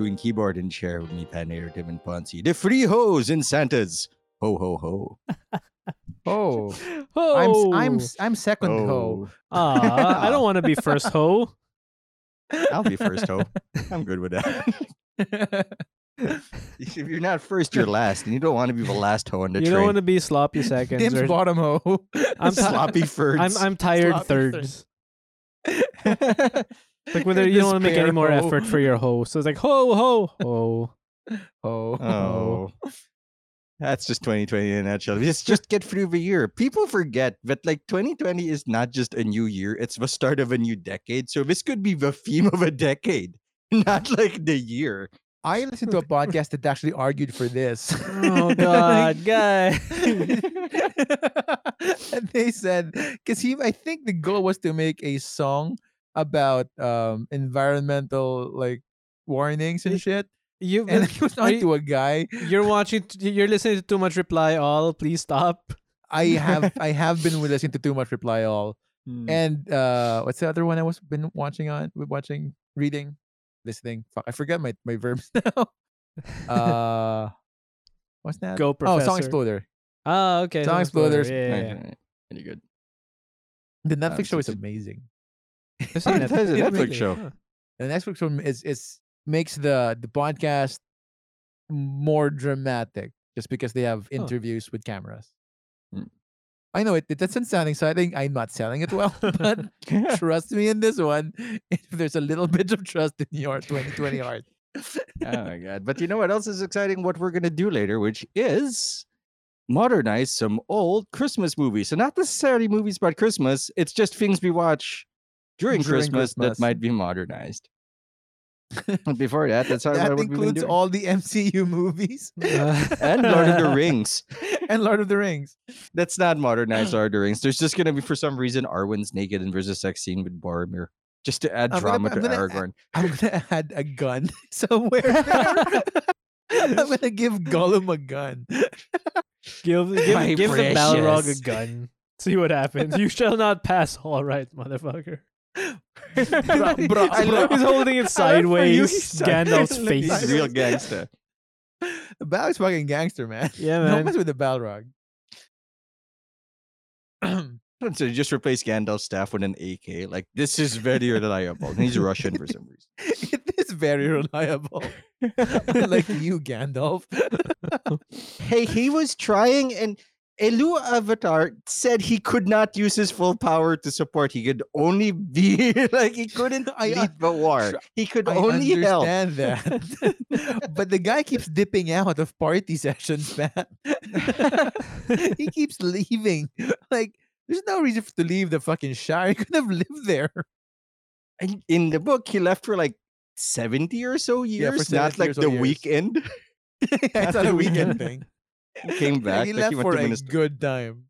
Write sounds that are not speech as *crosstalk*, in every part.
Welcome back to Between Keyboard and Chair with me, Panator, Tim, and Ponzi. The free hoes in Santa's. Ho, ho, ho. Oh, *laughs* Oh, I'm I'm s- I'm second ho. Aw, I don't want to be first ho. I'll be first ho. *laughs* I'm good with that. *laughs* if you're not first, you're last, and you don't want to be the last ho on the you train. don't want to be sloppy seconds. Tim's or- bottom ho. I'm ti- sloppy thirds. I'm I'm tired Sloppy thirds. thirds. Like when you don't want to make any more ho. effort for your ho. So it's like ho ho ho. *laughs* Oh. Oh. That's just 2020 in a nutshell. Just just get through the year. People forget that like 2020 is not just a new year, it's the start of a new decade. So this could be the theme of a decade, *laughs* not like the year. I listened to a podcast that actually argued for this. Oh *laughs* God, guy. and they said because he I think the goal was to make a song about um environmental like warnings and shit. You And he *laughs* *laughs* was you- to a guy. you're watching. You're listening to too much reply all. Please stop. I have *laughs* I have been listening to too much reply all. Hmm. And uh what's the other one I was been watching on watching reading listening fuck I forget my my verbs now. uh what's that? Go, professor. Oh, Song Exploder. Oh, okay. Song Exploders. Yeah, yeah, yeah. right, right. Pretty good. The Netflix show is amazing. It's Oh, a is a Netflix- Netflix show. Huh. The Netflix show is is makes the the podcast more dramatic just because they have interviews with cameras. Mm. I know it, it doesn't sound exciting. I'm not selling it well, *laughs* but *laughs* trust me in this one. *laughs* If there's a little bit of trust in your 2020 art. oh my god. But you know what else is exciting? What we're gonna do later, which is modernize some old Christmas movies. So not necessarily movies about Christmas, it's just things we watch during, During *laughs* Christmas, Christmas. that might be modernized. But *laughs* before that, that's how that what we've been includes all the MCU movies *laughs* and Lord of the Rings. and Lord of the Rings. That's not modernized *clears throat* Lord of the Rings. There's just gonna be for some reason Arwen's naked and there's a sex scene with Boromir. Just to add I'm gonna- drama I'm to gonna add- Aragorn. I'm gonna add a gun somewhere. I'm gonna give Gollum a gun. Give My give, give the Balrog a gun. See what happens. You shall not pass. All right, motherfucker. Bra- *laughs* I bra- He's holding it *laughs* sideways. Gandalf's *laughs* face. He's real gangster. The Balrog's fucking gangster, man. Yeah, man. No man. mess with the Balrog. *clears throat* So you just replace Gandalf's staff with an AK. Like this is very reliable. And he's Russian for some reason. it is very reliable. like you, Gandalf. hey, he was trying, and Eru Ilúvatar said he could not use his full power to support. He could only be *laughs* like he couldn't I, uh, lead the war. He could I only help. understand that. *laughs* *laughs* but the guy keeps dipping out of party sessions, man. he keeps leaving. Like, there's no reason to leave the fucking Shire. He could have lived there. And in the book, he left for like seventy or so Yeah, years, not 70 like the years. weekend. it's not a weekend. thing. He came *laughs* back. he like, left went for to a Minnesota. good time.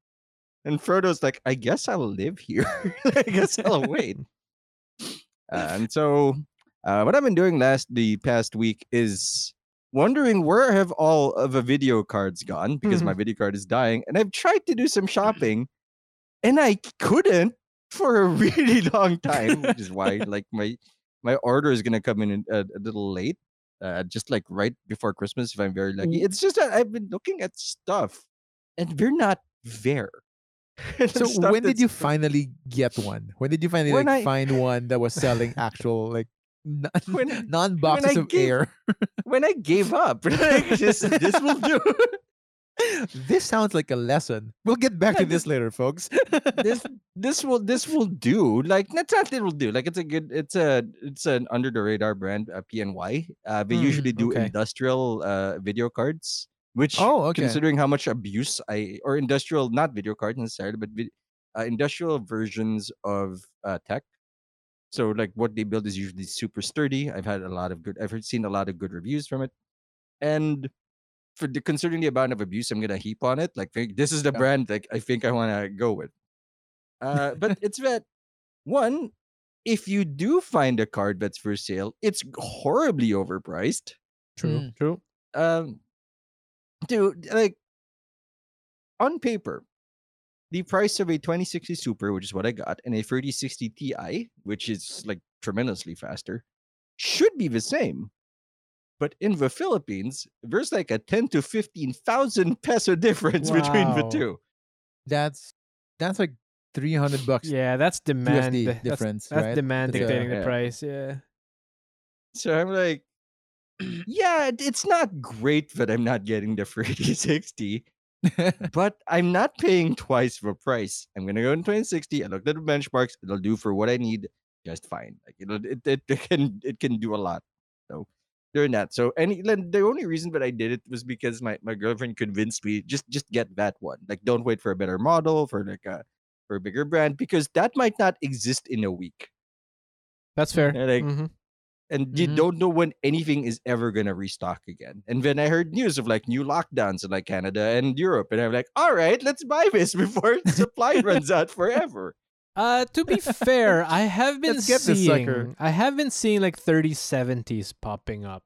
And Frodo's like, I guess I'll live here. *laughs* I guess I'll wait. Uh, *laughs* and so, uh, what I've been doing last the past week is wondering where have all of the video cards gone because my video card is dying, and I've tried to do some shopping, and I couldn't for a really long time, which is why like my my order is gonna come in a, a little late, uh, just like right before Christmas if I'm very lucky. Mm. It's just that I've been looking at stuff, and we're not there. *laughs* So when did you finally get one? When did you finally like I- find one that was selling *laughs* actual like *laughs* non, When- non boxes of gave- air? when I gave up? Like, this, this will do. This sounds like a lesson. We'll get back to Yeah, this later, folks. this *laughs* this will this will do. Like that's not it will do. Like it's a good it's a it's an under the radar brand, uh, PNY. Uh, they Mm, usually do okay. industrial uh video cards, which Oh, okay. considering how much abuse I or industrial not video cards necessarily, but vid- uh, industrial versions of uh, tech. So like what they build is usually super sturdy. I've had a lot of good. I've seen a lot of good reviews from it, and for the, considering the amount of abuse I'm gonna heap on it, like this is the Yeah. brand like I think I want to go with. Uh, but it's that one. If you do find a card that's for sale, it's horribly overpriced. True. Mm. True. Um, dude, like on paper, the price of a 2060 Super, which is what I got, and a 3060 Ti, which is like tremendously faster, should be the same. But in the Philippines, there's like a 10 to 15,000 *laughs* peso difference between the two. That's that's like three hundred bucks. Yeah, that's demand. USD That's, difference, that's right? demand That's a- dictating the Yeah. price. Yeah. So I'm like, *clears throat* yeah, it's not great that I'm not getting the 3060, *laughs* *laughs* but I'm not paying twice the price. I'm gonna go in 2060. I looked at the benchmarks. It'll do for what I need just fine. Like it'll it, it, it can it can do a lot. So doing that. So any then the only reason that I did it was because my, my girlfriend convinced me just just get that one. Like don't wait for a better model for like a for a bigger brand because that might not exist in a week. That's fair. Yeah, like, Mhm. and you Mhm. don't know when anything is ever gonna restock again. And then I heard news of like new lockdowns in like Canada and Europe, and I'm like, all right, let's buy this *laughs* before supply runs out forever. Uh, to be fair, *laughs* I have been Let's get this seeing. sucker. I have been seeing like 3070s popping up.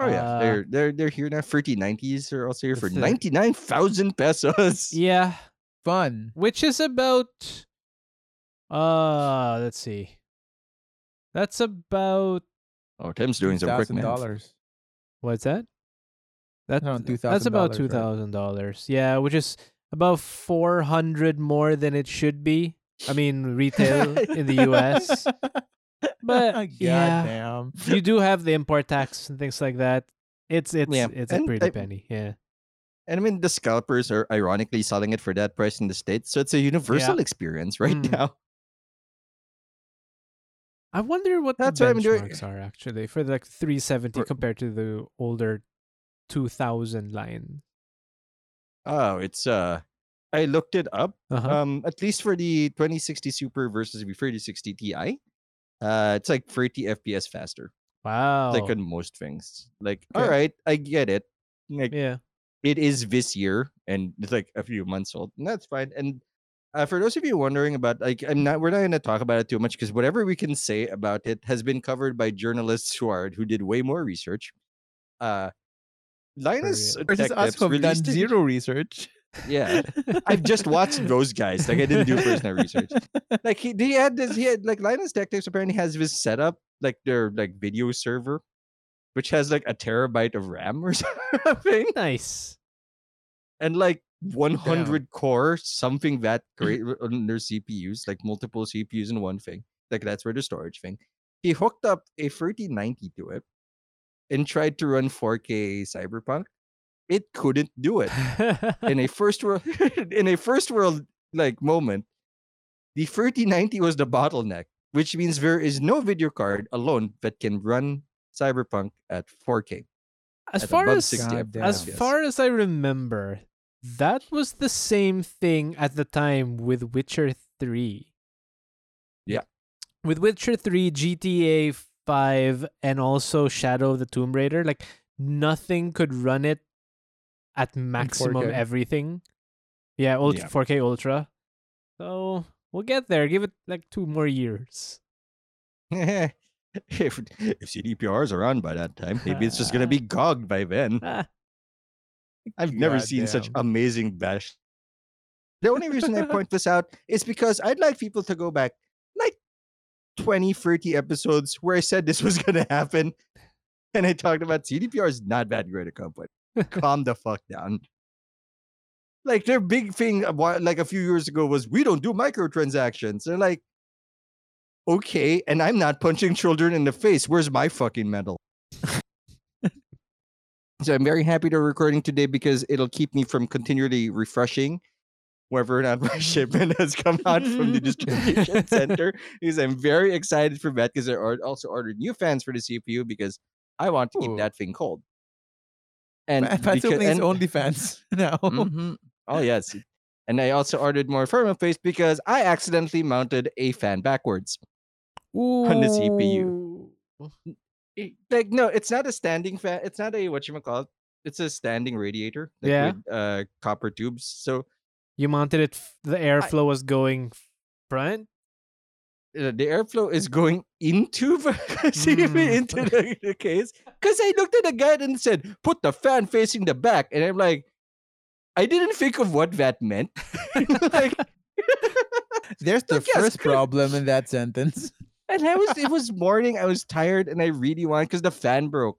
Oh yeah, Uh, they're they're they're here now. Thirty nineties are also here for ninety nine thousand pesos. Yeah, Fun. which is about. Uh, let's see. That's about Oh, Tim's doing some quick math. what's that? That Around that's about two thousand dollars. Right? Yeah, which is about four hundred more than it should be. I mean, retail *laughs* in the U.S. But, *laughs* yeah. Goddamn. you do have the import tax and things like that. It's it's Yeah, it's a pretty I- penny. Yeah. And I mean, the scalpers are ironically selling it for that price in the states, so it's a universal experience right Mm. now. I wonder what That's the what I'm doing. benchmarks are actually for the like 370 For- compared to the older 2000 line. Oh, it's uh, I looked it up. Uh-huh. Um, at least for the 2060 Super versus the 3060 Ti, uh, it's like 30 FPS faster. wow. Like on most things. Like, Okay. all right, I get it. Like, yeah. it is this year, and it's like a few months old, and that's fine. And uh, for those of you wondering about, like, I'm not, we're not going to talk about it too much because whatever we can say about it has been covered by journalists who are who did way more research. Uh, Linus yeah. Tech Versus us who have done zero research. Yeah, *laughs* I've just watched those guys. Like I didn't do personal research. *laughs* Like he, he had this. He had like Linus Tech Tips apparently has this setup, like their like video server, which has like a terabyte of RAM or *laughs* something, nice. and like 100 core something that great on their CPUs, like multiple CPUs in one thing. Like that's where the storage thing. He hooked up a 3090 to it and tried to run 4K Cyberpunk. It couldn't do it in a first world *laughs* in a first world like moment the 3090 was the bottleneck which means there is no video card alone that can run cyberpunk at 4k as at far as 60 as far as I remember, that was the same thing at the time with Witcher 3. Yeah. With Witcher 3, GTA 5, and also Shadow of the Tomb Raider, like nothing could run it at maximum everything. Yeah, ult- Yeah. 4K Ultra. So we'll get there. Give it like two more years. *laughs* if, if cdprs are on by that time maybe it's just going to be *laughs* gogged by then Ah, i've never seen such amazing bash the only reason i point this out *laughs* is because i'd like people to go back like 20 30 episodes where i said this was going to happen and i talked about cdpr is not that great a company *laughs* calm the fuck down. Like their big thing, like a few years ago, was we don't do microtransactions. They're like, okay, and I'm not punching children in the face. Where's my fucking medal? so I'm very happy to recording today because it'll keep me from continually refreshing whether or not my *laughs* shipment has come out from the distribution *laughs* center. Because I'm very excited for that because I also ordered new fans for the CPU because I want to keep Ooh. that thing cold. And Fans because- and- OnlyFans *laughs* now. Mhm. Oh yes. And I also ordered more thermal paste because I accidentally mounted a fan backwards. On the CPU. Like no, it's not a standing fan. It's not a what you call it. It's a standing radiator. like, Yeah. With, uh, copper tubes. So You mounted it. f- The airflow was going front. Uh, the airflow is going into *laughs* Mm. into the, the case. Because I looked at the guide and said, "Put the fan facing the back," and I'm like, I didn't think of what that meant. *laughs* like, *laughs* There's the yes, first good. problem in that sentence. And I was it was morning. I was tired and I really wanted because the fan broke.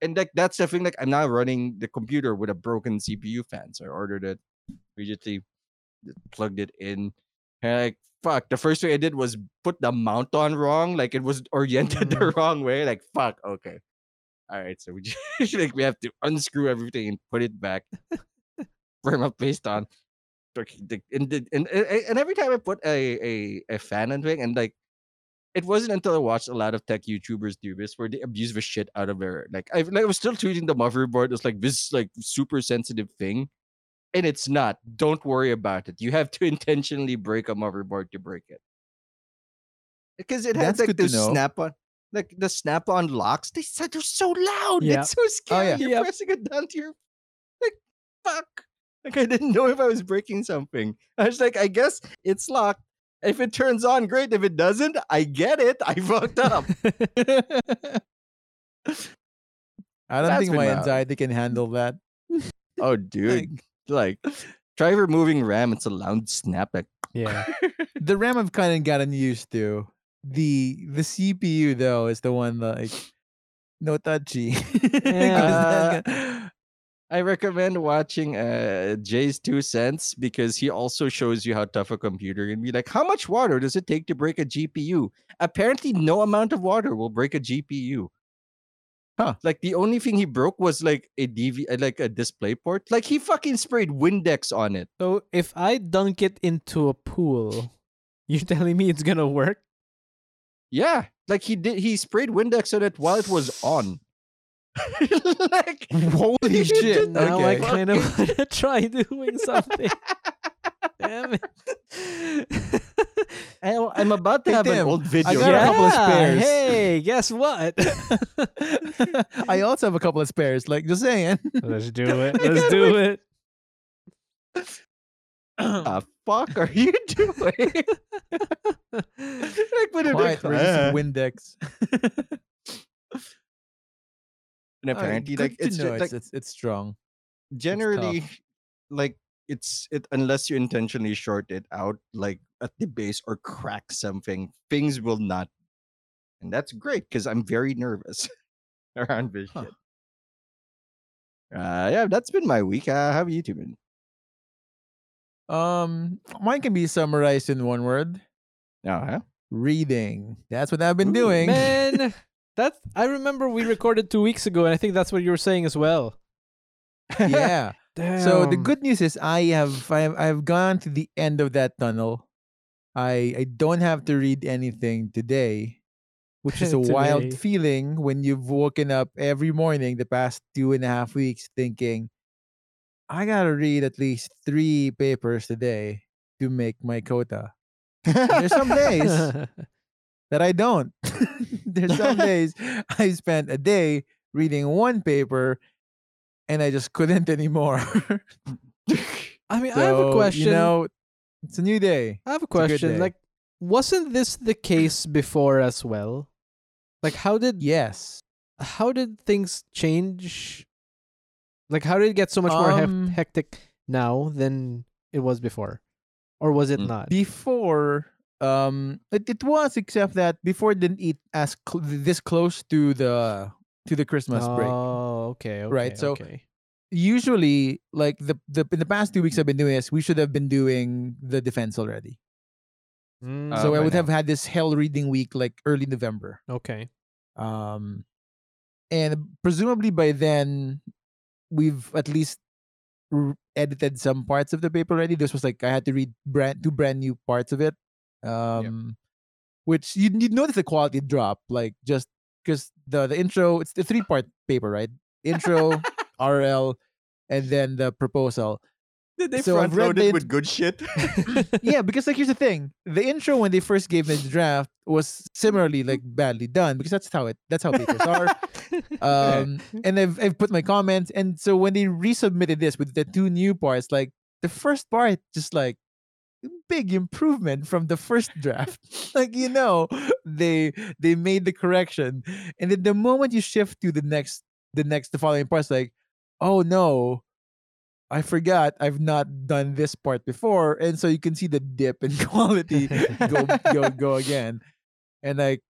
And like that's the thing. Like I'm now running the computer with a broken CPU fan. So I ordered it, immediately plugged it in. And like fuck. The first thing I did was put the mount on wrong. Like it was oriented the mm. *laughs* wrong way. Like fuck. Okay. All right. So we just *laughs* like we have to unscrew everything and put it back. *laughs* Firm up based on. And, and, and and every time I put a, a, a fan on thing and like it wasn't until I watched a lot of tech YouTubers do this where they abuse the shit out of their like I like I was still treating the motherboard as like this like super sensitive thing. And it's not. Don't worry about it. You have to *laughs* intentionally break a motherboard to break it. Because it has That's like those snap on like the snap on locks. They said they're so loud. Yeah. It's so oh, scary. yeah. You're Yep. pressing it down to your like fuck. Like I didn't know if I was breaking something. I was like, I guess it's locked. If it turns on, great. If it doesn't, I get it. I *laughs* fucked up. *laughs* I don't That's think my my- uh, anxiety can handle that. oh, dude. Like, try removing RAM. It's a loud snap. Like, yeah. *laughs* the RAM I've kind of gotten used to. The the CPU though is the one that, like no touchy. Yeah. I recommend watching uh, JayzTwoCents because he also shows you how tough a computer can be. Like, how much water does it take to break a GPU? Apparently, no amount of water will break a GPU. Huh. Like the only thing he broke was like a DV, uh, like a display port. Like he fucking sprayed Windex on it. So if I dunk it into a pool, you're *laughs* telling me it's gonna work? Yeah, like he did. He sprayed Windex on it while it was on. *laughs* like Holy shit! Now I kind of *laughs* want to try doing something. *laughs* Damn it. I, I'm about to Hey, have an old video. got a couple of Yeah, spares. Hey, guess what? I also have a couple of spares. Like just saying. Let's do it. Let's do it. the fuck are you doing? like when it Quiet. Windex. And apparently, like it's just, like it's, it's it's strong. generally, like it's it unless you intentionally short it out, like at the base or crack something, things will not. And that's great because I'm very nervous *laughs* around this Huh. shit. Uh, yeah, that's been my week. Uh, how have you two been? Um, mine can be summarized in one word: Oh, huh? reading. That's what I've been Ooh, doing. Man, *laughs* *laughs* that I remember we recorded two weeks ago, and I think that's what you were saying as well. yeah. *laughs* So the good news is I have I have I've gone to the end of that tunnel. I I don't have to read anything today, which is a *laughs* wild feeling when you've woken up every morning the past two and a half weeks thinking, I gotta read at least three papers today to make my quota. There's some days *laughs* that I don't. *laughs* There's some *laughs* days I spent a day reading one paper and I just couldn't *laughs* anymore. I mean, I have a question. You know, it's a new day. I have a a question. day. Like, wasn't this the case before as well? Like, how did Yes. how did things change? Like, how did it get so much more Um, hectic now than it was before, or was it Mm. not? Before, um, it, it was except that before it didn't eat as cl- this close to the to the Christmas break. Oh, okay, okay, Right, so- okay. Usually, like the the in the past two weeks I've been doing this, we should have been doing the defense already. Mm, so I would now. have had this hell reading week like early November. okay. Um, and presumably by then, we've at least r- edited some parts of the paper already. This was like I had to read brand two brand new parts of it. Um, which you you notice the quality drop, like just because the the intro it's the three part paper, right? Intro, *laughs* RL, and then the proposal. Did they So front load it it- with good shit? *laughs* yeah, because like here's the thing: the intro when they first gave me the draft was similarly like badly done because that's how it that's how papers are. *laughs* um and I've, I've put my comments and so when they resubmitted this with the two new parts like the first part just like big improvement from the first draft. *laughs* Like you know they they made the correction. And then the moment you shift to the next the next the following parts like oh no I forgot I've not done this part before. And so you can see the dip in *laughs* quality go go *laughs* go again. And like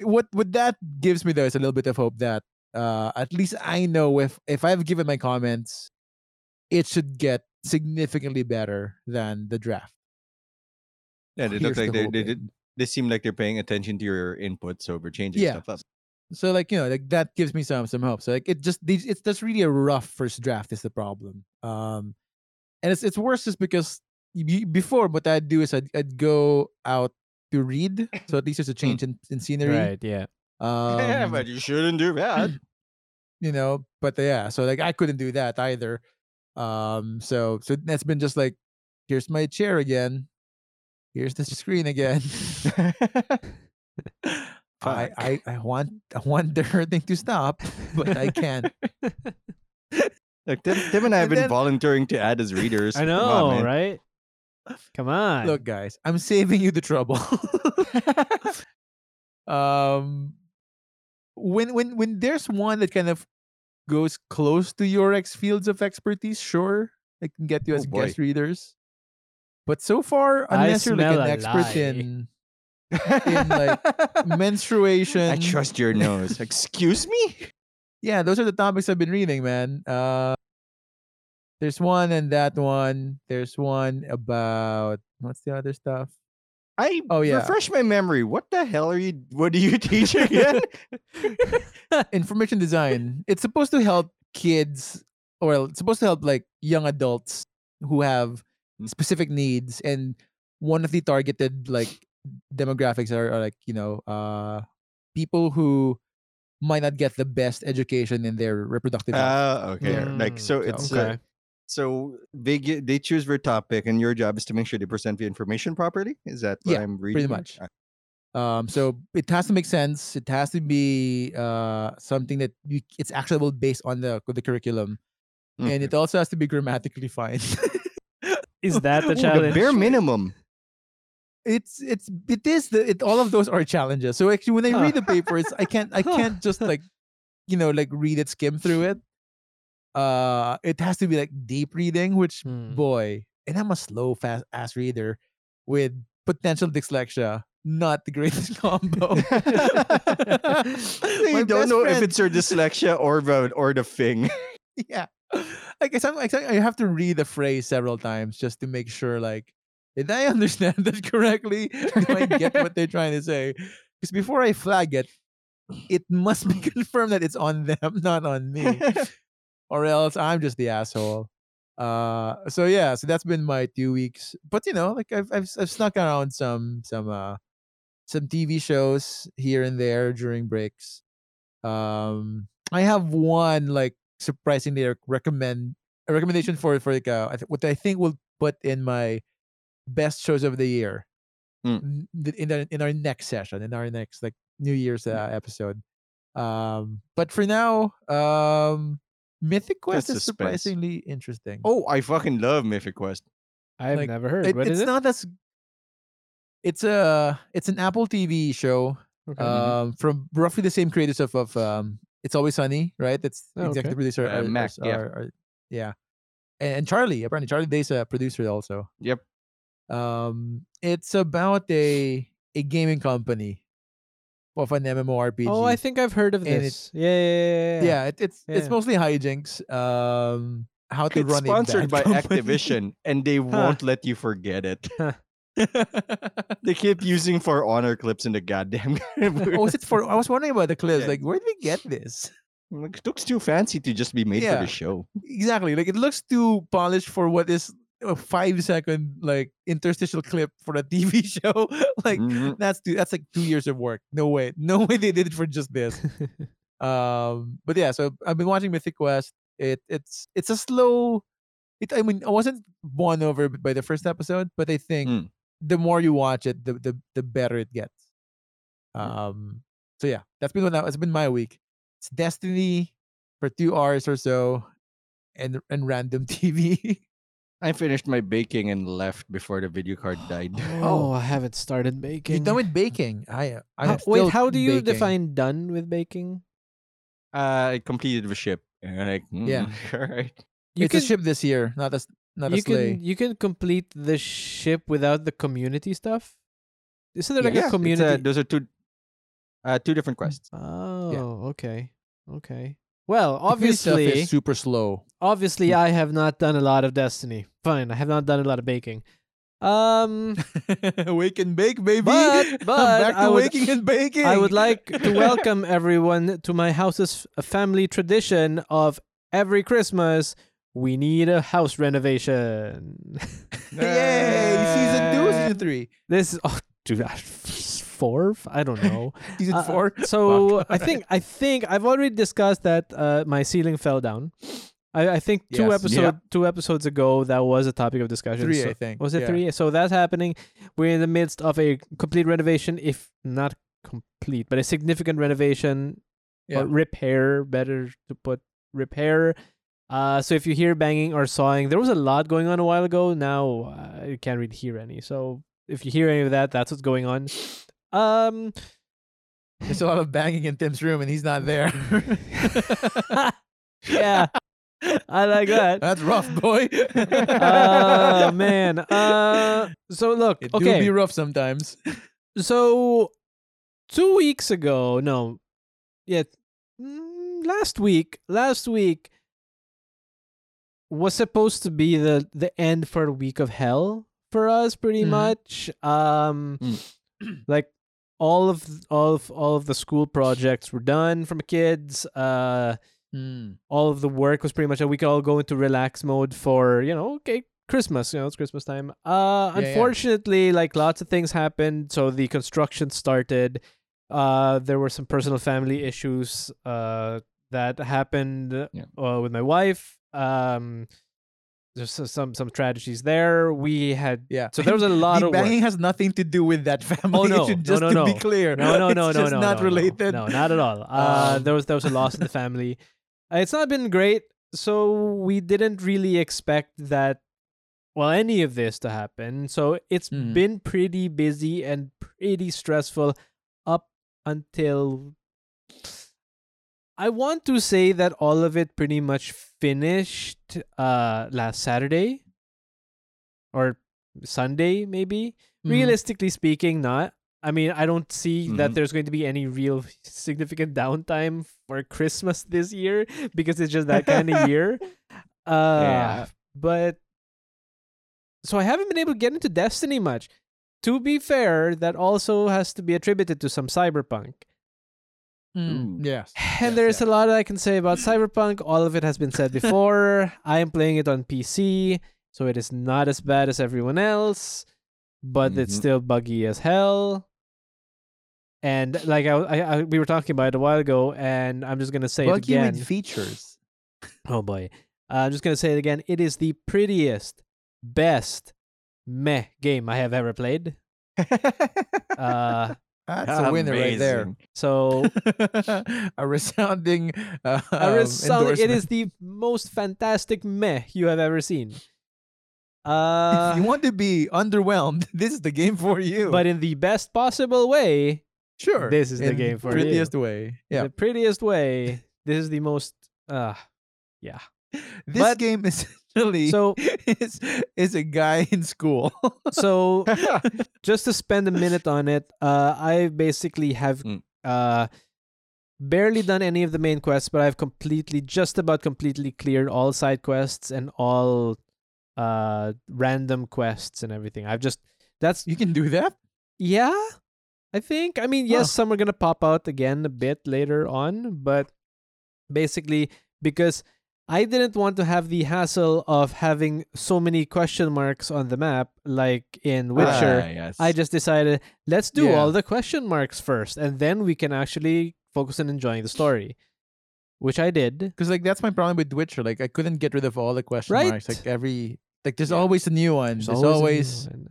what what that gives me though is a little bit of hope that uh at least I know if if I've given my comments, it should get significantly better than the draft. Yeah, they Here's look like the they they hoping. did. They seem like they're paying attention to your input, so we're changing Yeah. stuff up. So like you know like that gives me some some hope. So like it just these it's just really a rough first draft is the problem. Um, and it's it's worse just because before what I'd do is I'd, I'd go out to read. So at least there's a change in, in scenery. Right. Yeah. *laughs* Um, yeah, but you shouldn't do that. *clears throat* you know but uh, yeah so like i couldn't do that either um so so that's been just like here's my chair again here's the screen again *laughs* *laughs* I, I i want i want the hurting to stop but i can't *laughs* Like Tim, Tim and I have And been then- volunteering to add as readers. I Come on, know, right? Come on. look guys i'm saving you the trouble um when when when there's one that kind of goes close to your ex fields of expertise sure i can get you Oh, as boy. guest readers but so far I unless you're like an expert lie. in *laughs* in, like, menstruation I trust your nose. *laughs* Excuse me. yeah those are the topics i've been reading man uh there's one and that one there's one about what's the other stuff I Oh, yeah. refresh my memory. What the hell are you? What do you *laughs* teach again? *laughs* information design it's supposed to help kids or it's supposed to help like young adults who have Mm. specific needs and one of the targeted like demographics are, are like you know uh people who might not get the best education in their reproductive. Ah, okay. Like Mm, so, it's okay. uh, so they get, they choose their topic, and your job is to make sure they present the information properly. Is that what Yeah, I'm reading? here? much. Ah, Um, so it has to make sense. It has to be uh something that you, it's actionable based on the the curriculum, and it also has to be grammatically fine. *laughs* Is that the Ooh, challenge? bare minimum. it's it's it is the it, all of those are challenges. So actually, when I read the *laughs* papers, I can't I *laughs* can't just like you know like read it, skim through it. Uh, it has to be like deep reading, which Hmm. boy, and I'm a slow fast ass reader with potential dyslexia. Not the greatest *laughs* combo. *laughs* you don't know if it's your dyslexia or the or the thing. *laughs* yeah. I guess I'm, I think I have to read the phrase several times just to make sure, like, did I understand that correctly? Do I get what they're trying to say? Because before I flag it, it must be confirmed that it's on them, not on me, or else I'm just the asshole. Uh, so yeah, so that's been my two weeks. But you know, like I've I've, I've snuck around some some uh some TV shows here and there during breaks. Um, I have one like surprisingly rec- recommend a recommendation for for like uh, what I think will put in my best shows of the year Mm. in the, in our next session in our next like New Year's uh, episode. Um, but for now, um, Mythic Quest That's is suspense. surprisingly interesting. oh, I fucking love Mythic Quest. I've like, never heard. It- what it's is it? not as it's a it's an Apple TV show Okay. um from roughly the same creators of of um it's always sunny right that's Oh, okay. executive producer Uh, are, Mac, are- yeah. are- are- yeah and, and charlie apparently charlie day's a producer also Yep. um it's about a a gaming company of an mmorpg oh, I think I've heard of And it- this. yeah, yeah, yeah, yeah. yeah it, it's it's mostly hijinks um how to It's run sponsored a by *laughs* bad company. Activision, and they won't let you forget it. Huh. *laughs* They keep using For Honor clips in the goddamn. *laughs* oh is it for i was wondering about the clips Yeah. like where did we get this Like, it looks too fancy to just be made for the show. exactly like it looks too polished for what is a five second like interstitial clip for a tv *laughs* show like Mhm. that's two, that's like two years of work. No way no way they did it for just this. *laughs* Um but yeah so i've been watching mythic quest. It it's it's a slow it i mean i wasn't won over by the first episode but i think Mm. the more you watch it the the, the better it gets. Um so yeah that's been what it's been my week. It's destiny for two hours or so and and random *laughs* tv I finished my baking and left before the video card died. *gasps* *laughs* oh, I haven't started baking. you're done with baking i i How- am wait, how do you baking. define done with baking? Uh, I completed the ship. And I'm like, Yeah. *laughs* mm, all right. You it's a ship this year not a s- not a you sleigh can you can complete the ship without the community stuff. Isn't there like yeah, a it's, uh, community? those are two. Uh, two different quests. Oh, okay. Okay. Well, obviously, is super slow. obviously I have not done a lot of Destiny. Fine, I have not done a lot of baking. Um *laughs* Wake and bake, baby. But- I'm *laughs* but back to I would- waking and baking. I would like to *laughs* welcome everyone to my house's family tradition of every Christmas we need a house renovation. Yay! Season two, season three, this is oh dude, four? I don't know. *laughs* season Uh, four. So *laughs* I think I think I've already discussed that uh, my ceiling fell down. I, I think two Yes. episode Yeah. two episodes ago that was a topic of discussion. Three, So- I think. was it Yeah. three? So that's happening. We're in the midst of a complete renovation, if not complete, but a significant renovation Yeah. or repair. Better to put repair. Uh, so if you hear banging or sawing, there was a lot going on a while ago. Now uh, you can't really hear any. So if you hear any of that, that's what's going on. Um, There's a lot of banging in Tim's room, and he's not there. *laughs* yeah, I like that. *laughs* That's rough, boy. Oh *laughs* man. Uh, so look, it do okay. be rough sometimes. So two weeks ago, no, yeah, mm, last week, last week was supposed to be the the end for a week of hell for us, pretty Mhm. much. Um, like all of all of all of the school projects were done from kids. Uh, Mm. all of the work was pretty much that we could all go into relax mode for you know okay christmas you know it's christmas time uh Yeah, yeah. unfortunately like lots of things happened so the construction started uh there were some personal family issues uh that happened Yeah. uh, with my wife um there's some some tragedies there we had Yeah. so there was a *laughs* lot of work. banging has nothing to do with that family. Oh *laughs* no, issue, no, just no, to no, be clear. No, no, *laughs* no, it's no, just no, not no, related. No, not at all. Uh, Um, there was there was a loss in the family. Uh, it's not been great. So we didn't really expect that. Well, any of this to happen. So it's Mhm. been pretty busy and pretty stressful up until. I want to say that all of it pretty much finished uh last Saturday or Sunday maybe Mhm. realistically speaking not i mean i don't see that Mhm. there's going to be any real significant downtime for christmas this year because it's just that kind of *laughs* year uh Yeah. but so i haven't been able to get into destiny much to be fair that also has to be attributed to some cyberpunk Mm, Yes. and *sighs* Yes, there's yeah. a lot I can say about Cyberpunk. All of it has been said before. *laughs* I am playing it on PC, so it is not as bad as everyone else, but it's Mhm. still buggy as hell. And like I, I, I, we were talking about it a while ago, and I'm just gonna say it Buggy again. with features. *laughs* oh boy, uh, I'm just gonna say it again. It is the prettiest, best meh game I have ever played. *laughs* Uh, That's a winner right there. So *laughs* a resounding. Uh, a resounding- it endorsement. the most fantastic meh you have ever seen. Uh, if you want to be underwhelmed, *laughs* this is the game for you. but in the best possible way, sure, this is the game for you. prettiest way. Yeah, the prettiest way. This is the most. Uh, yeah. *laughs* this but- game essentially So *laughs* is is a guy in school. so *laughs* *laughs* just to spend a minute on it, uh, I basically have Mm. uh barely done any of the main quests, but I've completely, just about completely cleared all side quests and all uh random quests and everything. I've just that's you can do that. Yeah, I think. I mean, yes, Huh. some are gonna pop out again a bit later on, but basically because I didn't want to have the hassle of having so many question marks on the map, like in Witcher. Ah, yes. I just decided let's do Yeah. all the question marks first, and then we can actually focus on enjoying the story, which I did. Because like that's my problem with Witcher. Like I couldn't get rid of all the question Right. marks. Like every like there's Yeah. always a new one. There's, There's always always, one.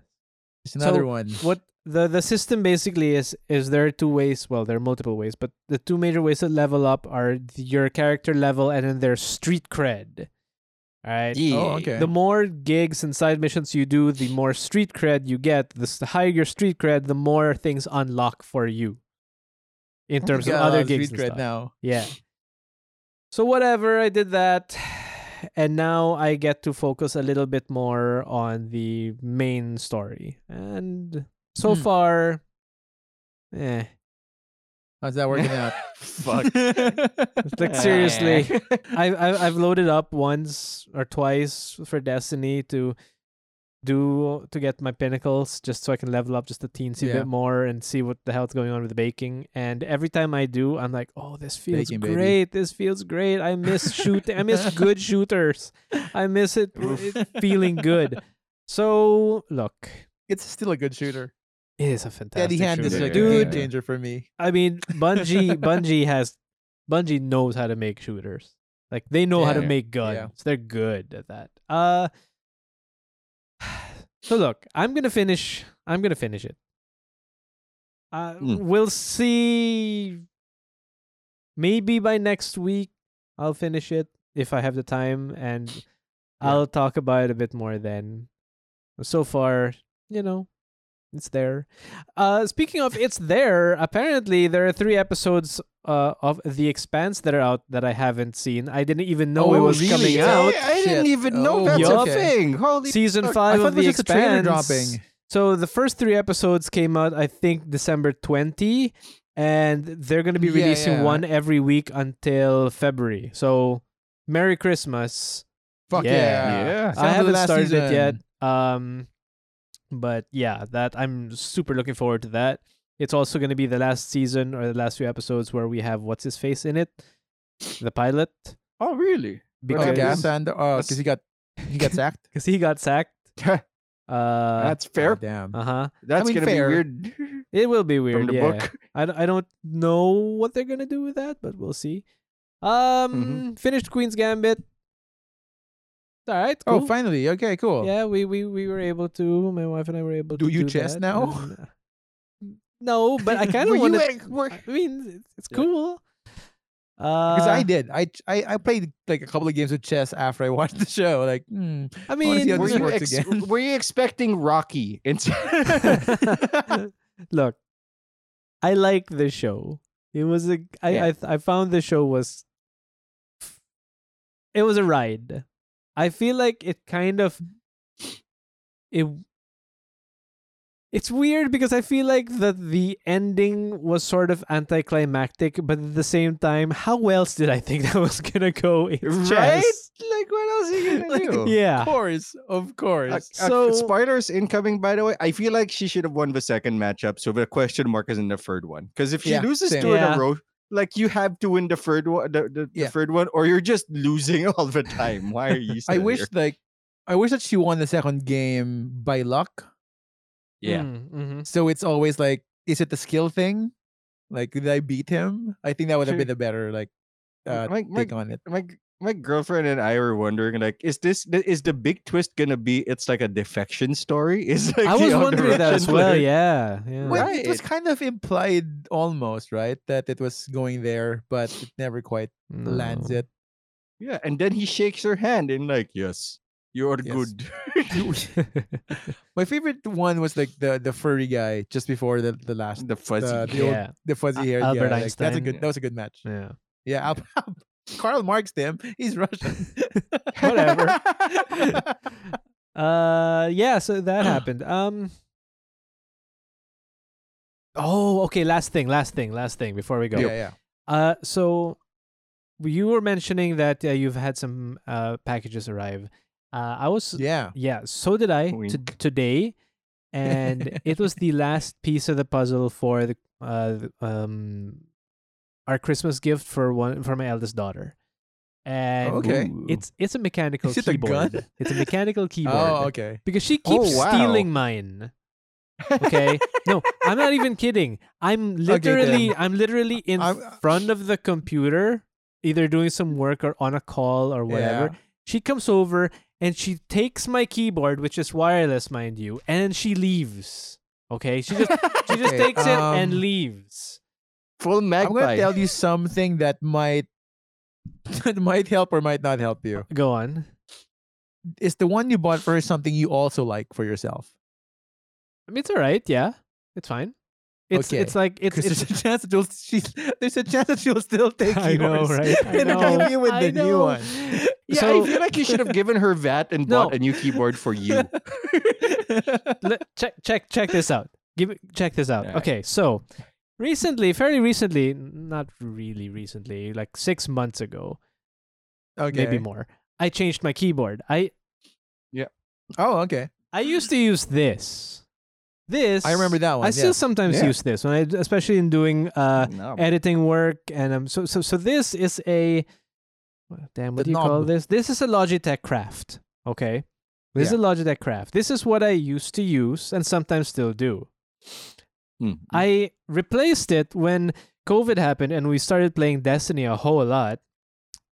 there's another So, one. what the the system basically is is there are two ways well there are multiple ways but the two major ways to level up are your character level and then their street cred all right Yeah. Oh, okay. the more gigs and side missions you do the more street cred you get the, the higher your street cred the more things unlock for you in oh terms of Got other lot gigs street and cred stuff. now. Yeah. So whatever, I did that. And now I get to focus a little bit more on the main story. And so Hmm. far eh. How's that working out? *laughs* Fuck. *laughs* Like seriously, *laughs* I, I I've loaded up once or twice for Destiny to do to get my pinnacles just so I can level up just a teensy Yeah. bit more and see what the hell's going on with the baking. And every time I do, I'm like, oh, this feels Baking, baby. great. This feels great. I miss shooting. I miss good shooters. I miss it, it feeling good. So look, it's still a good shooter. It is a fantastic Daddy Hand is shooter, like a dude. game changer for me. I mean, Bungie, *laughs* Bungie has, Bungie knows how to make shooters. Like they know how to Yeah. make guns. Yeah. They're good at that. Uh, *sighs* so look, I'm gonna finish. I'm gonna finish it. Uh, Hmm. We'll see. Maybe by next week, I'll finish it if I have the time, and I'll talk about it a bit more then. So far, you know, it's there. Uh, speaking of it's there, apparently there are three episodes uh, of The Expanse that are out that I haven't seen. I didn't even know it Oh, was really? coming Yeah. out. I didn't Shit. even know Oh, that's yup. a thing. Holy Season fuck. five I of The just a Expanse. dropping. So the first three episodes came out, I think, December 20, and they're going to be releasing yeah. one every week until February. So Merry Christmas. Fuck Yeah. yeah. Yeah. I haven't last started it yet. Um, but yeah, that I'm super looking forward to that. It's also going to be the last season or the last few episodes where we have what's his face in it, the pilot, Oh, really? because Oh, Cas. Cas and because he got he got *laughs* sacked. because he got sacked. *laughs* Uh, That's fair. Oh, damn. uh huh. That's mean, gonna fair. be weird *laughs* It will be weird. from the yeah. book. I, d- I don't know what they're gonna do with that, but we'll see. Um, finished Queen's Gambit. All right. Oh, finally. Okay, cool. Yeah, we, we we were able to. My wife and I were able Do to. you do you chess that, now? and, uh, *laughs* no, but I kind *laughs* Were of want to. I mean, it's, it's Yeah. cool. Uh, Because I did. I, I I played like a couple of games of chess after I *laughs* watched the show. Like, hmm. I wanna see how mean, Were you, ex- were you expecting Rocky instead? look, I like the show. It was a. I Yeah. I I found the show was. It was a ride. I feel like it kind of. It. It's weird because I feel like that the ending was sort of anticlimactic, but at the same time, how else did I think *laughs* that was gonna go? It's right? chess. Like, what else are you gonna *laughs* Like, do? Yeah. Of course, of course. Uh, uh, So- spoilers incoming, by the way. I feel like she should have won the second matchup, so the question mark is in the third one. Because if she Yeah, loses same. two in Yeah. a row, like you have to win the third one, the, the, the third one, or you're just losing *laughs* all the time. Why are you? I wish here? like I wish that she won the second game by luck. Yeah. Mm, mhm. So it's always like, is it the skill thing? Like, did I beat him? I think that would have Sure. been a better like uh, My- my- take on it. my g- my girlfriend and I were wondering, like, is this is the big twist gonna be? It's like a defection story. *laughs* Is like I was wondering that as well. Yeah, yeah. Well, it was kind of implied almost, right? That it was going there, but it never quite lands it. Yeah, and then he shakes her hand and like, yes, you are Yes. good. *laughs* *laughs* My favorite one was like the the furry guy just before the the last the fuzzy. the, the, old, Yeah. the fuzzy Al- haired Albert guy. Like, that's a good. That was a good match. yeah. Yeah, Al- Karl Marx them. He's Russian. *laughs* Whatever. *laughs* Uh, yeah. So that *clears throat* happened. Um. Oh, okay. Last thing. Last thing. Last thing before we go. yeah, yeah. Uh, so you were mentioning that uh, you've had some uh packages arrive. Uh, I was Yeah. Yeah, so did I today, and it was the *laughs* last piece of the puzzle for the uh the, um our Christmas gift for one for my eldest daughter, and Okay. It's it's a mechanical Is it a keyboard. gun? *laughs* It's a mechanical *laughs* keyboard Oh, okay. because she Oh, keeps wow. stealing mine. Okay, no, I'm not even kidding. I'm *laughs* literally I'm literally in I'm- front of the computer, either doing some work or on a call or whatever. Yeah. She comes over and she takes my keyboard, which is wireless, mind you, and she leaves. Okay, she just she just Okay, takes it and um, leaves. Full I'm gonna tell you something that might *laughs* that might help or might not help you. Go on. Is the one you bought for something you also like for yourself? I mean, it's all right. Yeah, it's fine. It's Okay, it's like it's, Because it's there's a chance that you'll she, there's a chance that she'll still take I know, yours right? I and know. give *laughs* you with I the new know. one. yeah, so- I feel like you should have given her that and *laughs* No. bought a new keyboard for you. Le- check check check this out. Give it- check this out. Yeah. Okay, so recently, fairly recently, not really recently, like six months ago, Okay. maybe more. I changed my keyboard. I yeah. Oh, okay. I used to use this. This I remember that one. I still yes. sometimes Yeah. use this when I, especially in doing uh No. editing work, and um, so so so this is a damn. What The do you call this? This is a Logitech Craft. Okay, this is a Logitech Craft. This is what I used to use and sometimes still do. Mm. I replaced it when COVID happened and we started playing Destiny a whole lot.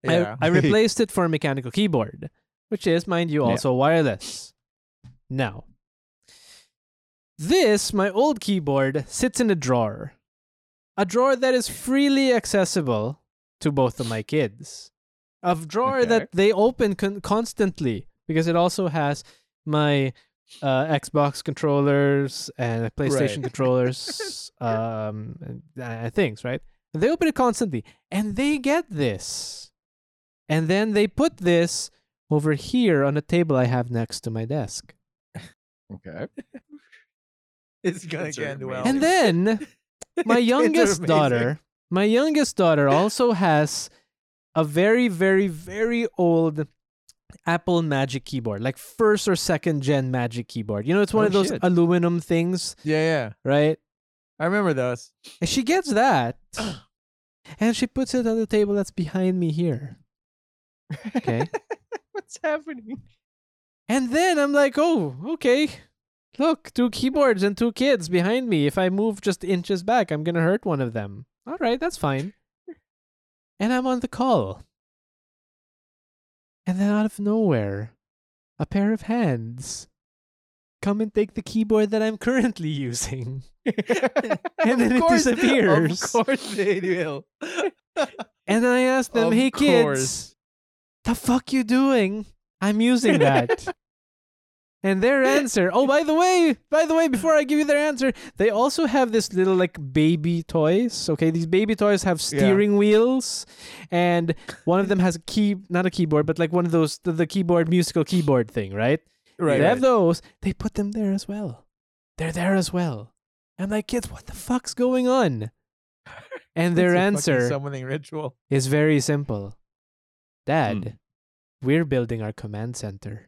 Yeah. I, I *laughs* replaced it for a mechanical keyboard, which is, mind you, Yeah. also wireless. Now, this, my old keyboard, sits in a drawer. A drawer that is freely accessible to both of my kids. A drawer Okay. that they open con- constantly because it also has my uh, Xbox controllers and PlayStation Right. *laughs* controllers, um, and, uh, things, right? And they open it constantly, and they get this, and then they put this over here on a table I have next to my desk, Okay. *laughs* it's gonna Kids are get well. and *laughs* then my youngest daughter, my youngest daughter also has a very, very, very old Apple Magic keyboard, like first or second gen Magic keyboard. You know, it's one Oh, of those shit. aluminum things, Yeah, yeah. right? I remember those. And she gets that, *clears throat* and she puts it on the table that's behind me here. Okay. *laughs* What's happening? And then I'm like, oh, okay. Look, two keyboards and two kids behind me. If I move just inches back, I'm going to hurt one of them. All right, that's fine. And I'm on the call. And then out of nowhere, a pair of hands come and take the keyboard that I'm currently *laughs* using. And then Of it disappears. Of course they will. *laughs* And I ask them, Of hey, kids, the fuck you doing? I'm using that. And their answer, oh, by the way, by the way, before I give you their answer, they also have this little like baby toys. Okay, these baby toys have Yeah. steering wheels, and one of them has a key, not a keyboard, but like one of those the, the keyboard musical keyboard thing, right? Right. they have those. They put them there as well. They're there as well. I'm like, kids, what the fuck's going on? *laughs* And their It's a fucking answer summoning ritual. is very simple. Dad, Hmm. we're building our command center.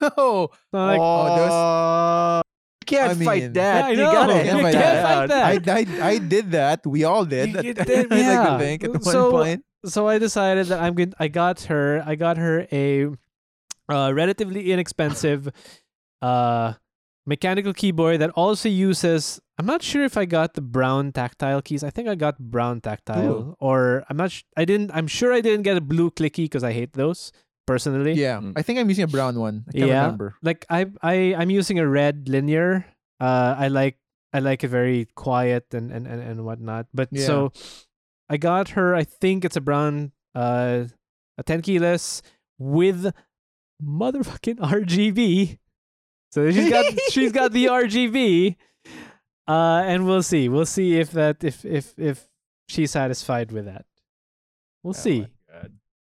Oh, *laughs* I'm like, Oh, those- you can't I mean- fight that. Yeah, I you gotta You can't that fight that. I, I I did that. We all did. You- you *laughs* did, yeah. to think at one So- point. so I decided that I'm going I got her I got her a uh, relatively inexpensive uh mechanical keyboard that also uses I'm not sure if I got the brown tactile keys. I think I got brown tactile or I'm not sh- I didn't I'm sure I didn't get a blue clicky because I hate those personally. Yeah, Mm. I think I'm using a brown one. I can't Yeah. remember. like I I I'm using a red linear. Uh, I like I like it very quiet and and and, and whatnot. But Yeah. so I got her. I think it's a brown uh a ten keyless with motherfucking *laughs* RGB. So she's got she's got the *laughs* RGB. Uh, and we'll see. We'll see if that if if if she's satisfied with that. We'll see.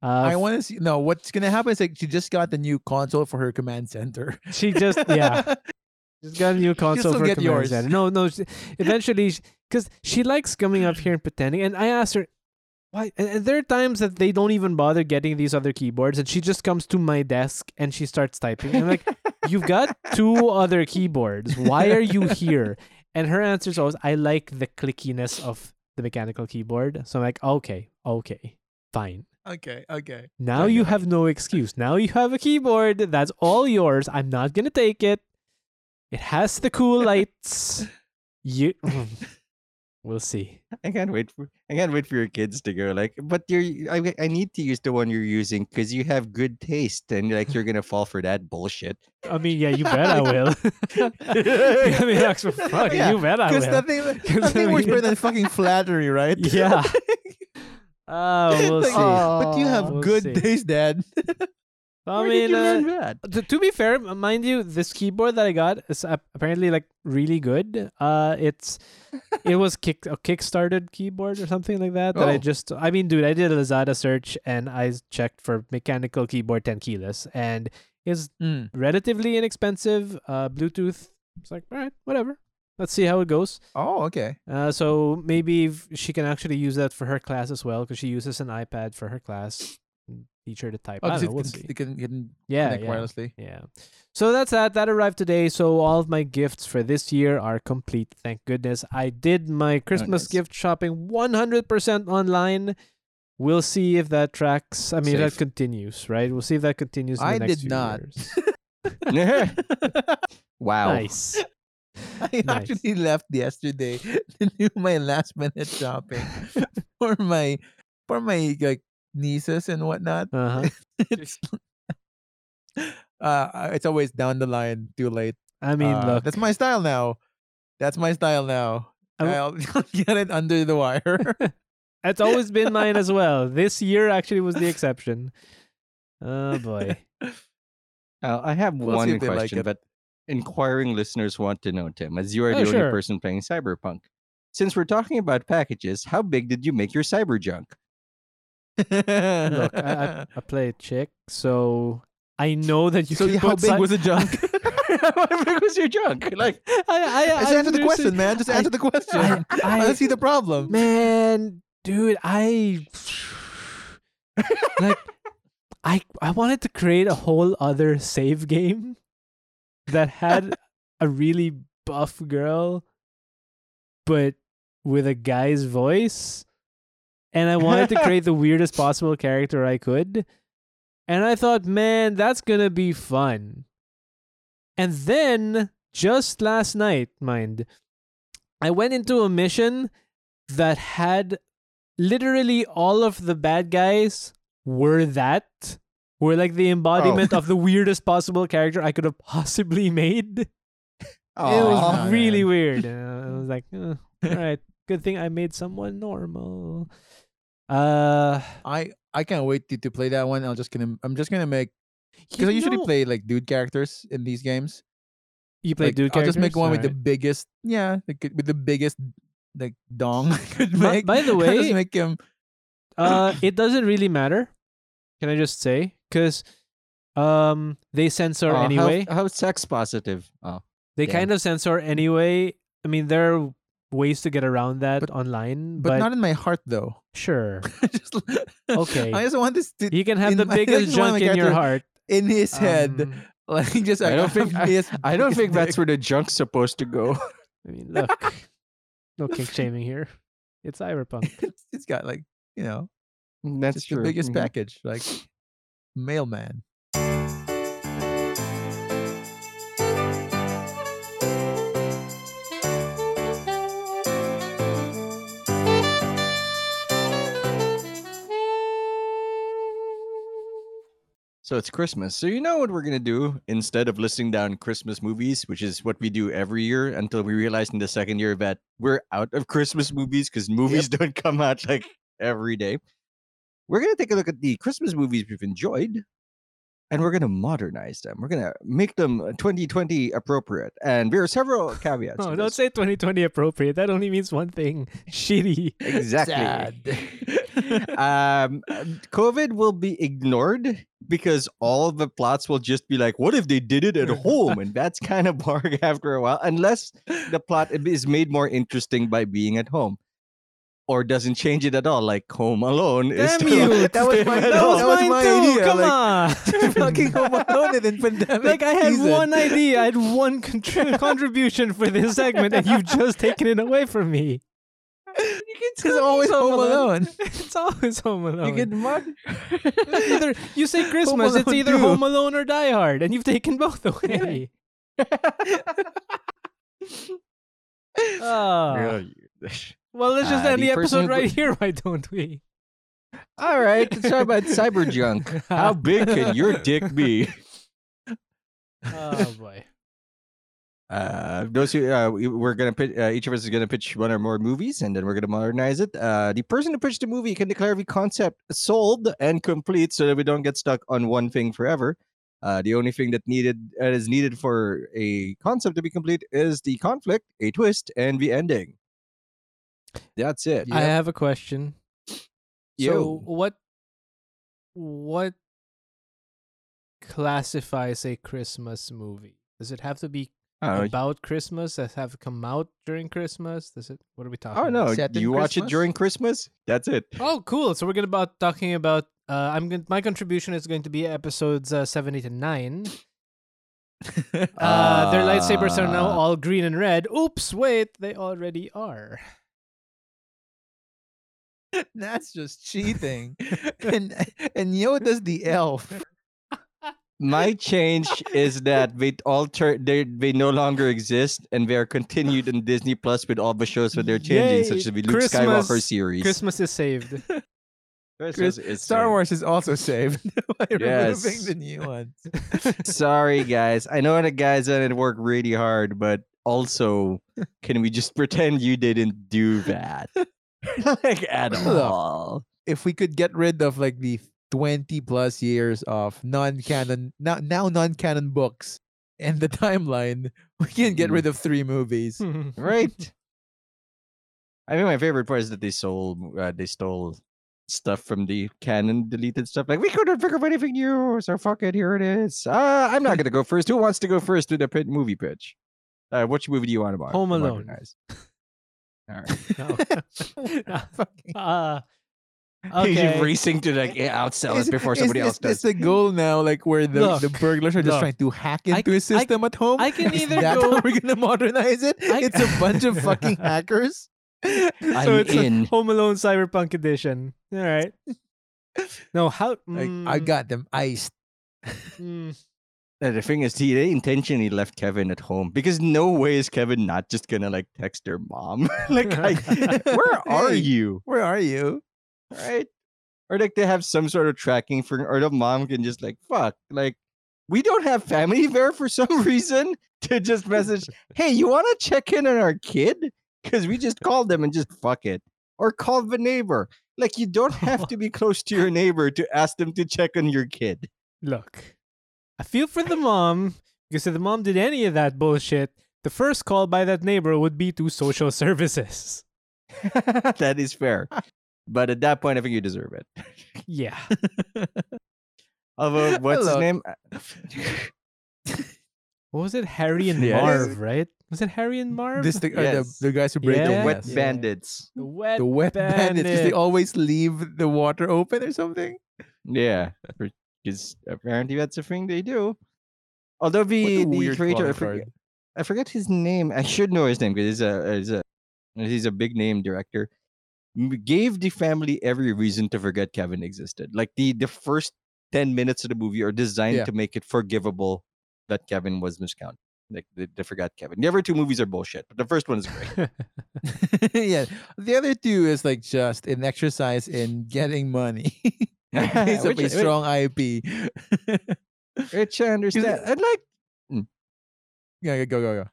Uh, I want to see. No, what's gonna happen is like she just got the new console for her command center. *laughs* she just yeah. *laughs* She's got a new console for Command yours. Center. No, no. She, eventually, because she likes coming up here and pretending. And I asked her, why? And, and there are times that they don't even bother getting these other keyboards, and she just comes to my desk and she starts typing. And I'm like, *laughs* you've got two other keyboards. Why are you here? And her answer is always, I like the clickiness of the mechanical keyboard. So I'm like, okay, okay, fine. Okay, okay. Now Okay. you have no excuse. Now you have a keyboard that's all *laughs* yours. I'm not gonna take it. It has the cool lights. You, *laughs* *laughs* we'll see. I can't wait for I can't wait for your kids to go like, but you're I, I need to use the one you're using because you have good taste and like you're gonna fall for that bullshit. I mean, yeah, you bet I will. I mean, fuck. Yeah, you bet I will. nothing, 'Cause nothing I works better than fucking flattery, right? Yeah. Oh, we'll *laughs* see. But you have We'll good see. taste, Dad. I *laughs* Where mean, did you uh, learn that? to, to be fair, mind you, this keyboard that I got is apparently like really good. Uh, it's it was kick a kickstarted keyboard or something like that. That I Oh. just, I mean, dude, I did a Lazada search and I checked for mechanical keyboard 10 keyless and it's Mm. relatively inexpensive. Uh, Bluetooth. It's like all right, whatever. Let's see how it goes. Oh, okay. Uh, so maybe she can actually use that for her class as well because she uses an iPad for her class. and Teach her to type. Oh, I 'cause don't know. it, We'll can, see. it can, can Yeah, yeah. wirelessly. Yeah. So that's that. That arrived today. So all of my gifts for this year are complete. Thank goodness. I did my Christmas nice. gift shopping 100% online. We'll see if that tracks. I mean, if that continues, right? We'll see if that continues. In I did not. *laughs* *laughs* wow. Nice. *laughs* I Nice. actually left yesterday *laughs* to do my last minute shopping *laughs* for my for my like nieces and whatnot. Uh huh. It's uh it's always down the line, too late. I mean, Uh, look. that's my style now. That's my style now. I'll, get it under the wire. It's always been mine as well. This year actually was the exception. Oh boy. Uh, I have We'll one if they like question, but inquiring listeners want to know, Tim, as you are Oh, the sure. only person playing Cyberpunk. Since we're talking about packages, how big did you make your cyber junk? Look, I, I, *laughs* I play a chick, so I know that you so can how big cy- was the junk? *laughs* *laughs* how big was your junk? Like, I, I, Just I answer the question, man. Just answer the question. I, I, I, don't see the problem. man, dude, I *sighs* like I I wanted to create a whole other save game that had a really buff girl but with a guy's voice and I wanted to *laughs* create the weirdest possible character I could and I thought man that's going to be fun. And then just last night mind I went into a mission that had literally all of the bad guys were that were like the embodiment of the weirdest possible character I could have possibly made. *laughs* It was Aw, really weird. Uh, I was like, uh, all right, good thing I made someone normal. Uh, I I can't wait to, to play that one. I'm just gonna I'm just gonna make because I usually know- play like dude characters in these games. You play like, dude I'll just make characters? one with the biggest yeah like, with the biggest like dong *laughs* I could By- make. by the *laughs* I'll way- just make him. uh, it doesn't really matter. Can I just say? Because um, they censor oh, how- anyway. How, sex positive? Oh, They Yeah. kind of censor anyway. I mean, there are ways to get around that online, But, but, not in my heart though. sure. *laughs* just, *laughs* Okay. I just want this to, You can have in the *laughs* biggest just want my junk in your heart. in his head, Um, like just I don't think- have his I don't biggest think that's where the junk's supposed to go. I mean, look, no kink shaming here. It's cyberpunk. it's, it's got like you know That's just true. the biggest Mhm. package like mailman. So it's Christmas. So you know what we're gonna do instead of listing down Christmas movies, which is what we do every year until we realize in the second year that we're out of Christmas movies because movies *laughs* don't come out like every day. We're gonna take a look at the Christmas movies we've enjoyed, and we're gonna modernize them. We're gonna make them uh, 2020 appropriate. And there are several caveats. Oh, to don't say 2020 appropriate. That only means one thing: *laughs* shitty. exactly. *laughs* um, uh, *laughs* COVID will be ignored because all the plots will just be like, what if they did it at home? And that's kind of boring after a while, unless the plot is made more interesting by being at home. Or doesn't change it at all, like Home Alone is Damn still you! *laughs* That was my- at that was home. my mine too. idea, Come like- on. *laughs* *laughs* Fucking Home Alone and then pandemic. like I had season. one idea, I had one contri- contribution for this segment, and you've just taken it away from me. You can it's always Home Alone. It's always Home Alone. You get mod- either you say Christmas, it's either 2. Home Alone or Die Hard, and you've taken both away. Ah. Really. Well, let's just Ah, end the the episode right here. Why don't we? *laughs* All right, let's talk about cyber junk. How big can your *laughs* dick be? oh boy. *laughs* Uh, those who uh, we- we're gonna pitch, uh, each of us is gonna pitch one or more movies, and then we're gonna modernize it. Uh, the person who pitched the movie can declare the concept sold and complete, so that we don't get stuck on one thing forever. Uh, the only thing that needed uh, is needed for a concept to be complete is the conflict, a twist, and the ending. That's it. I have a question. Yo. So what what classifies a Christmas movie? Does it have to be I about Christmas that have come out during Christmas? Does it? What are we talking? Oh no! Set in You watch it during Christmas? That's it. Oh, cool. So we're gonna about talking about. Uh, I'm going. My contribution is going to be episodes uh, seven, eight, and nine. *laughs* Uh, their lightsabers are now Ah. all green and red. Oops! Wait, they already are. *laughs* That's just cheating. *laughs* and and Yoda's the elf. My change is that they alter they they no longer exist and they are continued in Disney Plus with all the shows that they're changing, Yay, such as the Luke Skywalker series. Christmas is saved. Christmas Chris, is Star saved. Wars is also saved *laughs* by removing Yes. the new ones. Sorry, guys. I know the guys it work really hard, but also, can we just pretend you didn't do that? *laughs* like at all. If we could get rid of like the 20 plus years of non-canon now now non-canon books and the *laughs* timeline, we can get Mm. rid of three movies. Right. *laughs* I mean, my favorite part is that they stole uh, they stole stuff from the canon deleted stuff. Like we couldn't figure of anything new, so fuck it. Here it is. Uh, I'm not gonna go first. Who wants to go first with the pit movie pitch? Uh, which movie do you want to watch? Home Alone. All right. *laughs* No. *laughs* *laughs* Fucking- Uh, He's okay. racing to like outsell it before somebody it's, else does. It's the goal now, like where the, the burglars are just look. trying to hack I into a system at home. I can Is either that go- how we're gonna modernize it? I- it's a bunch of fucking hackers. so I'm it's a in. Home Alone Cyberpunk Edition. All right. No, how? Like I mm, got them iced. mm, the thing is, he they intentionally left Kevin at home because no way is Kevin not just gonna like text their mom. *laughs* like, I, *laughs* where are Hey. you? Where are you? right? Or like they have some sort of tracking for, or the mom can just like, fuck, like we don't have family there for some *laughs* reason to just message, hey, you want to check in on our kid? Because we just called them and just fuck it. Or call the neighbor. Like you don't have to be close to your neighbor to ask them to check on your kid. look, I feel for the mom because if the mom did any of that bullshit, the first call by that neighbor would be to social services. *laughs* that is fair. But at that point, I think you deserve it. Yeah. *laughs* Although, what's his name? *laughs* What was it? Harry and Yes. Marv, right? Was it Harry and Marv? This the, uh, are Yes. the, the guys who break Yeah. The the wet glass. Yeah. bandits. the wet, The wet bandits because they always leave the water open or something. Yeah, because apparently that's a thing they do. Although the the creator, I forget. I forget his name. I should know his name because he's a he's a he's a big name director. Gave the family every reason to forget Kevin existed. Like the the first ten minutes of the movie are designed Yeah. to make it forgivable that Kevin was miscounted. Like they, they forgot Kevin. The other two movies are bullshit, but the first one is great. *laughs* yeah. The other two is like just an exercise in getting money. *laughs* *laughs* Based which, a strong IP. *laughs* which I understand. I'd like hmm. yeah, go go go.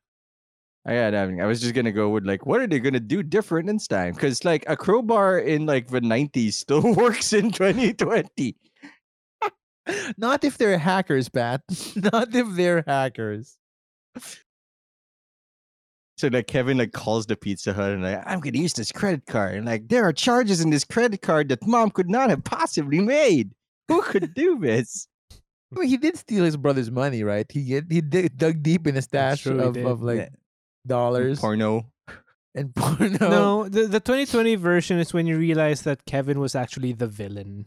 I had having. I was just gonna go with like, what are they gonna do different this time? Because like a crowbar in like the '90s still *laughs* works in 2020. Not if they're hackers, Pat. Not if they're hackers. So like Kevin like calls the Pizza Hut and like, I'm gonna use this credit card. And like there are charges in this credit card that mom could not have possibly made. Who could do this? I mean, he did steal his brother's money, right? He get, he dig, dug deep in a stash true, of, of like Yeah. dollars Porno. and *laughs* porno. no, the, the 2020 version is when you realize that Kevin was actually the villain.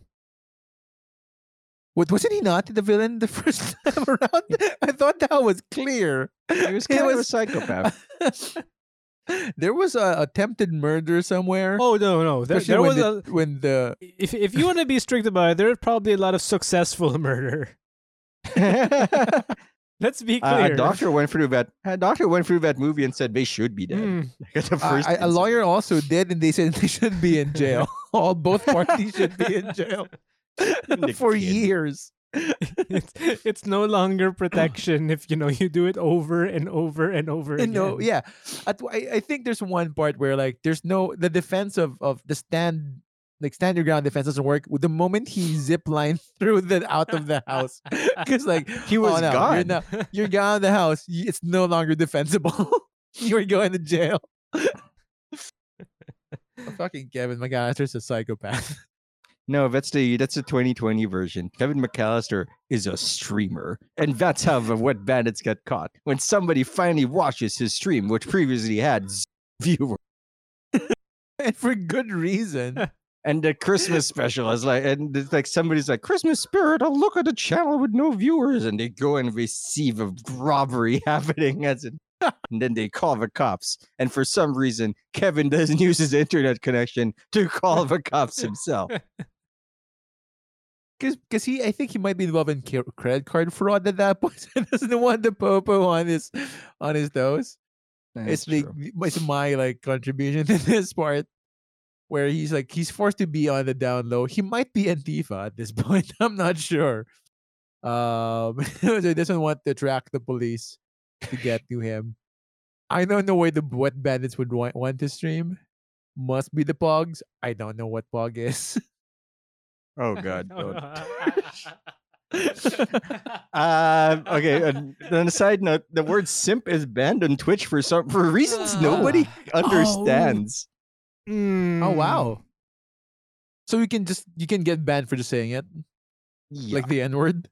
What, wasn't he not the villain the *laughs* first time around? I thought that was clear. He was *laughs* He kind of a psychopath. *laughs* there was a attempted murder somewhere. Oh no, no, there, there when was the, a. when the If if you want to be strict about it, there's probably a lot of successful murder. Let's be Uh, clear. a doctor went through that. A doctor went through that movie and said they should be dead. Mm, Like, the uh, first I- a incident. lawyer also did, and they said they should be in jail. All both parties should be in jail The *laughs* for kid. years. *laughs* it's, it's no longer protection if you know you do it over and over and over And again. no, yeah. At, I, I think there's one part where like there's no the defense of of the stand like stand your ground defense doesn't work. The moment he zip lined *laughs* through the out of the house, because like He oh, was oh, no, You're, gone. not, you're gone the house. It's no longer defensible. you're going to jail. fucking Kevin McAllister's a psychopath. No, that's the that's the 2020 version. Kevin McAllister is a streamer, and that's how the Wet Bandits get caught. When somebody finally watches his stream, which previously had viewers, *laughs* and for good reason. *laughs* and the Christmas special is like, and it's like somebody's like Christmas spirit. I'll look at a channel with no viewers, and they go and they see the robbery *laughs* happening as in. And then they call the cops. And for some reason, Kevin doesn't use his internet connection to call the cops himself. Because he, I think he might be involved in credit card fraud at that *laughs* point. and doesn't want the popo on his on his toes. it's That's true. it's my like contribution *laughs* to this part where he's like he's forced to be on the down low. He might be Antifa at this *laughs* point. I'm not sure. Um, so he doesn't want to track the police to get to him. I don't know where the wet bandits would want, want to stream. Must be the pogs. I don't know what pog is. Oh *laughs* God. No, don't. no. *laughs* Um, okay. And on a side note, the word "simp" is banned on Twitch for some for reasons nobody *laughs* understands. oh Mm. wow. So you can just you can get banned for just saying it, Yeah. like the N word.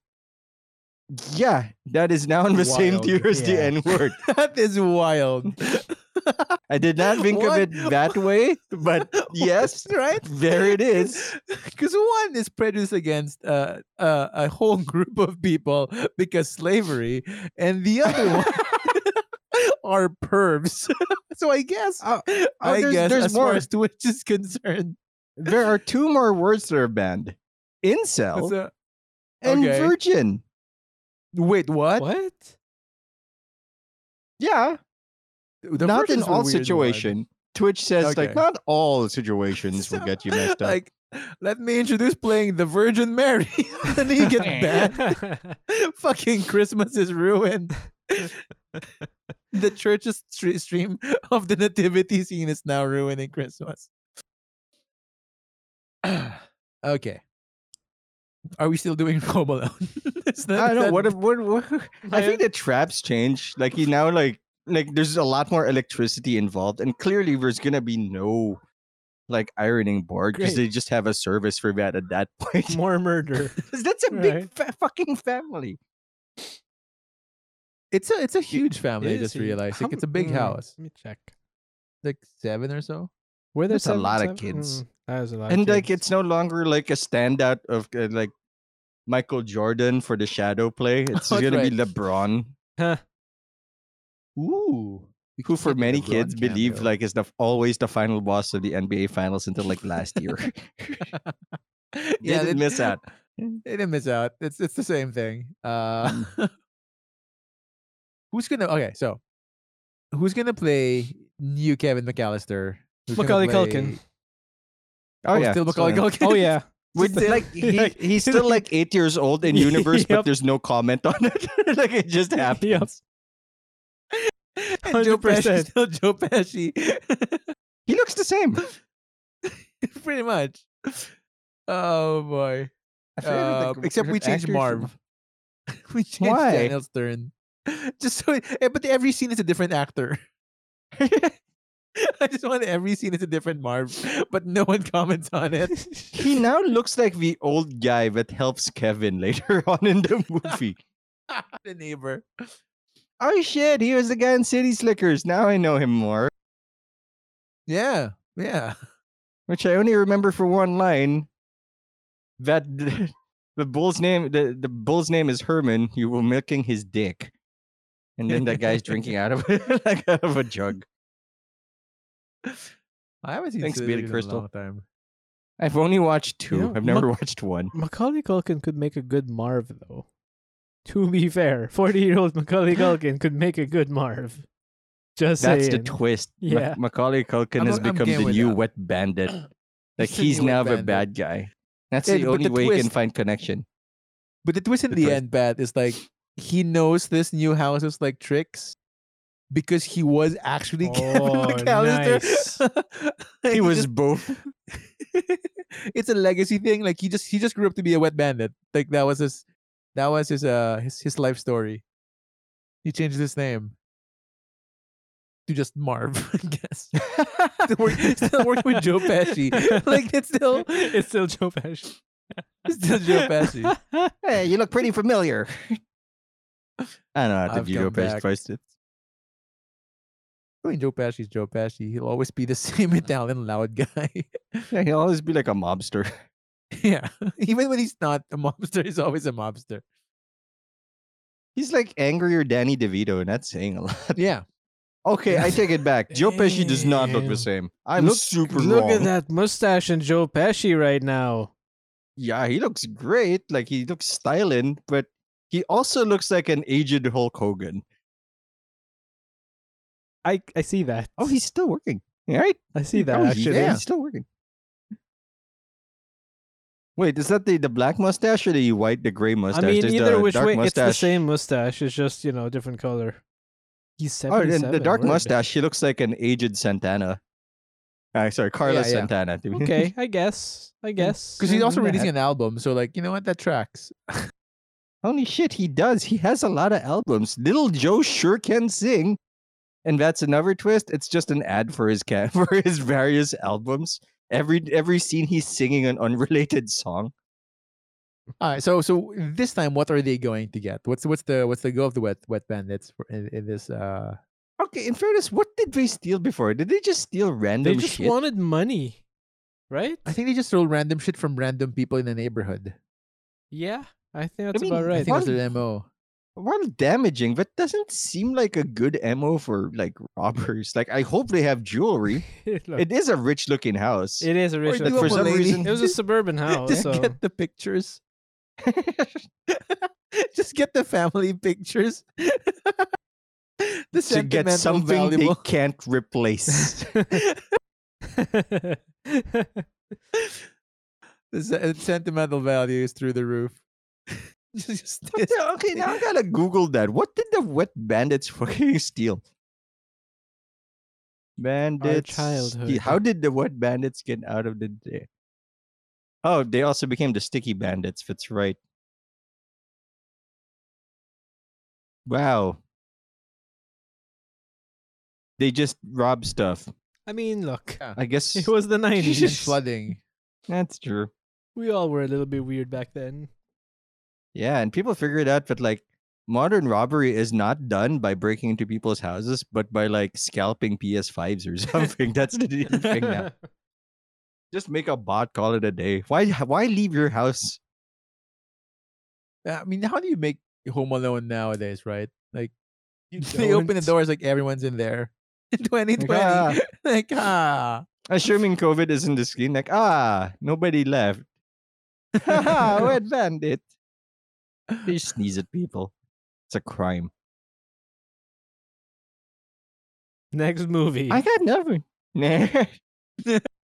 yeah, that is now in the same tier as the N word. that is wild. I did not think What? of it that way, but *laughs* yes, right. there it is. *laughs* Because one is prejudiced against uh, uh, a whole group of people because slavery, and the other *laughs* one are pervs. so I guess, Oh, I there's- guess, there's as far more. as Twitch is concerned, There are two more words that are banned: incel a- and okay. virgin. wait, what? What? Yeah, The not in all weird one. situation. Twitch says Okay. like not all situations *laughs* will get you messed up. Like, let me introduce playing the Virgin Mary, *laughs* and then you get banned. *laughs* Fucking Christmas is ruined. the church's stre- stream of the nativity scene is now ruining Christmas. *clears throat* okay. Are we still doing Home Alone? That- I don't know that- what what, what I think the traps change. Like you now like like there's a lot more electricity involved, and clearly there's gonna be no like ironing board because they just have a service for that at that *laughs* point. More murder. *laughs* That's a big Right. fa- fucking family. It's a it's a huge family. I just realized like, it's a big mm, house, Let me check. like seven or so. Were there That's a seven- lot of kids. Mm, that is a lot. and like it's no longer like a standout of uh, like Michael Jordan for the shadow play. *laughs* It's Oh, gonna be. LeBron, Huh. Ooh. who for many kids believe like is the always the final boss of the NBA Finals until like last year. *laughs* yeah, didn't miss out. *laughs* They didn't miss out. It's it's the same thing. Uh, *laughs* who's gonna? Okay, so who's gonna play new Kevin McAllister? Who's Macaulay play- Culkin. Oh, yeah, still Macaulay. Culkin. Oh yeah. With like he, he's still like eight years old in universe, but there's no comment on it. like it just happens. And Joe Pesci, 100%. still *laughs* Joe Pesci. He looks the same. *laughs* Pretty much. Oh boy. I forget who the Uh, except we changed Marv. *laughs* we changed Why? Daniel Stern. Just so, eh, but every scene is a different actor. I just want every scene is a different Marv, but no one comments on it. He now looks like the old guy that helps Kevin later on in the movie. the neighbor. Oh shit, he was the guy in City Slickers. Now I know him more. Yeah, yeah. Which I only remember for one line. That *laughs* the, bull's name the, the bull's name is Herman. You were milking his dick. And then that guy's drinking out of *laughs* like out of a jug. I haven't seen Thanks, City Slickers in a Crystal. long time. I've only watched two. know, I've never *laughs* watched one. Macaulay Culkin could make a good Marv though. To be fair, forty-year-old Macaulay *laughs* Culkin could make a good Marv. Just That's the saying. twist. Ma- Yeah. Macaulay Culkin I'm- has I'm become the new that. wet bandit. *clears throat* Like He's he's now the bad guy. That's Yeah, the only the way you can find connection. But the twist in The the, twist. end, Pat, is like he knows this new house is like tricks because he was actually *laughs* Kevin Oh, McAllister. *laughs* He was just- both. it's a legacy thing. Like he just he just grew up to be a wet bandit. Like that was his that was his uh his his life story. He changed his name to just Marv, *laughs* I guess. *laughs* still, work, *laughs* still working with Joe Pesci. Like it's still it's still Joe Pesci. it's still Joe Pesci. hey, you look pretty familiar. I don't know how to do Joe Pesci. It's I mean, Joe Pesci's Joe Pesci. He'll always be the same Italian loud guy. Yeah, he'll always be like a mobster. Yeah, *laughs* even when he's not a mobster, he's always a mobster. He's like angrier Danny DeVito, and that's saying a *laughs* lot. Yeah, Okay, I take it back. Joe Pesci does not look the same. I'm Look- super Look wrong. at that mustache and Joe Pesci right now. Yeah, he looks great. Like he looks styling, but he also looks like an aged Hulk Hogan. I I see that. Oh, he's still working. Right? I see oh, that Oh, he- actually. yeah, he's still working. Wait, is that the, the black mustache or the white, the gray mustache? I mustache? mean, There's either the which way, it's the mustache. same mustache. It's just you know a different color. He's Oh, seventy-seven. and the dark mustache, he looks like an aged Santana. Uh, sorry, Carlos yeah. Santana. Okay, *laughs* I guess. I guess. because he's also Yeah. releasing an album. So like, you know what? That tracks. *laughs* Holy shit, he does. He has a lot of albums. Little Joe sure can sing. And that's another twist. It's just an ad for his cat *laughs* for his various albums. Every every scene he's singing an unrelated song. All right. So so this time, what are they going to get? What's what's the what's the go of the wet wet bandits for, in, in this? uh Okay, in fairness, what did they steal before? Did they just steal random? they just shit? wanted money, right? I think they just stole random shit from random people in the neighborhood. Yeah, I think that's mean, about right. I think that's their mo. While damaging, but doesn't seem like a good MO for like *laughs* robbers. Like I hope they have jewelry. *laughs* Look, it is a rich looking house. it is a rich. do But for some Mulaney. reason it was a suburban *laughs* house, Just so get the pictures. just get the family pictures. the to get something valuable. they can't replace. the sentimental value is through the roof. *laughs* Just What the- okay, now I gotta Google that. What did the wet bandits *laughs* fucking steal? Bandits. ste- childhood. How did the wet bandits get out of the day? Oh, they also became the sticky bandits. That's right. Wow. They just rob stuff. I mean, look, I guess it was the *laughs* and nineties. flooding. that's true. we all were a little bit weird back then. Yeah, and people figured out that like modern robbery is not done by breaking into people's houses, but by like scalping PS5s or *laughs* something. That's the *laughs* thing now. Just make a bot, call it a day. Why why leave your house? I mean, how do you make Home Alone nowadays, right? Like, You *laughs* they open the doors like everyone's in there. In 2020. ah. Like, ah. Assuming COVID is in the screen, like ah, nobody left. Wet bandit. They sneeze at people. It's a crime. Next movie. I got nothing. *laughs* Nah.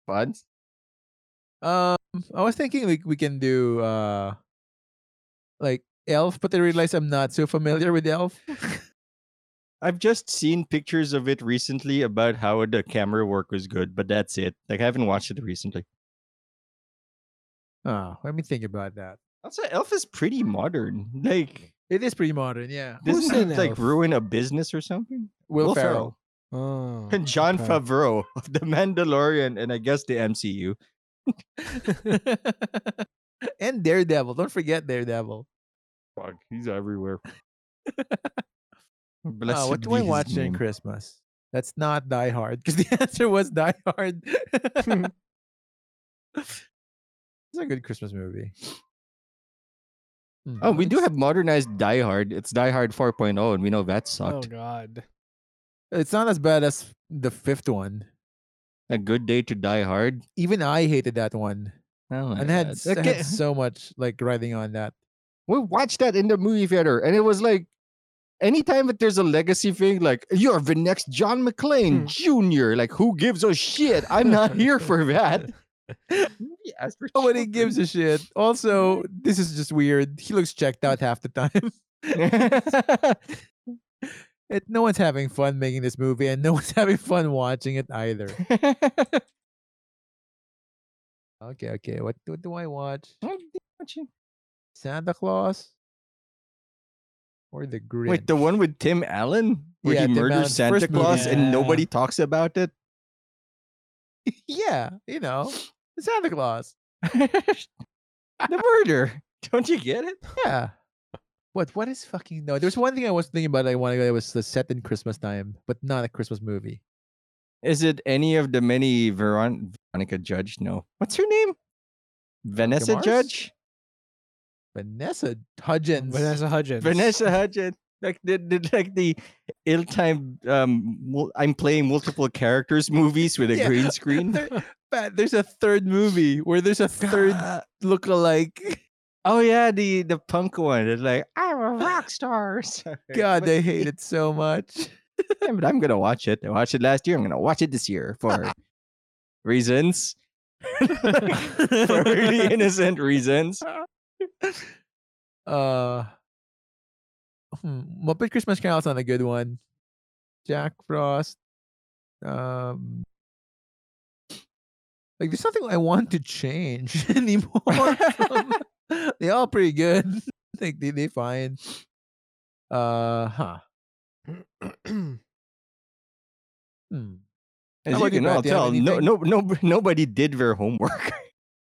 Fun. Um, I was thinking like we can do uh, like Elf, but I realize I'm not so familiar with Elf. *laughs* I've just seen pictures of it recently about how the camera work was good, but that's it. Like I haven't watched it recently. Oh, let me think about that. Also, Elf is pretty modern. Like, It is pretty modern, yeah. Who's doesn't it like Elf? ruin a business or something? Will, Will Ferrell. oh, And John okay. Favreau of The Mandalorian and I guess the MCU. *laughs* and Daredevil. Don't forget Daredevil. Fuck, he's everywhere. *laughs* Oh, Blessed what do be I watch during. Christmas? That's not Die Hard because the *laughs* answer was Die Hard. it's a good Christmas movie. Hmm, Oh, we do have modernized Die Hard. It's Die Hard 4.0, and we know that sucked. oh. God. It's not as bad as the fifth one. A Good Day to Die Hard. Even I hated that one, Oh my and had, God. s- had so much like riding on that. we watched that in the movie theater, and it was like, anytime that there's a legacy thing, like you're the next John McClane Hmm. Jr. Like, who gives a shit? I'm not here for that. *laughs* Movie asked for Nobody gives a shit. Also, this is just weird. He looks checked out half the time. *laughs* *laughs* it, no one's having fun making this movie, and no *laughs* one's having fun watching it either. Okay, okay. What, what do I watch? Santa Claus or the Grinch? Wait, the one with Tim Allen, where Yeah, he Tim murders Allen's Santa first movie. Claus and Yeah. nobody talks about it. Yeah, you know, Santa Claus. *laughs* the murder. Don't you get it? Yeah. What what is fucking no? There's one thing I was thinking about. I wanted that was the set in Christmas time, but not a Christmas movie. Is it any of the many Veron- Veronica Judge? No. What's her name? Vanessa Judge? Vanessa Hudgens. Vanessa Hudgens. Vanessa Hudgens. Like the, the *laughs* like the ill-timed um I'm playing multiple characters movies with a Yeah. green screen. There- *laughs* there's a third movie where there's a third look-alike. Oh yeah, the the punk one. It's like I'm a *laughs* rock star. Sorry. God, I hate it so much. Yeah, but I'm gonna watch it. I watched it last year. I'm gonna watch it this year for reasons. for really innocent reasons. Uh, hmm, Muppet Christmas Carol's not a good one. Jack Frost. Um, like there's nothing I want to change *laughs* anymore. from- *laughs* *laughs* They're all pretty good. like they they fine. Uh huh. *clears throat* Hmm. As How you can all Brad? Do you have tell, no, no, no, nobody did their homework.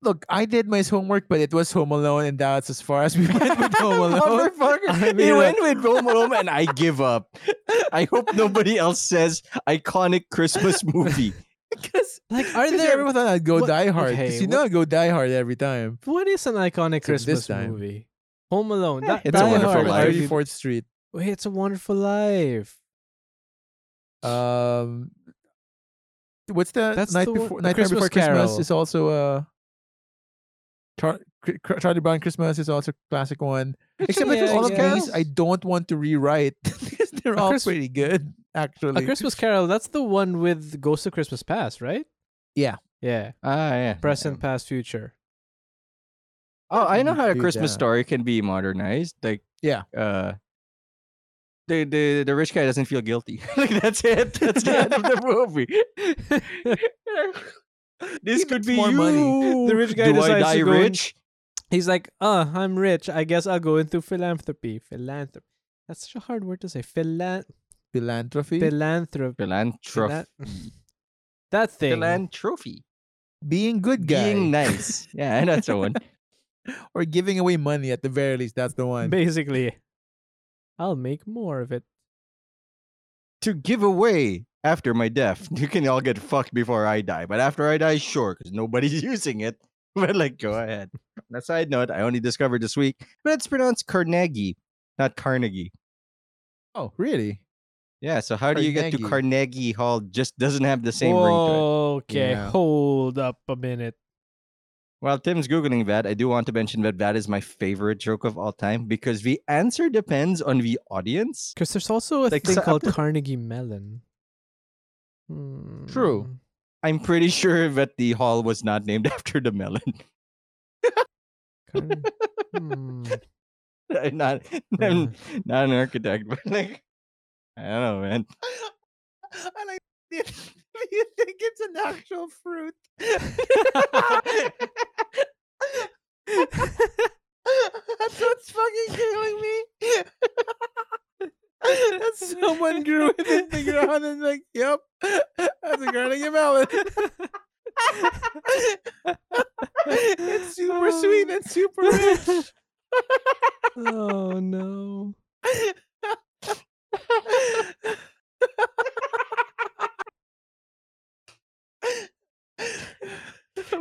Look, I did my homework, but it was Home Alone, and that's as far as we went with Home *laughs* Alone. Motherfucker. *laughs* I he mean, went with Home Alone, and I give up. *laughs* I hope nobody else says iconic Christmas movie. Because like, are Because there? everyone thought I'd go what- Die Hard. okay, you what- know I go Die Hard every time. What is an iconic Except Christmas movie? Home Alone. That, It's a Die Wonderful Hard, Life. arguably- 34th Street. Wait, it's a Wonderful Life. Um, what's the That's night the before? the Before Christmas Christmas Carol. is also uh, Char- Cr- Cr- Charlie Brown Christmas is also a classic one. Except Yeah, for all I of these. I don't want to rewrite *laughs* because they're all Christ- pretty good. Actually, A Christmas Carol. That's the one with Ghost of Christmas Past, right? Yeah. Yeah. Ah, yeah. Present, past, future. Oh, I know how a Christmas story can be modernized. Like, Yeah. uh, the the the rich guy doesn't feel guilty. *laughs* like that's it. That's the end of the movie. *laughs* this He could be more you. money. The rich guy Do I decides die to go in- rich? He's like, uh, I'm rich. I guess I'll go into philanthropy. Philanthropy. That's such a hard word to say. Philan- philanthropy, philanthropy. Philanthropy. That thing. Philanthropy. being good guy, Being nice. *laughs* Yeah, that's the one. or giving away money at the very least. That's the one. Basically, I'll make more of it. to give away after my death. *laughs* You can all get fucked before I die, but after I die, sure, because nobody's *laughs* using it. *laughs* But like, go ahead. On a side note, I only discovered this week, but it's pronounced Carnegie, not Carnegie. oh, really? Yeah. So how do you get to Carnegie Hall? Just doesn't have the same ring to it. Okay, Yeah. hold up a minute. While Tim's googling that, I do want to mention that that is my favorite joke of all time because the answer depends on the audience. Because there's also a Like, thing so- called Carnegie Mellon. True. Hmm. I'm pretty sure that the hall was not named *laughs* after the melon. Carne- *laughs* hmm. I'm not I'm not an architect, *laughs* but like I don't know, man. I like. Do you think it's an actual fruit? That's what's fucking killing me. That someone grew it in the ground and like, yep, that's a Carnegie melon. it's super sweet and super rich. oh no.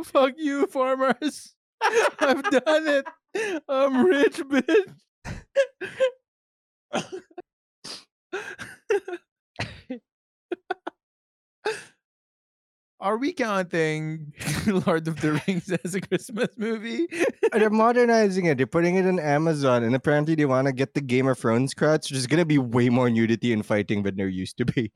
Fuck you, farmers. I've done it. I'm rich, bitch. Are we counting *laughs* Lord of the Rings *laughs* as a Christmas movie? They're modernizing it. They're putting it on Amazon, and apparently they want to get the Game of Thrones crowd. So there's gonna be way more nudity and fighting than there used to be.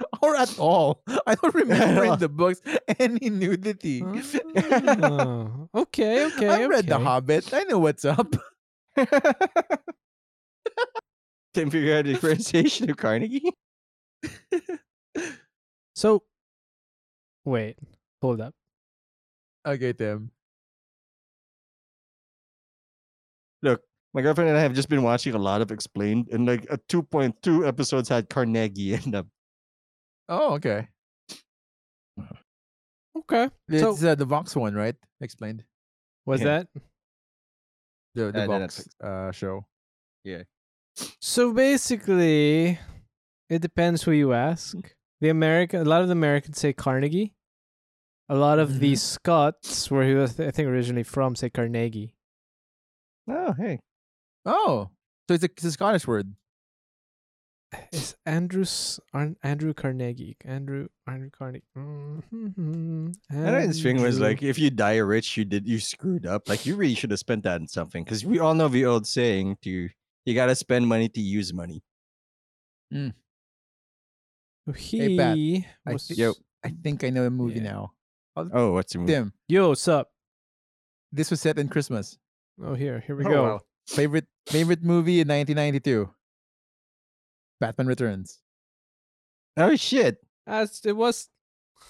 *laughs* or at all? I don't remember in the books any nudity. Oh, okay, okay. I've read The. Hobbit. I know what's up. Tim figure out the differentiation of Carnegie. *laughs* So, wait, hold up. Okay, Tim. Look, my girlfriend and I have just been watching a lot of Explained, and like a 2.2 episodes had Carnegie in them. Oh, okay. Okay. So It's uh, the Vox one, right? Explained. was Yeah. that The the Uh, the Vox uh, show. So? Basically, it depends who you ask. The American, a lot of the Americans say Carnegie. A lot of the Mhm. Scots, where he was, I think, originally from, say Carnegie. Oh, hey. Oh, so it's a, it's a Scottish word. It's Andrews Ar- Andrew Carnegie? Andrew Andrew Carnegie. Mm-hmm. I know his thing was like, if you die rich, you did you screwed up. Like you really should have spent that on something, because we all know the old saying: to you got to spend money to use money. Mm. he Pat, I was. thi- Yo. I think I know a movie Yeah. now. Oh, what's the movie? Tim, Yo, what's up? this was set in Christmas. Oh, here, here we Oh, go. wow. Favorite favorite movie in 1992. Batman Returns. Oh shit! As it was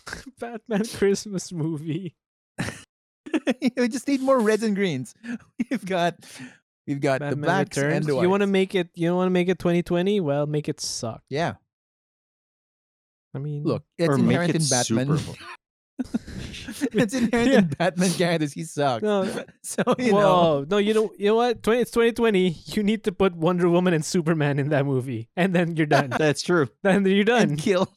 *laughs* Batman Christmas movie. *laughs* we just need more reds and greens. *laughs* We've got we've got the Batman blacks Returns. and the you want to make it? You don't want to make it 2020? Well, make it suck. Yeah. I mean, Look, it's or make inherent it in Batman. Super. *laughs* it's inherent in Batman characters. He sucks. No, *laughs* so you know. Whoa, no, you know, you know what? 20, it's 2020. You need to put Wonder Woman and Superman in that movie, and then you're done. *laughs* That's true. then you're done. and kill.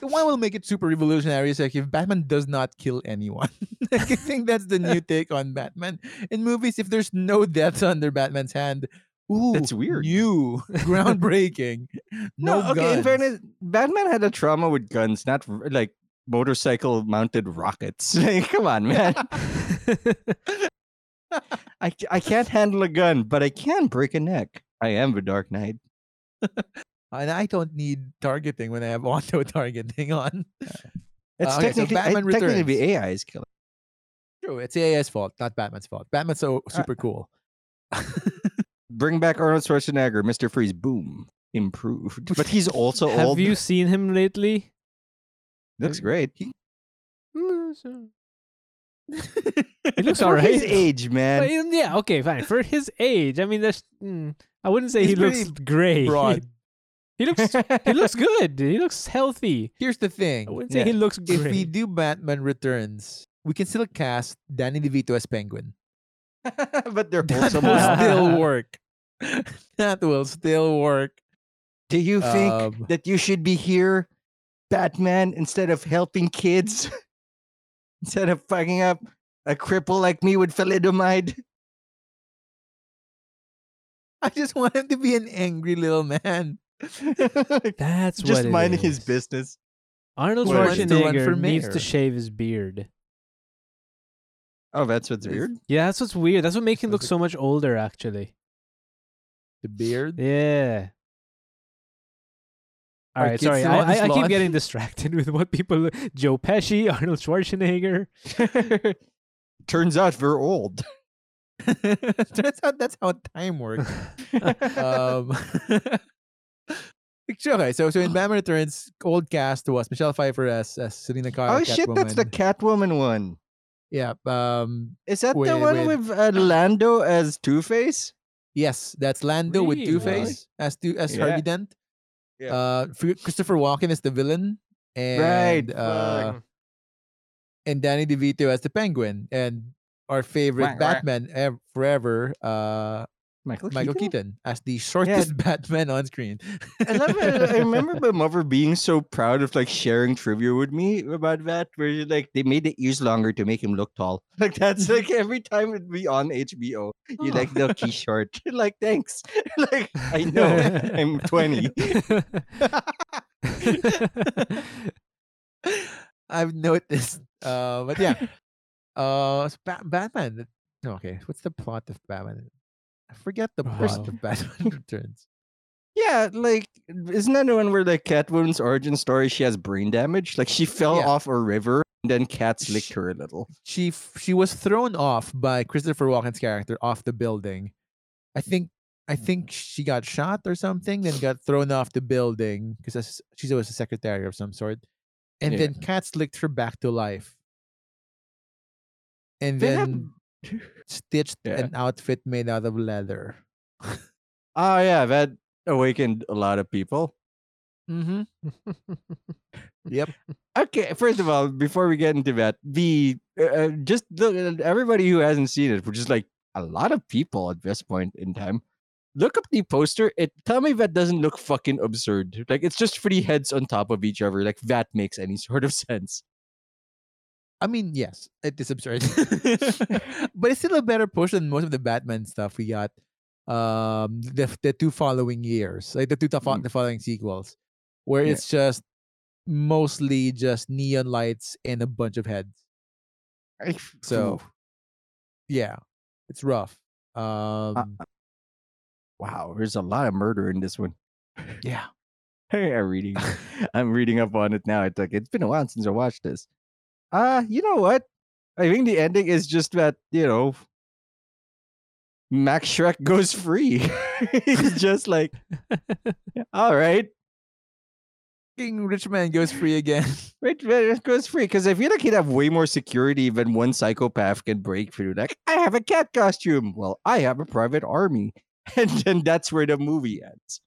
The one will make it super revolutionary is like if Batman does not kill anyone. *laughs* like, I think that's the new *laughs* take on Batman. In movies, if there's no deaths *laughs* under Batman's hand, ooh, That's weird. New, groundbreaking. No, okay. In fairness, Batman had a trauma with guns, not like motorcycle mounted rockets. Like, come on, man. I I can't handle a gun, but I can break a neck. I am the Dark Knight. And I don't need targeting when I have *laughs* auto targeting on. It's Uh, okay, so technically, I- Batman technically. AI is killing. True, it's AI's fault, not Batman's fault. Batman's so Uh, super cool. Bring back *laughs* Arnold Schwarzenegger, Mr. Freeze. Boom, improved. But he's also *laughs* Have old. Have you seen him lately? Looks great. He he looks alright. his age, man. mm, yeah, okay, fine. For his age, I mean, that's. Mm, I wouldn't say He's he looks great. broad. He looks. he looks *laughs* good. He looks healthy. Here's the thing. I wouldn't say Yeah. he looks great. If we do Batman Returns, we can still cast Danny DeVito as Penguin. *laughs* but they're That will still *laughs* work. that will still work. Do you think Um, that you should be here, Batman, instead of helping kids? instead of fucking up a cripple like me with thalidomide? I just want him to be an angry little man. *laughs* That's Just what it minding his is. business. Arnold Who wants to run for Schwarzenegger needs to shave his beard. Oh, that's what's weird. Yeah, that's what's weird. That's what makes him look so much older, actually. The beard. Yeah. All Are right, kids sorry. I, I, I keep getting distracted *laughs* with what people. Joe Pesci, Arnold Schwarzenegger. *laughs* Turns out we're old. Turns out that's how time works. um, okay, so so in Batman Returns, old cast was Michelle Pfeiffer as as Selina Kyle. oh shit, that's the Catwoman one. yeah. Um, Is that the one with- with uh, Lando as Two Face? yes, that's Lando with Two Face as two as Yeah. Harvey Dent. Yeah. Uh, Christopher Walken is the villain, and Right, uh, fuck. and Danny DeVito as the Penguin, and our favorite Wah, wah. Batman ev- forever, uh, Michael, Michael Keaton as the shortest *laughs* Batman on screen. I love it. I *laughs* remember my mother being so proud of like sharing trivia with me about that, where like they made the ears longer to make him look tall. *laughs* Like that's like every time it'd be on HBO, you like look he's short. like thanks. like I know I'm 20. I've noticed. Uh, but yeah, uh, Batman. Okay, what's the plot of Batman? I forget the uh-huh. plot Wow. of Batman Returns. *laughs* Yeah, like isn't that the one where like Catwoman's origin story? She has brain damage. Like she fell Yeah. off a river and then cats licked Sh- her a little. She she was thrown off by Christopher Walken's character off the building. I think I think she got shot or something, then got thrown off the building because she's always a secretary of some sort, and Yeah. then cats licked her back to life. And They then stitched Yeah. an outfit made out of leather. Oh yeah, that awakened a lot of people. Mm-hmm. Yep. Okay, first of all, before we get into that, the uh, uh, just the, everybody who hasn't seen it, which is like a lot of people at this point in time, look up the poster. It tell me that doesn't look fucking absurd. Like it's just three heads on top of each other. Like that makes any sort of *laughs* sense. I mean, yes, it is absurd, *laughs* *laughs* but it's still a better push than most of the Batman stuff we got. Um, the the two following years, like the two to Mm. the following sequels, where Yeah. it's just mostly just neon lights and a bunch of heads. So-. Yeah, it's rough. Um, wow, there's a lot of murder in this one. yeah. *laughs* Hey, I'm reading. I'm reading up on it now. It's like it's been a while since I watched this. Uh, you know what? I think the ending is just that, you know, Max Shreck *laughs* goes free. *laughs* He's just like, *laughs* all right, King Rich Man goes free again. Rich man goes free. Because I feel like he'd have way more security than one psychopath can break through. Like, I have a cat costume. Well, I have a private army. And then that's where the movie ends.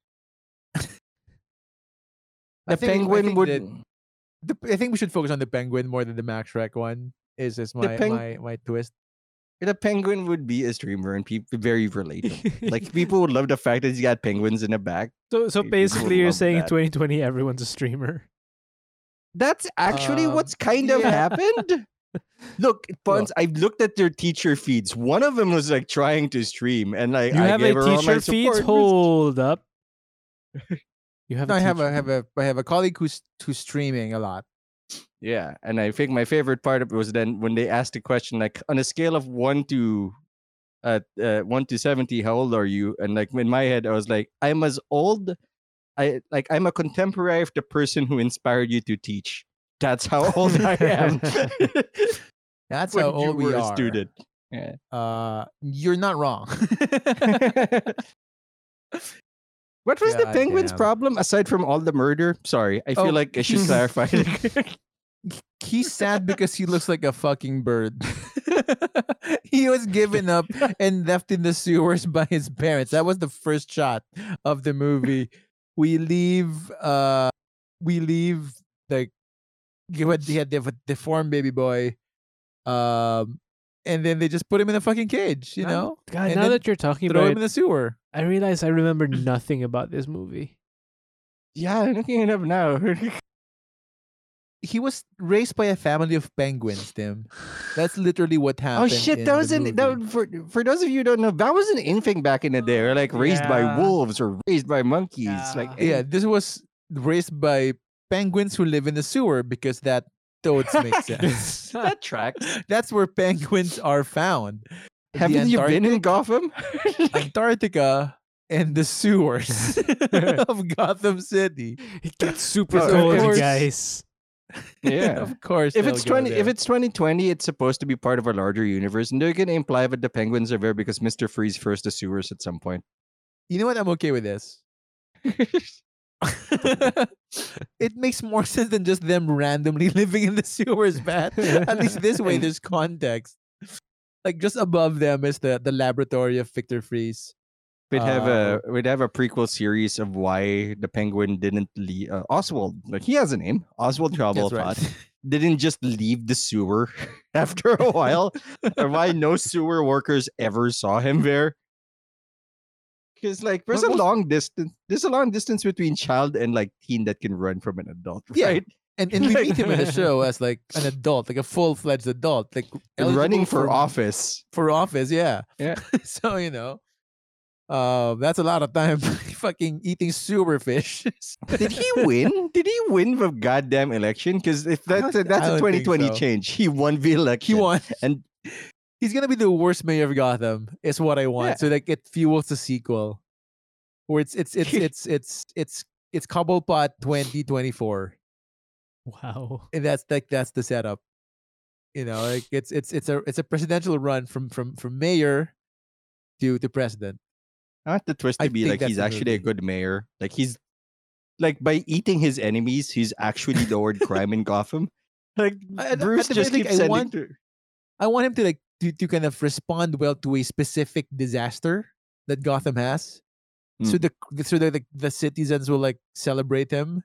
The I penguin think would. that- the, I think we should focus on the penguin more than the Max Shreck one. Is is my peng- my my twist? The penguin would be a streamer and people very relatable. like *laughs* people would love the fact that he's got penguins in the back. so so basically, you're saying that. in 2020 everyone's a streamer. That's actually Um, what's kind of happened. *laughs* Look, Pons, I've looked at their teacher feeds. One of them was like trying to stream, and like You I have gave a her teacher feed. support. Hold up. *laughs* You have. No, I have a have a I have a colleague who's who's streaming a lot. Yeah, and I think my favorite part of it was then when they asked the question like on a scale of one to uh, uh one to seventy, how old are you? And like in my head, I was like, I'm as old. I like I'm a contemporary of the person who inspired you to teach. That's how *laughs* old I am. *laughs* That's *laughs* when how old we were are. a student. Yeah. Uh, you're not wrong. What was the penguin's damn. problem aside from all the murder? Sorry, I feel Oh, like I should clarify. *laughs* He's sad because he looks like a fucking bird. *laughs* he was given up and left in the sewers by his parents. That was the first shot of the movie. We leave uh we leave like you had he had the deformed baby boy. Um and then they just put him in a fucking cage, you I'm- know? God, and now that you're talking Throw about him in it, the sewer. I realize I remember nothing about this movie. yeah, I'm looking it up now. He was raised by a family of penguins, Tim. That's literally what *laughs* oh, happened. Oh shit, in that was an that, movie. for for those of you who don't know, that was an infant back in the day, or like raised by wolves or raised by monkeys. Like Yeah. Yeah, eh. this was raised by penguins who live in the sewer because that totes make *laughs* sense. *laughs* that tracks. That's where penguins are found. The Haven't you been in Gotham? *laughs* Antarctica and the sewers of Gotham City. It gets super cold, course. guys. yeah. of course. If it's twenty, if it's twenty twenty, it's supposed to be part of a larger universe, and they're gonna imply that the penguins are there because Mister Freeze first the sewers at some point. you know what, I'm okay with this. *laughs* it makes more sense than just them randomly *laughs* living in the sewers, man. At least this way, there's context. Like just above them is the the laboratory of Victor Fries. We'd have Uh, a we'd have a prequel series of why the penguin didn't leave. Uh, Oswald, like he has a name, Oswald *laughs* Cobblepot. right. didn't just leave the sewer after a while, or why no sewer workers ever saw him there. Because like there's What a was- long distance, there's a long distance between child and like teen that can run from an adult, *laughs* Yeah, right? And and we meet him in the *laughs* show as like an adult, like a full fledged adult, like running eligible for office. for office. Yeah. Yeah. *laughs* so you know, uh, that's a lot of time fucking eating sewer fish. Did he win? Did he win the goddamn election? Because if that's a, that's a 2020 so. change, he won the election. he won, and he's gonna be the worst mayor of Gotham. Is what I want. Yeah. So like it fuels the sequel, where it's it's it's *laughs* it's it's it's it's Cobblepot 2024. Wow. and that's like that's the setup. You know, like it's it's it's a it's a presidential run from from from mayor to to president. I want the twist I to be like he's actually a good mayor. Like he's like by eating his enemies, he's actually *laughs* lowered crime in Gotham. Like I- I- Bruce I- I just keeps I sending. want- I want him to like to, to kind of respond well to a specific disaster that Gotham has. So Mm. the so the, the the citizens will like celebrate him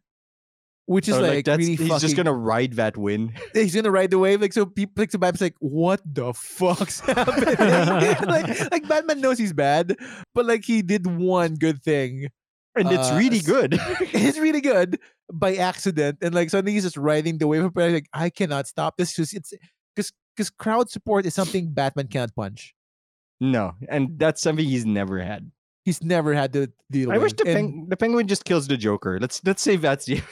which is Or, like, that's, really he's fucking. just gonna ride that win. *laughs* he's gonna ride the wave. Like so, people like so Batman's like, what the fuck's *laughs* happening? *laughs* like, like Batman knows he's bad, but like he did one good thing. And it's Uh, really good. it's really good by accident, and like suddenly he's just riding the wave of pressure. Like I cannot stop this. Just it's because because crowd support is something Batman can't punch. no, and that's something he's never had. He's never had to deal I with. wish the, peng- the penguin just kills the Joker. Let's let's say that's the you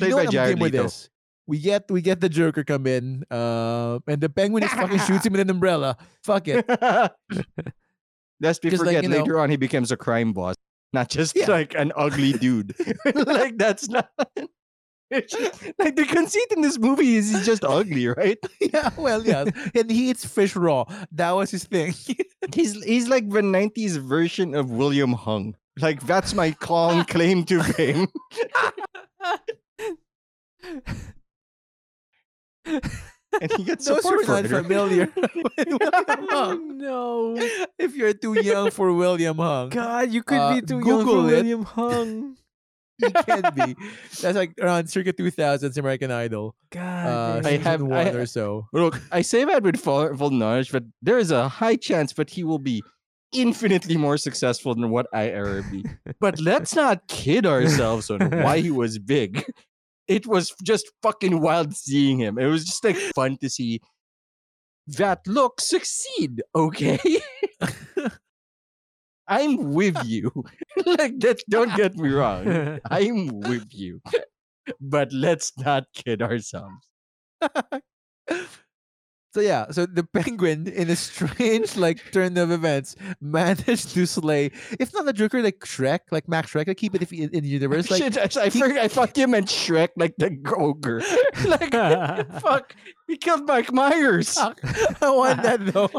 know by what I'm Jared with Leto. this. We get we get the Joker come in, uh, and the penguin just fucking shoots him with an umbrella. Fuck it. *laughs* Lest we Just like, forget, you know- later on he becomes a crime boss, not just Yeah. like an ugly dude. *laughs* *laughs* like that's not. *laughs* Like the conceit in this movie is he's just ugly, right? *laughs* yeah, well, yeah. And he eats fish raw. That was his thing. *laughs* He's he's like the '90s version of William Hung. Like that's my calm claim to fame. And he gets Those support are for not it. right? familiar with Oh Hung. no. If you're too young for William Hung, God, you could Uh, be too young for it. William Hung. *laughs* he can be. *laughs* That's like around circa 2000s American Idol. God, Uh. I have- one I- or so. Look, I say that with knowledge, but there is a high chance that he will be infinitely more successful than what I ever be. But let's not kid ourselves on why he was *laughs* big. It was just fucking wild seeing him. It was just like fun to see that look succeed. Okay, I'm with *laughs* you. *laughs* like that. Don't get me wrong. *laughs* I'm with you. But let's not kid ourselves. So yeah, so the penguin, in a strange like turn of events, managed to slay, if not the Joker, like Shrek, like Max Shreck, like keep it if in, in the universe, like Shit, I, I, forgot, I thought you meant Shrek, like the ogre. like, fuck, he killed Mike Myers. I want that though.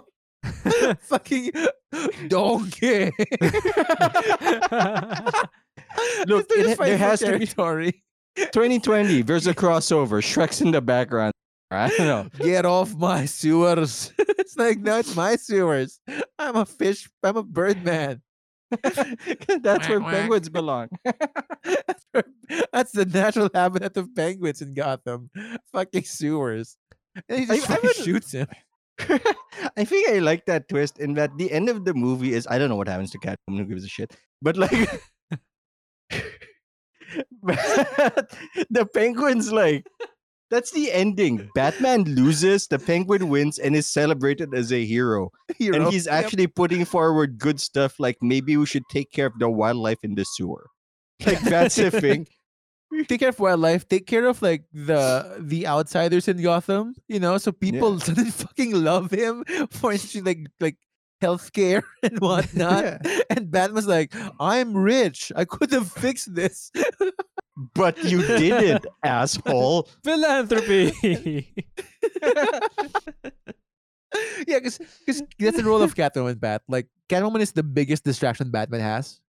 *laughs* Fucking donkey. *laughs* Look, it just ha- fighting there for has to be- territory. 2020, *laughs* there's a crossover. Shrek's in the background. I don't know. Get off my sewers. it's like, no, it's my sewers. I'm a fish. I'm a bird man. That's where Whack, whack. penguins belong. That's where- That's the natural habitat of penguins in Gotham. Fucking sewers. And he I- just I fucking would- shoots him. *laughs* I think I like that twist in that the end of the movie is I don't know what happens to Catwoman, who gives a shit. But like *laughs* but the penguin's like that's the ending. Batman loses, the penguin wins, and is celebrated as a hero. *laughs* Hero. And he's Yep. actually putting forward good stuff like maybe we should take care of the wildlife in the sewer. Like that's the thing. *laughs* take care of wildlife, take care of like the the outsiders in Gotham, you know, so people suddenly *laughs* fucking love him *laughs* for actually like like healthcare and whatnot. Yeah. And Batman's like, I'm rich. I could have fixed this. But you didn't, asshole. Philanthropy. yeah, because that's the role of Catwoman, Bat. Like Catwoman is the biggest distraction Batman has.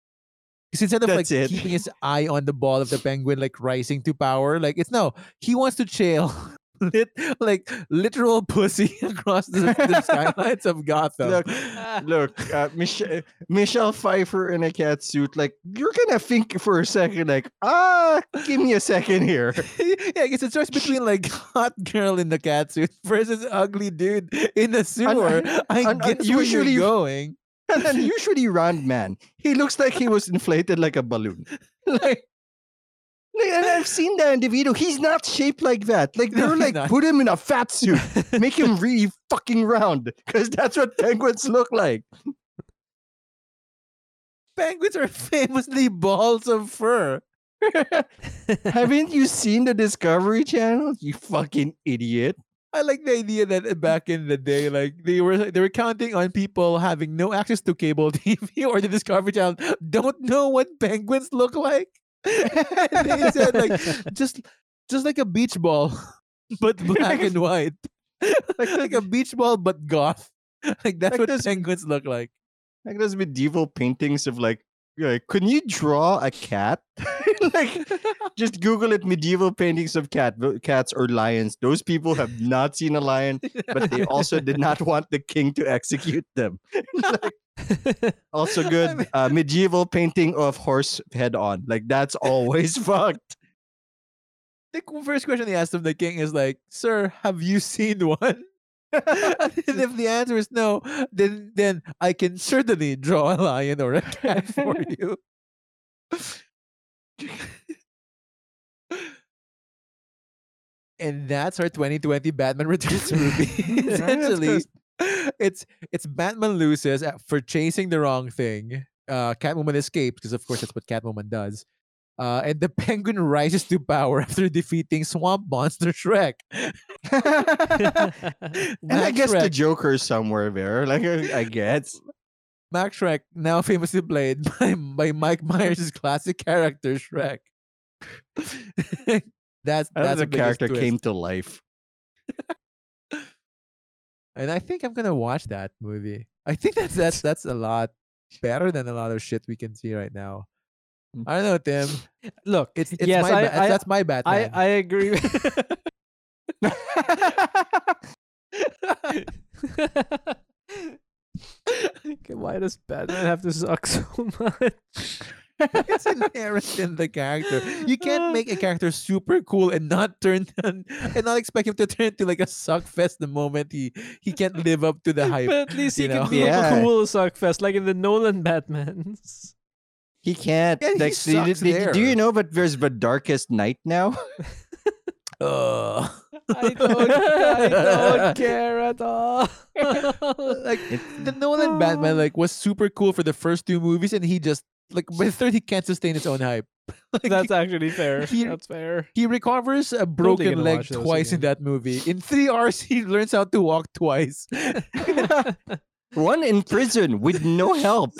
Because instead of That's like it. keeping his eye on the ball of the penguin, like rising to power, like it's no, he wants to chill. *laughs* Lit, like literal pussy *laughs* across the, the skylines of Gotham. Look, *laughs* Look, uh, Mich- Michelle Pfeiffer in a cat suit. Like you're gonna think for a second, like, ah, give me a second here. yeah, I guess it's choice between like hot girl in the cat suit versus ugly dude in the sewer. I un- guess where usually- you're going. *laughs* And then usually round man, he looks like he was inflated like a balloon. *laughs* like, like, and I've seen that in the video. He's not shaped like that. Like they're he's like not. put him in a fat suit, *laughs* make him really fucking round, because that's what penguins look like. Penguins are famously balls of fur. Haven't you seen the Discovery Channel? You fucking idiot. I like the idea that uh, back in the day, like they were they were counting on people having no access to cable *laughs* TV or the Discovery Channel, don't know what penguins look like. *laughs* and they said like *laughs* just just like a beach ball, but black and white, like, like a beach ball but goth. Like that's Like what those- penguins look like. like those medieval paintings of like like can you draw a cat *laughs* like just google it medieval paintings of cat cats or lions those people have not seen a lion but they *laughs* also did not want the king to execute them *laughs* Like, also good uh, medieval painting of horse head on like that's always fucked the first question they asked of the king is like, "Sir, have you seen one?" and if the answer is no, then then I can certainly draw a lion or a cat for you. And that's our 2020 Batman *laughs* Returns movie. *laughs* Essentially, it's it's Batman loses at- for chasing the wrong thing. Uh, Catwoman escapes because, of course, that's what Catwoman does. Uh, and the *laughs* Penguin rises to power after defeating Swamp Monster Shrek. and I guess the Shrek, Joker is somewhere there. Like I I guess. Max Shreck, now famously played *laughs* by, by Mike Myers' classic character Shrek. *laughs* that's that's the the character twist. came to life. *laughs* and I think I'm gonna watch that movie. I think that's that's that's a lot better than a lot of shit we can see right now. Mm. I don't know, Tim. Look, It's, it's yes, my I, ba- I, that's my bad. I, I agree. Okay, *laughs* Why does Batman have to suck so *laughs* much? *laughs* it's inherent in the character. You can't make a character super cool and not turn and not expect him to turn into like a suck fest the moment he he can't live up to the hype. but at least he you can be Yeah. a cool suckfest, like in the Nolan Batmans. He can't. Yeah, he like, do, you- sucks do- do you know that there's the darkest night now? Ugh. I don't, I don't *laughs* care at all. *laughs* like the Nolan Batman like was super cool for the first two movies, and he just like by the third he can't sustain his own hype. *laughs* Like, That's actually fair. he- That's fair. he recovers a broken leg twice in that movie. In three hours, he learns how to walk twice. One in prison with no help.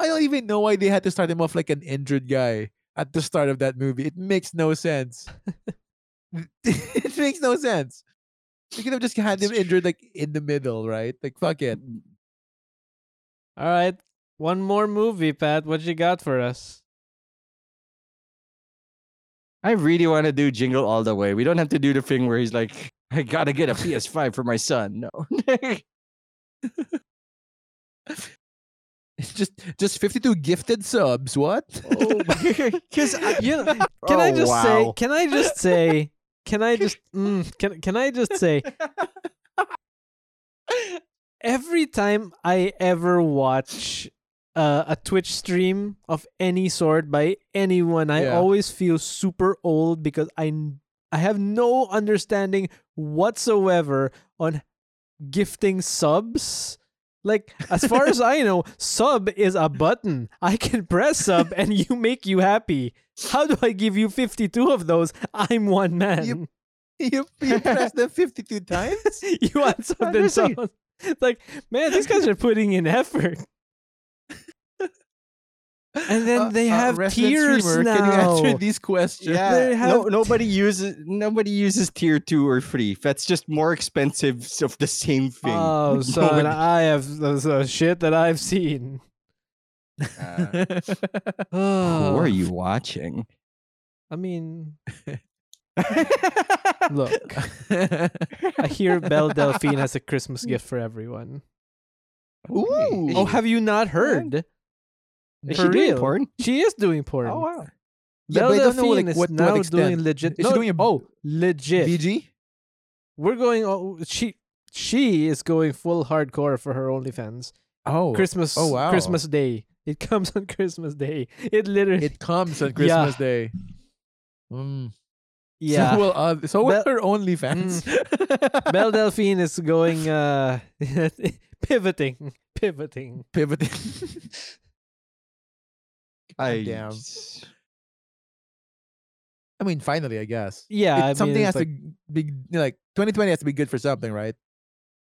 I don't even know why they had to start him off like an injured guy at the start of that movie. It makes no sense. *laughs* it makes no sense. You could have just had him injured like in the middle, right? Like fuck it. All right. One more movie, Pat. What you got for us? I really want to do Jingle All the Way. We don't have to do the thing where he's like, *laughs* I gotta get a PS5 for my son. No. *laughs* It's just just 52 gifted subs. What? Oh because uh, You know, can I Oh, just say? Can I just say? Can I just? *laughs* Mm, can Can I just say? Every time I ever watch uh, a Twitch stream of any sort by anyone, I Yeah. always feel super old because I I have no understanding whatsoever on gifting subs. Like as far as I know, sub is a button. I can press sub and you make you happy. How do I give you 52 of those? I'm one man. you, you pressed them 52 times? *laughs* You want something so like, man, these guys are putting in effort. And then Uh, they uh, have resident tiers streamer, now. Can you answer these questions? yeah, They no, have- nobody uses nobody uses tier two or three. That's just more expensive of the same thing. Oh, *laughs* son, Nobody- I have the, the shit that I've seen. Uh, Oh, *laughs* who are you *sighs* watching? I mean, *laughs* look, I hear Belle Delphine has a Christmas gift for everyone. Ooh. Oh, have you not heard? Is for she doing porn? She is doing porn. Oh wow. Yeah, Belle but I don't know like is what, to now what doing extent. legit. Is she no, doing a oh, legit. VG? We're going. Oh, she she is going full hardcore for her OnlyFans. Oh, Christmas. oh, wow. Christmas Day. It comes on *laughs* Christmas Day. It literally. it comes on *laughs* Yeah. Christmas Day. Mm. yeah. So will, uh, so will Bel- her OnlyFans. Belle Delphine is going uh *laughs* pivoting, pivoting. Pivoting. I Damn. I mean, finally, I guess. Yeah, It- I mean, something has like- to be like 2020 has to be good for something, right?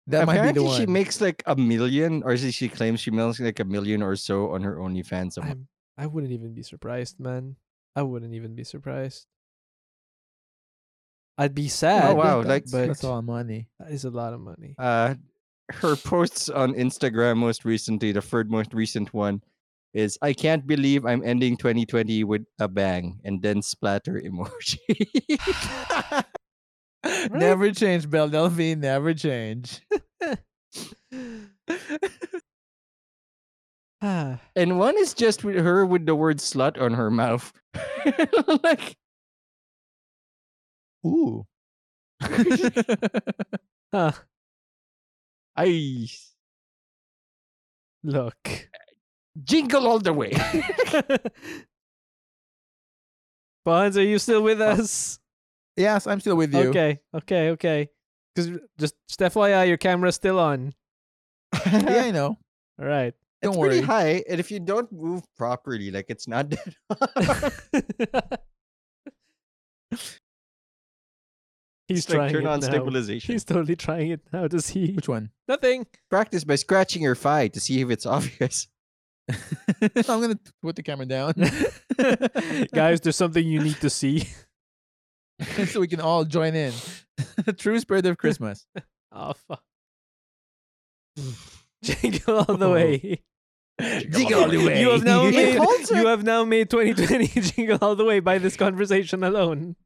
That might be the one. she makes like a million, or she, she claims she makes like a million or so on her OnlyFans. a. I'm, I wouldn't even be surprised, man. I wouldn't even be surprised. I'd be sad. Oh, wow, like- but That's all money. that is a lot of money. Uh, her posts on Instagram most recently, the third most recent one, is I can't believe I'm ending 2020 with a bang, and then splatter emoji. *laughs* Never change, Belle Delphine. Never change. And one is just with her with the word slut on her mouth. *laughs* like Ooh. *laughs* Huh. I Look. Jingle all the way. *laughs* Bonds, are you still with uh, us? yes, I'm still with you. Okay, okay, okay. Because just, just FYI, your camera's still on. *laughs* Yeah, I know. *laughs* All right. Don't it's worry. pretty high, and if you don't move properly, like it's not dead. He's Just, like trying turn it on now. stabilization. He's totally trying it now. Does he? Which one? Nothing. Practice by scratching your thigh to see if it's obvious. *laughs* I'm gonna *laughs* put the camera down *laughs* Guys, there's something you need to see. so we can all join in. The true spirit of Christmas. Oh fuck. Jingle all the oh. way. Jingle all the way. You have now made, you have now made 2020 jingle all the way by this conversation alone.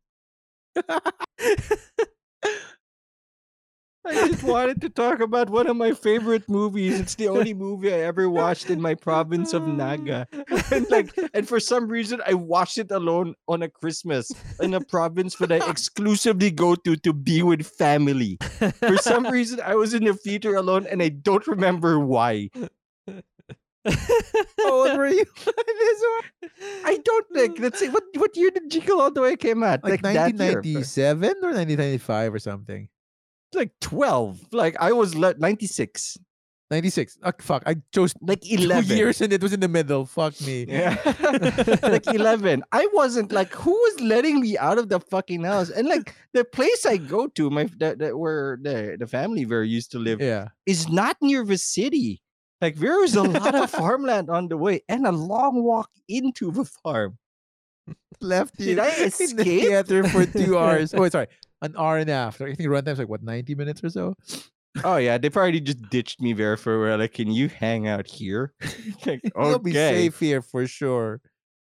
I just wanted to talk about one of my favorite movies. It's the only movie I ever watched in my province of Naga. *laughs* And like and for some reason I watched it alone on a Christmas in a province that I exclusively go to to be with family. For some reason I was in the theater alone and I don't remember why. *laughs* Oh, How old were you? *laughs* this? I don't think let's see what what year did Jingle All the Way came out? Like, year. 1997 or 1995 or something. Like 12. Like I was le- 96. 96. Oh, fuck. I chose Like two *laughs* 11. years and it was in the middle. Fuck me. *laughs* Yeah. *laughs* like 11. I wasn't like, who was letting me out of the fucking house? And like, the place I go to, my the, the, where the, the family where I used to live, Yeah. is not near the city. Like, there is a lot of farmland on the way and a long walk into the farm. Left you Did I in the theater for two hours. Oh, sorry. An hour and a half. I think runtime's like, what, 90 minutes or so? Oh, yeah. They probably just ditched me there for where, like, can you hang out here? *laughs* like, *laughs* You'll be safe here for sure.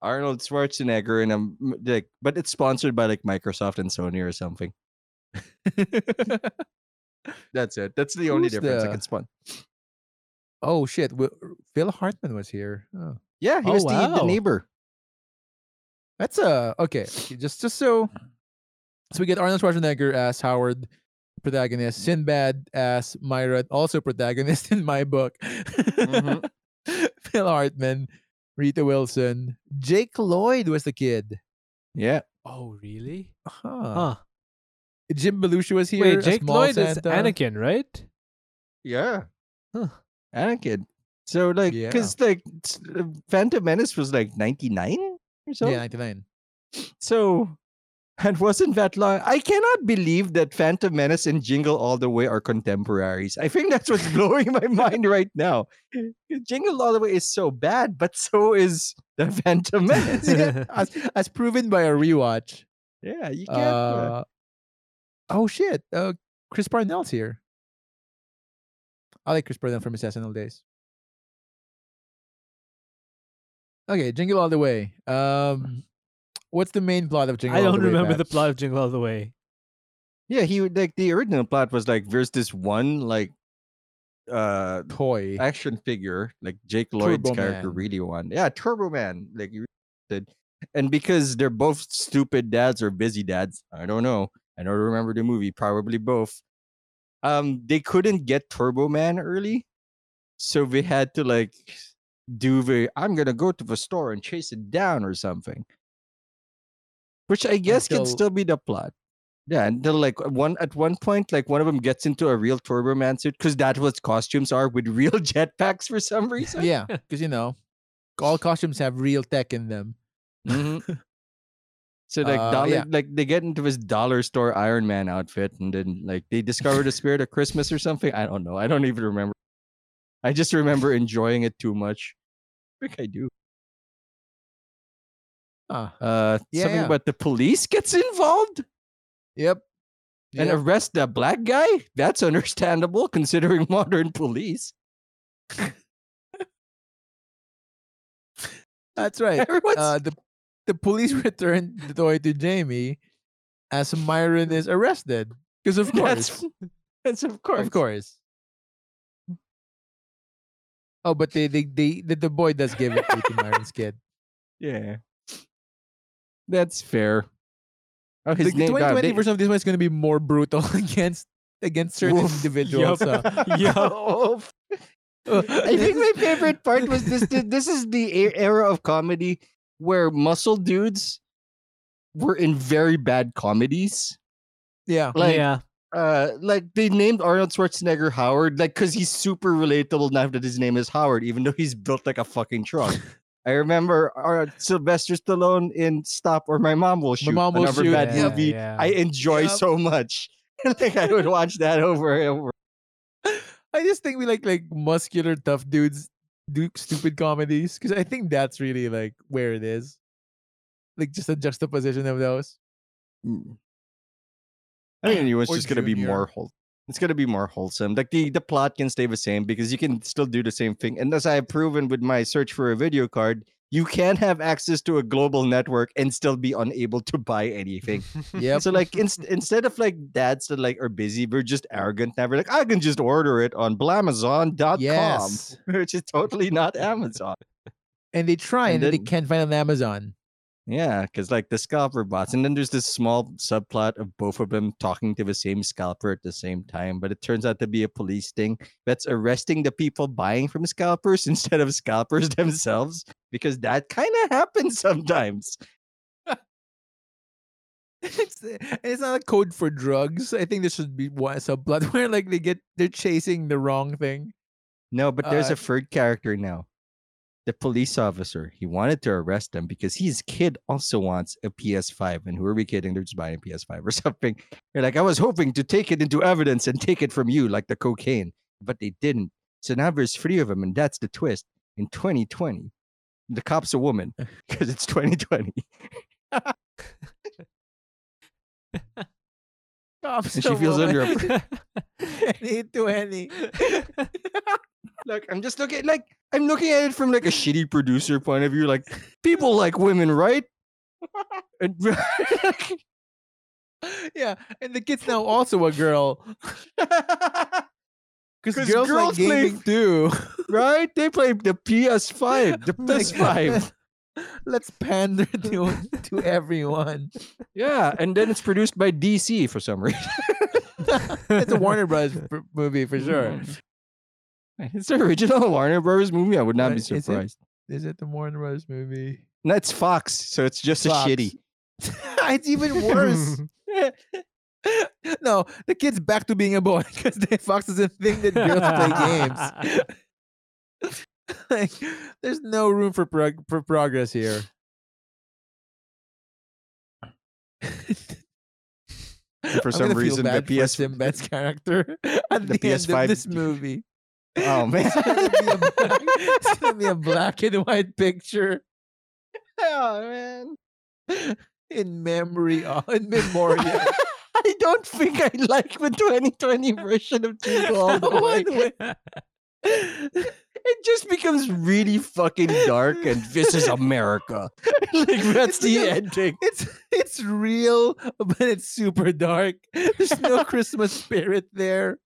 Arnold Schwarzenegger and um, I'm like, but it's sponsored by like Microsoft and Sony or something. *laughs* That's it. That's the only Who's difference I the- can spawn. oh, shit. Wi- uh, Phil Hartman was here. Oh. Yeah, he Oh, was the, the neighbor. That's a okay. okay, Just just so so we get Arnold Schwarzenegger as Howard, protagonist. Sinbad as Myron, also protagonist *laughs* in my book. Mhm. *laughs* Phil Hartman, Rita Wilson, Jake Lloyd was the kid. Yeah. Oh, really? Huh. Huh. Jim Belushi was here. Wait, Jake Mall Lloyd is Santa. Anakin, right? Yeah. Huh. Anakin. So like, Yeah. because like uh, Phantom Menace was like ninety nine or so. Yeah, ninety nine. So and wasn't that long. I cannot believe that Phantom Menace and Jingle All the Way are contemporaries. I think that's what's *laughs* blowing my mind right now. Jingle All the Way is so bad, but so is the *laughs* Phantom Menace. *laughs* as, as proven by a rewatch. yeah, you can't. uh, Uh, oh shit! Uh, Chris Parnell's here. I like Chris Parnell from his SNL days. Okay, Jingle All the Way. Um, what's the main plot of Jingle? I don't the Way, remember the plot of Jingle All the Way. Yeah, he would like the original plot was like there's this one like uh Toy. action figure like Jake Lloyd's Turbo character Man. really one. Yeah, Turbo Man. Like you did. And because they're both stupid dads or busy dads, I don't know. I don't remember the movie, probably both. Um, they couldn't get Turbo Man early. So they had to like do the I'm gonna go to the store and chase it down or something. Which I guess Until- can still be the plot. Yeah, until like one at one point, like one of them gets into a real Turbo Man suit because that's what costumes are with real *laughs* jetpacks for some reason. yeah, because you know, all costumes have real tech in them. Mhm. So like Uh, dollar, yeah. like they get into this dollar store Iron Man outfit, and then like they discover the spirit of Christmas or something. I don't know. I don't even remember. I just remember enjoying it too much. I think I do. Uh, Yeah, something yeah. about the police gets involved yep. and arrest the black guy. That's *laughs* understandable considering modern police. That's right. *laughs* Uh, the the police *laughs* return the toy to Jamie as Myron is arrested. Because of course, that's, that's of course. of course. Oh, but they they, they the, the boy does give it to Myron's kid. Yeah. That's fair. Oh, The his name. uh, 2020 they- version of this one is going to be more brutal *laughs* against against certain Woof. individuals. Yup. uh. *laughs* Yup. Oh, *laughs* I think my favorite part was this. This is the era of comedy where muscle dudes were in very bad comedies. yeah. Like, yeah. uh, like they named Arnold Schwarzenegger Howard, like because he's super relatable now that his name is Howard, even though he's built like a fucking truck. I remember uh, Sylvester Stallone in Stop or My Mom Will Shoot. Mom Will another Shoot, bad yeah, movie yeah. I enjoy Yep. so much. *laughs* like I would watch that over and over. *laughs* I just think we like like muscular tough dudes do stupid comedies because I think that's really like where it is. Like just a juxtaposition of those. Mm. I think the new one's Or just gonna be Junior. more It's gonna be more wholesome. Like the the plot can stay the same because you can still do the same thing. And as I have proven with my search for a video card, you can have access to a global network and still be unable to buy anything. *laughs* yeah. So like inst- instead of like dads that like are busy, we're just arrogant. Never like I can just order it on blamazon.com, yes. *laughs* which is totally not Amazon. And they try And and, they can't find it on Amazon. Yeah, because like the scalper bots, and then there's this small subplot of both of them talking to the same scalper at the same time, but it turns out to be a police sting that's arresting the people buying from scalpers *laughs* instead of scalpers themselves, because that kind of happens sometimes. *laughs* it's it's not a code for drugs. I think this should be one subplot *laughs* where like they get they're chasing the wrong thing. No, but there's Uh, a third character now. The police officer, he wanted to arrest them because his kid also wants a PS5. And who are we kidding? They're just buying a PS5 or *laughs* something. They're like, I was hoping to take it into evidence and take it from you, like the cocaine, but they didn't. So now there's three of them, and that's the twist. In 2020, the cop's a woman *laughs* *laughs* because it's 2020. Cops And she feels woman. under a- 2020. Like I'm just looking like I'm looking at it from like a shitty producer point of view. Like people like women, right? And- *laughs* yeah, and the kid's now also a girl. *laughs* Because girls, girls like play gaming too. *laughs* right? They play the PS5, the Like, PS5. Let's pander to to everyone. yeah, and then it's produced by DC for some reason. it's a Warner Bros. f- movie for sure. Mm-hmm. It's the original *laughs* Warner Brothers movie. I would not be is it? surprised. Is it the Warner Bros. movie? No, it's Fox, so it's just a shitty. *laughs* it's even worse. *laughs* no, the kid's back to being a boy because Fox doesn't think that girls play games. like, there's no room for prog- for progress here. For I'm some gonna feel reason, the bad for PS Sinbad's character at The the, end PS5 of this movie. Oh man. It's gonna, be a black, it's gonna be a black and white picture oh man. in memory of in memorial. *laughs* I don't think I like the 2020 version of Jingle All *laughs* the Way. It just becomes really fucking dark, and this is America. *laughs* like that's It's the ending. It's it's real, but it's super dark. There's no Christmas spirit there.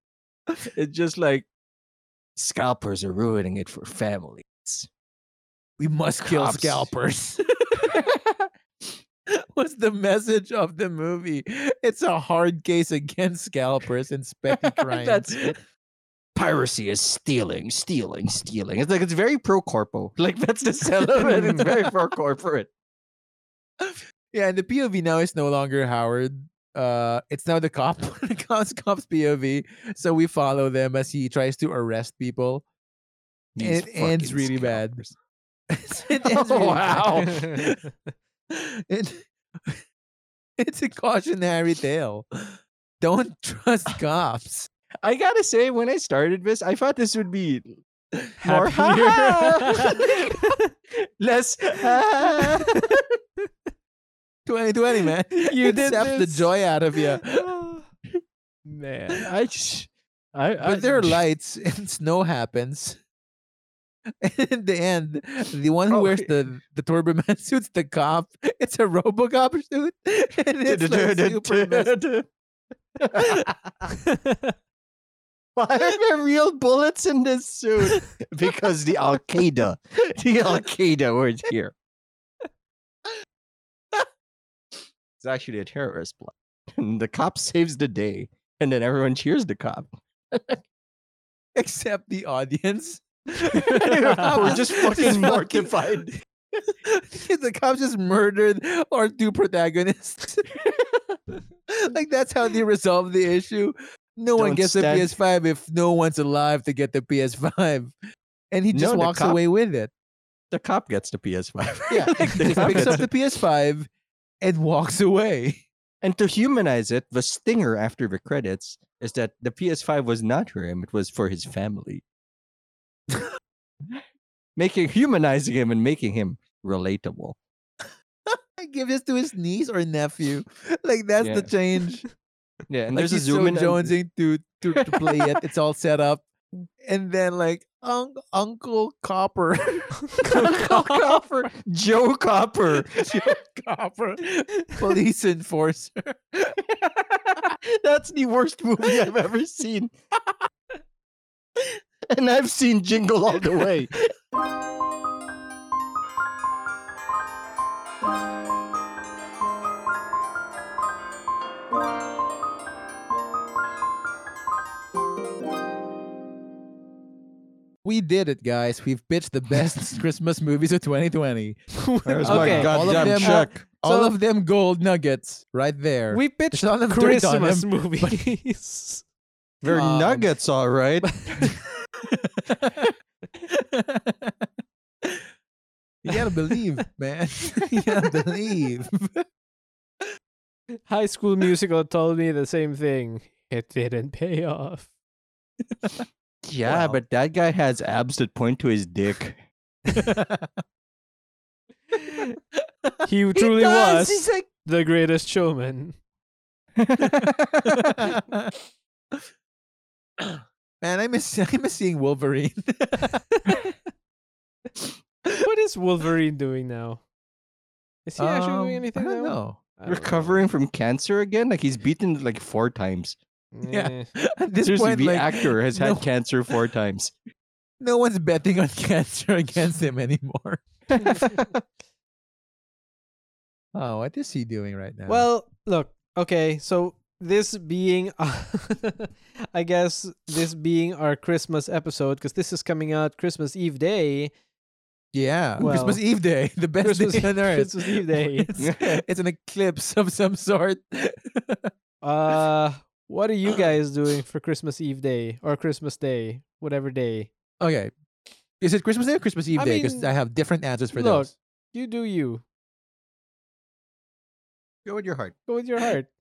It's just like scalpers are ruining it for families. We must kill scalpers. *laughs* was the message of the movie? It's a hard case against scalpers and petty crime. *laughs* That's it. Piracy is stealing, stealing, stealing. It's like it's very pro corpo. *laughs* Like that's the it. It's very pro corporate. yeah, and the POV now is no longer Howard. Uh, it's now the cop, *laughs* the cop's, cop's POV. So we follow them as he tries to arrest people. These It ends really bad. *laughs* it ends Oh, *laughs* really wow. bad. it, it's a cautionary tale. Don't trust cops. I gotta say, when I started this, I thought this would be more less. 2020, man. *laughs* You did Accept the joy out of you. *sighs* Man, I *sighs* just, I, I But there are *laughs* lights and snow happens. And *laughs* in the end, the one who Oh, wears the the turbo man suit's the cop. It's a RoboCop suit, and it's like super Why are there real bullets in this suit? Because the Al Qaeda, the Al Qaeda was here. It's actually a terrorist plot. *laughs* And the cop saves the day, and then everyone cheers the cop. *laughs* Except the audience. *laughs* We're just fucking mortified. the cops just murdered our two protagonists. like that's how they resolve the issue. No one Don't gets stand- a PS5 if no one's alive to get the PS5. And he just the walks cop- away with it. The cop gets the PS5. Yeah. He picks up the PS5 and walks away. And to humanize it, the stinger after the credits is that the PS5 was not for him, it was for his family. *laughs* making humanizing him and making him relatable. *laughs* I give this to his niece or nephew. *laughs* Like that's Yeah. the change. Yeah, and like there's a zoom so in. on- jonesing to, to to play it. It's all set up. And then like Unc Uncle Copper. *laughs* *laughs* Uncle Copper, Joe Copper. Joe *laughs* Copper. Police enforcer. That's the worst movie I've ever seen. and I've seen Jingle All the Way. We did it, guys. We've pitched the best *laughs* Christmas movies of 2020. There's Okay. my All of goddamn them- check. All So- of them gold nuggets right there. We pitched none of on Christmas them, movies. *laughs* They're Um, nuggets, all right. *laughs* you gotta believe, man. you gotta believe. High School Musical told me the same thing. It didn't pay off. Yeah, Well. but that guy has abs that point to his dick. *laughs* He truly does, was he's like- the greatest showman. *laughs* Man, I miss I miss seeing Wolverine. *laughs* What is Wolverine doing now? Is he actually doing Um, anything I don't now? know. I don't know. Recovering from cancer again? Like he's beaten like four times. Yeah. *laughs* At this Seriously, point, the like, actor has had cancer four times. *laughs* no one's betting on *laughs* cancer against him anymore. Oh, what is he doing right now? Well, look, okay, so this being, I guess, this being our Christmas episode, because this is coming out Christmas Eve day. yeah, well, Christmas Eve day, the best Christmas, day on earth. Christmas Eve day. it's, it's an eclipse of some sort. Uh, what are you *clears throat* guys doing for Christmas Eve day or Christmas Day, whatever day? okay, is it Christmas Day or Christmas Eve I day? Because mean, I have different answers for look, those. You do you. Go with your heart. Go with your heart. *laughs*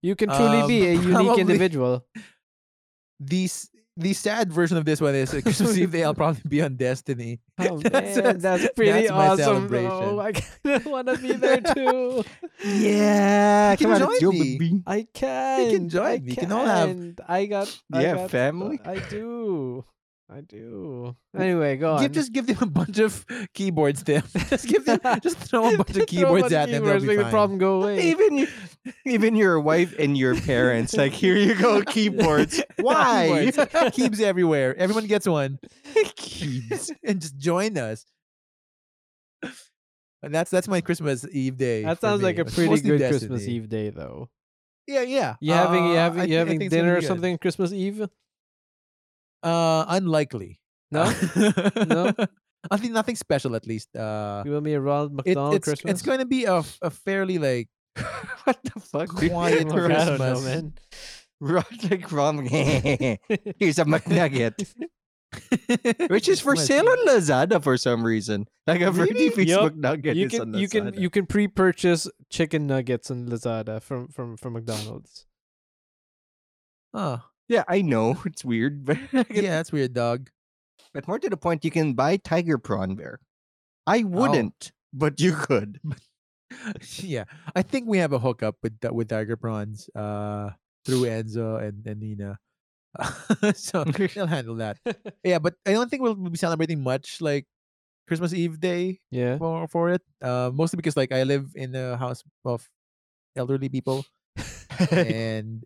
You can truly Um, be a unique probably- individual. *laughs* The s- the sad version of this one is uh, Christmas Eve day. I'll probably be on Destiny. Oh *laughs* That's- man, that's pretty that's awesome. celebration. though. I *laughs* want to be there *laughs* too. Yeah, You can come join it's me. baby. I can. join I me. You can all have- I got. I Yeah, got- family? I do. I do. Anyway, go on. Give, just give them a bunch of *laughs* keyboards, Tim. *laughs* just give them, just throw a bunch of keyboards bunch at them. They'll keyboards, be make the problem go away. Even you, even your wife and your parents, like here you go, *laughs* keyboards. Why? Keyboards. Everywhere. Everyone gets one. Keys. and just join us. And that's that's my Christmas Eve day. That sounds like a pretty good. Christmas Eve day, though. Yeah, yeah. You having you Uh, having you having think it's gonna dinner or something Christmas Eve? Uh, unlikely. No, *laughs* No? *laughs* nothing, nothing special at least. Uh, you want me a Ronald McDonald it's Christmas? it's going to be a, a fairly like *laughs* what the fuck? quiet I don't know, Christmas. man. Ron- like here's a McNugget, which is for sale on Lazada for some reason. Like a Really? piece Yup. McNugget you is can you can you can pre-purchase chicken nuggets on Lazada from from from McDonald's. Oh, Yeah, I know *laughs* it's weird, but yeah, that's weird, dog. But more to the point, you can buy tiger prawn there. I wouldn't, but you could. *laughs* *laughs* yeah, I think we have a hookup with with Tiger Prawns uh, through Enzo and, and Nina. so they'll handle that. Yeah, but I don't think we'll be celebrating much like Christmas Eve day yeah. for for it. Uh, mostly because like I live in a house of elderly people, and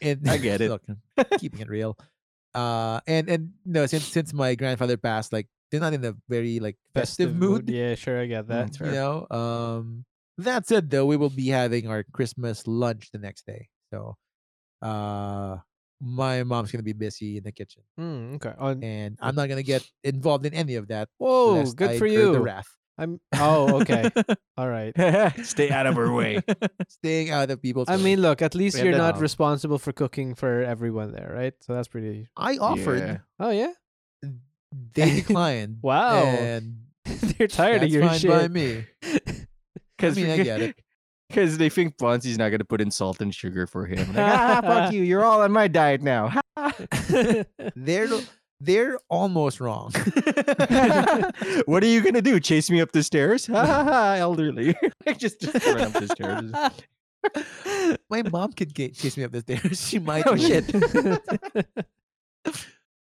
and I get it. Look, keeping it real. Uh, and and no, since since my grandfather passed, like they're not in a very like festive, mood. Yeah, sure, I get that. That's You know, um, That said, though, we will be having our Christmas lunch the next day. So, uh, my mom's gonna be busy in the kitchen, Mm, okay. On, and I'm not gonna get involved in any of that. whoa, good I for incur The you. wrath. I'm. Oh, okay. *laughs* All right. *laughs* Stay out of her way. *laughs* Staying out of people's. I way. mean, look. At least We have you're that not job. responsible for cooking for everyone there, right? So that's pretty. I offered. Yeah. Oh yeah. They declined. Wow. And They're tired that's of your fine shit. by me. Because I mean, I get it. Because they think Bonzi's not gonna put in salt and sugar for him. Like, ah, fuck you! You're all on my diet now. They're they're almost wrong. *laughs* *laughs* what are you gonna do? Chase me up the stairs? Ha ha ha! Elderly. *laughs* Just just run up the stairs. My mom could get, chase me up the stairs. She might. Oh shit!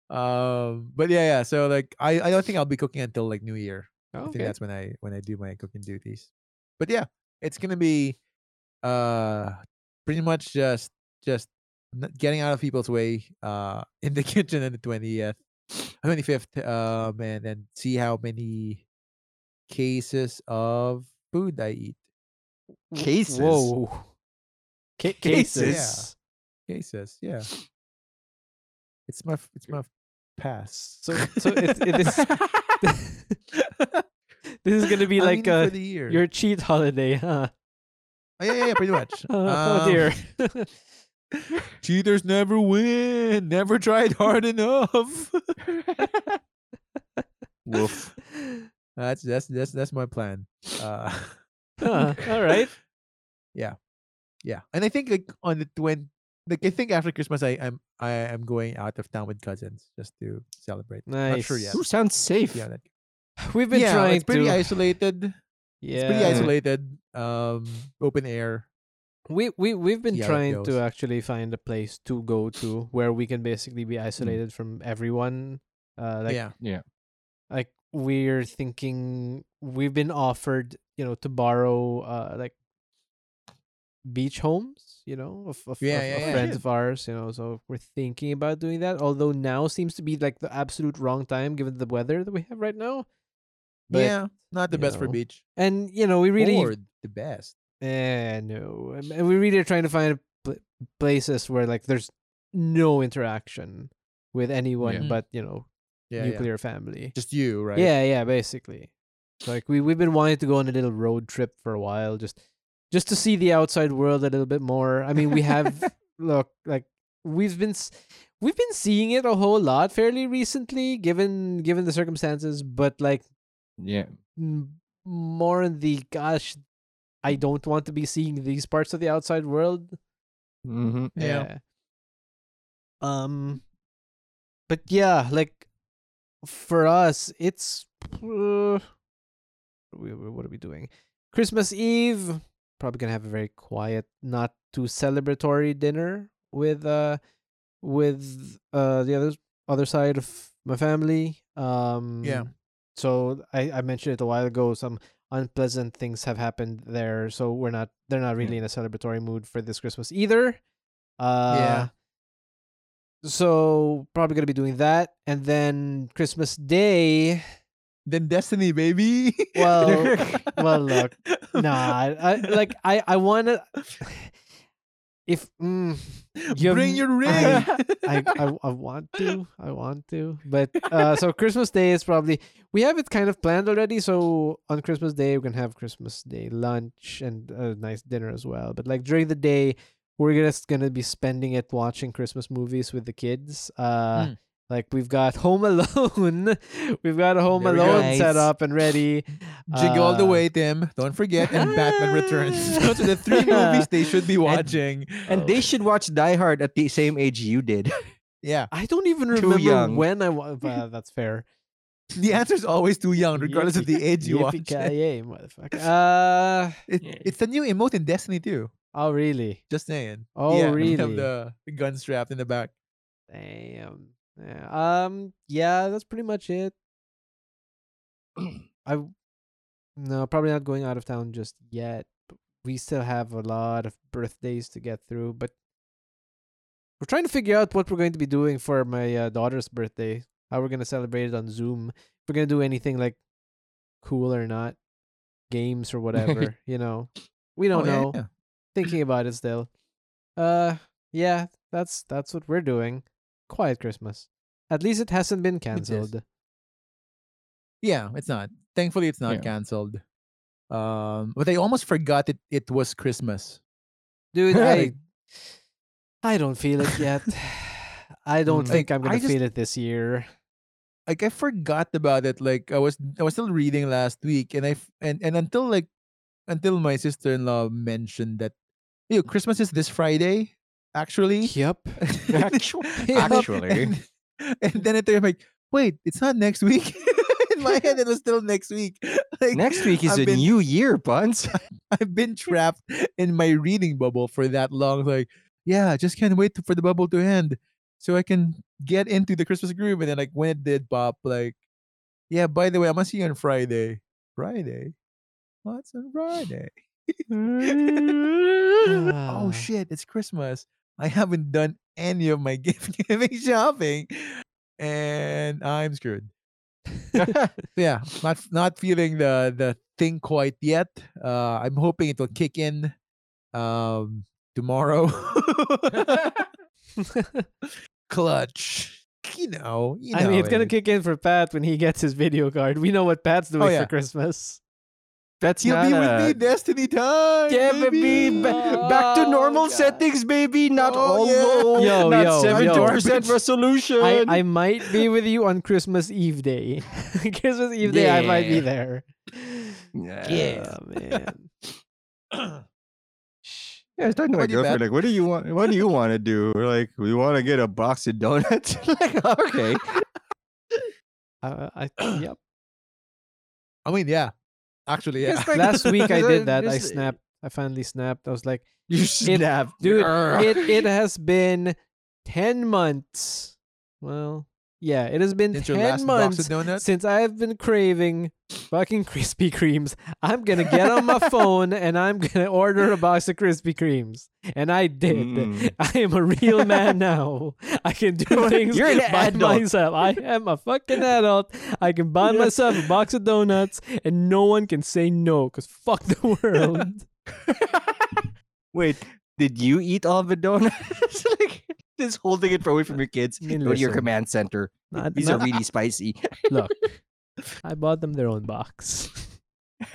Um, but yeah, yeah. So like, I I don't think I'll be cooking until like New Year. I think okay. that's when I when I do my cooking duties. But yeah, it's gonna be uh pretty much just just getting out of people's way uh in the kitchen on the twentieth, twenty fifth, um, and then see how many cases of food I eat. Cases. Whoa. Ca- Cases? cases. Cases, yeah. It's my it's my pass. So so it's it is. *laughs* this is gonna be *laughs* I'm like uh, your cheat holiday, huh? Oh, yeah, yeah, yeah, pretty much. *laughs* oh Um, dear. *laughs* Cheaters never win. Never tried hard enough. *laughs* Woof. that's that's that's that's my plan. Uh, *laughs* Huh, all right. yeah, yeah. and I think like on the twen, like I think after Christmas, I am I am going out of town with cousins just to celebrate. Not sure Nice. yet. Ooh, sounds safe. Yeah, that, *sighs* We've been yeah, trying it's pretty to. isolated. yeah. It's pretty isolated. Um, open air. We we we've been See how it trying to actually find a place to go to where we can basically be isolated from everyone. Uh, like yeah, like we're thinking we've been offered you know to borrow uh like beach homes you know of, of, Yeah, of- yeah, of yeah. friends Shit. of ours you know so we're thinking about doing that although now seems to be like the absolute wrong time given the weather that we have right now But, yeah. Not the you best for beach. and you know we really or the best. Eh, no. And we really are trying to find pl- places where like there's no interaction with anyone Yeah. But you know Yeah, yeah. nuclear family. Just you, right? Yeah, yeah, basically. Like we we've been wanting to go on a little road trip for a while, just just to see the outside world a little bit more. I mean, we have *laughs* *laughs* look like we've been we've been seeing it a whole lot fairly recently, given given the circumstances. But like Yeah. m- more in the gosh, I don't want to be seeing these parts of the outside world. Mm-hmm. Yeah. Um, but yeah, like for us, it's uh, what are we doing? Christmas Eve. Probably gonna have a very quiet, not too celebratory dinner with uh with uh the other other side of my family. Um, Yeah. So I I mentioned it a while ago. Some unpleasant things have happened there, so we're not they're not really in a celebratory mood for this Christmas either. Uh, Yeah. So probably gonna be doing that, and then Christmas Day. Then Destiny, baby. Well, *laughs* well, look, nah, I, I like I I wanna. *laughs* If mm, *laughs* you Bring your *laughs* ring. I, I I want to, I want to, but uh, so Christmas Day is probably we have it kind of planned already. So on Christmas Day we're gonna have Christmas Day lunch and a nice dinner as well. But like during the day, we're just gonna be spending it watching Christmas movies with the kids. Uh, Mm. Like we've got Home Alone, *laughs* we've got a Home Very Alone nice. set up and ready. Jiggle all the Uh, way, Tim. Don't forget. And Batman Returns. *laughs* Those are the three movies they should be watching. And they should watch Die Hard at the same age you did. *laughs* Yeah. I don't even Too remember young. when I wa- uh, that's fair. The answer is always too young, regardless of the age you watch. Yippee-ki-yay, motherfucker. Uh, It- Yeah. It's the new emote in Destiny too. oh really? Just saying. Oh, yeah, they Have the, the gun strapped in the back. Damn. Yeah. Um. Yeah, that's pretty much it. *clears throat* I no, probably not going out of town just yet. But we still have a lot of birthdays to get through, but we're trying to figure out what we're going to be doing for my uh, daughter's birthday. How we're gonna celebrate it on Zoom. If we're gonna do anything like cool or not. games or *laughs* whatever. you know, we don't Oh, yeah, know. yeah. Thinking about it still. Uh, yeah, that's that's what we're doing. Quiet Christmas. At least it hasn't been canceled. Yeah, it's not. Thankfully, it's not Yeah. canceled. Um, but I almost forgot it. It was Christmas. Dude, *laughs* I I don't feel it yet. *laughs* *sighs* I don't think Like, I'm gonna just- feel it this year. Like I forgot about it. Like I was, I was still reading last week, and I and and until like until my sister in law mentioned that, you know, Christmas is this Friday. Actually, Yep. *laughs* Actually, Yep. actually. and, and then it, I'm like, wait, it's not next week. *laughs* in my head, it was still next week. *laughs* Like next week is I've a been- new year, Buns. I've been trapped in my reading bubble for that long. Like, yeah, I just can't wait for the bubble to end so I can get into the Christmas groove. And then, like, when it did pop, like, yeah, by the way, I'm gonna see you on Friday. Friday? What's on Friday? oh shit, it's Christmas. I haven't done any of my *laughs* gift giving shopping, and I'm screwed. *laughs* *laughs* yeah, not not feeling the the thing quite yet. Uh, I'm hoping it will kick in um tomorrow. Clutch. You know, you know. I mean, it's gonna kick in for Pat when he gets his video card. We know what Pat's doing yeah. for Christmas. That's You'll not be with a- me Destiny time. Yeah, baby, ba- back to Oh, normal God. settings, baby. Not Oh, all yeah. low, Yo, not yo, seventy yo. percent resolution. I, I might be with you on Christmas Eve day. *laughs* Christmas Eve day, I might be there. Yeah. Oh, *laughs* man. Yeah, I was talking to my you girlfriend. Like, what do you want? What do you want to do? We're like, we want to get a box of donuts. *laughs* like, okay. Uh, I, yep. I mean, yeah. Actually, yeah. Like- Last *laughs* week I did that. I snapped. I finally snapped. I was like, You should snap, dude, it it *laughs* has been ten months. Well, yeah, it has been Since ten months of donuts. since I've been craving fucking *laughs* Krispy Kremes. I'm gonna get on my *laughs* phone and I'm gonna order a box of Krispy Kremes, and I did. Mm. I am a real man *laughs* now. I can do things You're an by adult. myself. I am a fucking adult. I can buy myself a box of donuts, and no one can say no. Cause fuck the world. Wait, did you eat all the donuts? Just holding it away from your kids. I mean, Go to your listen, command center. not- These not- are really *laughs* spicy. look. *laughs* I bought them their own box. *laughs*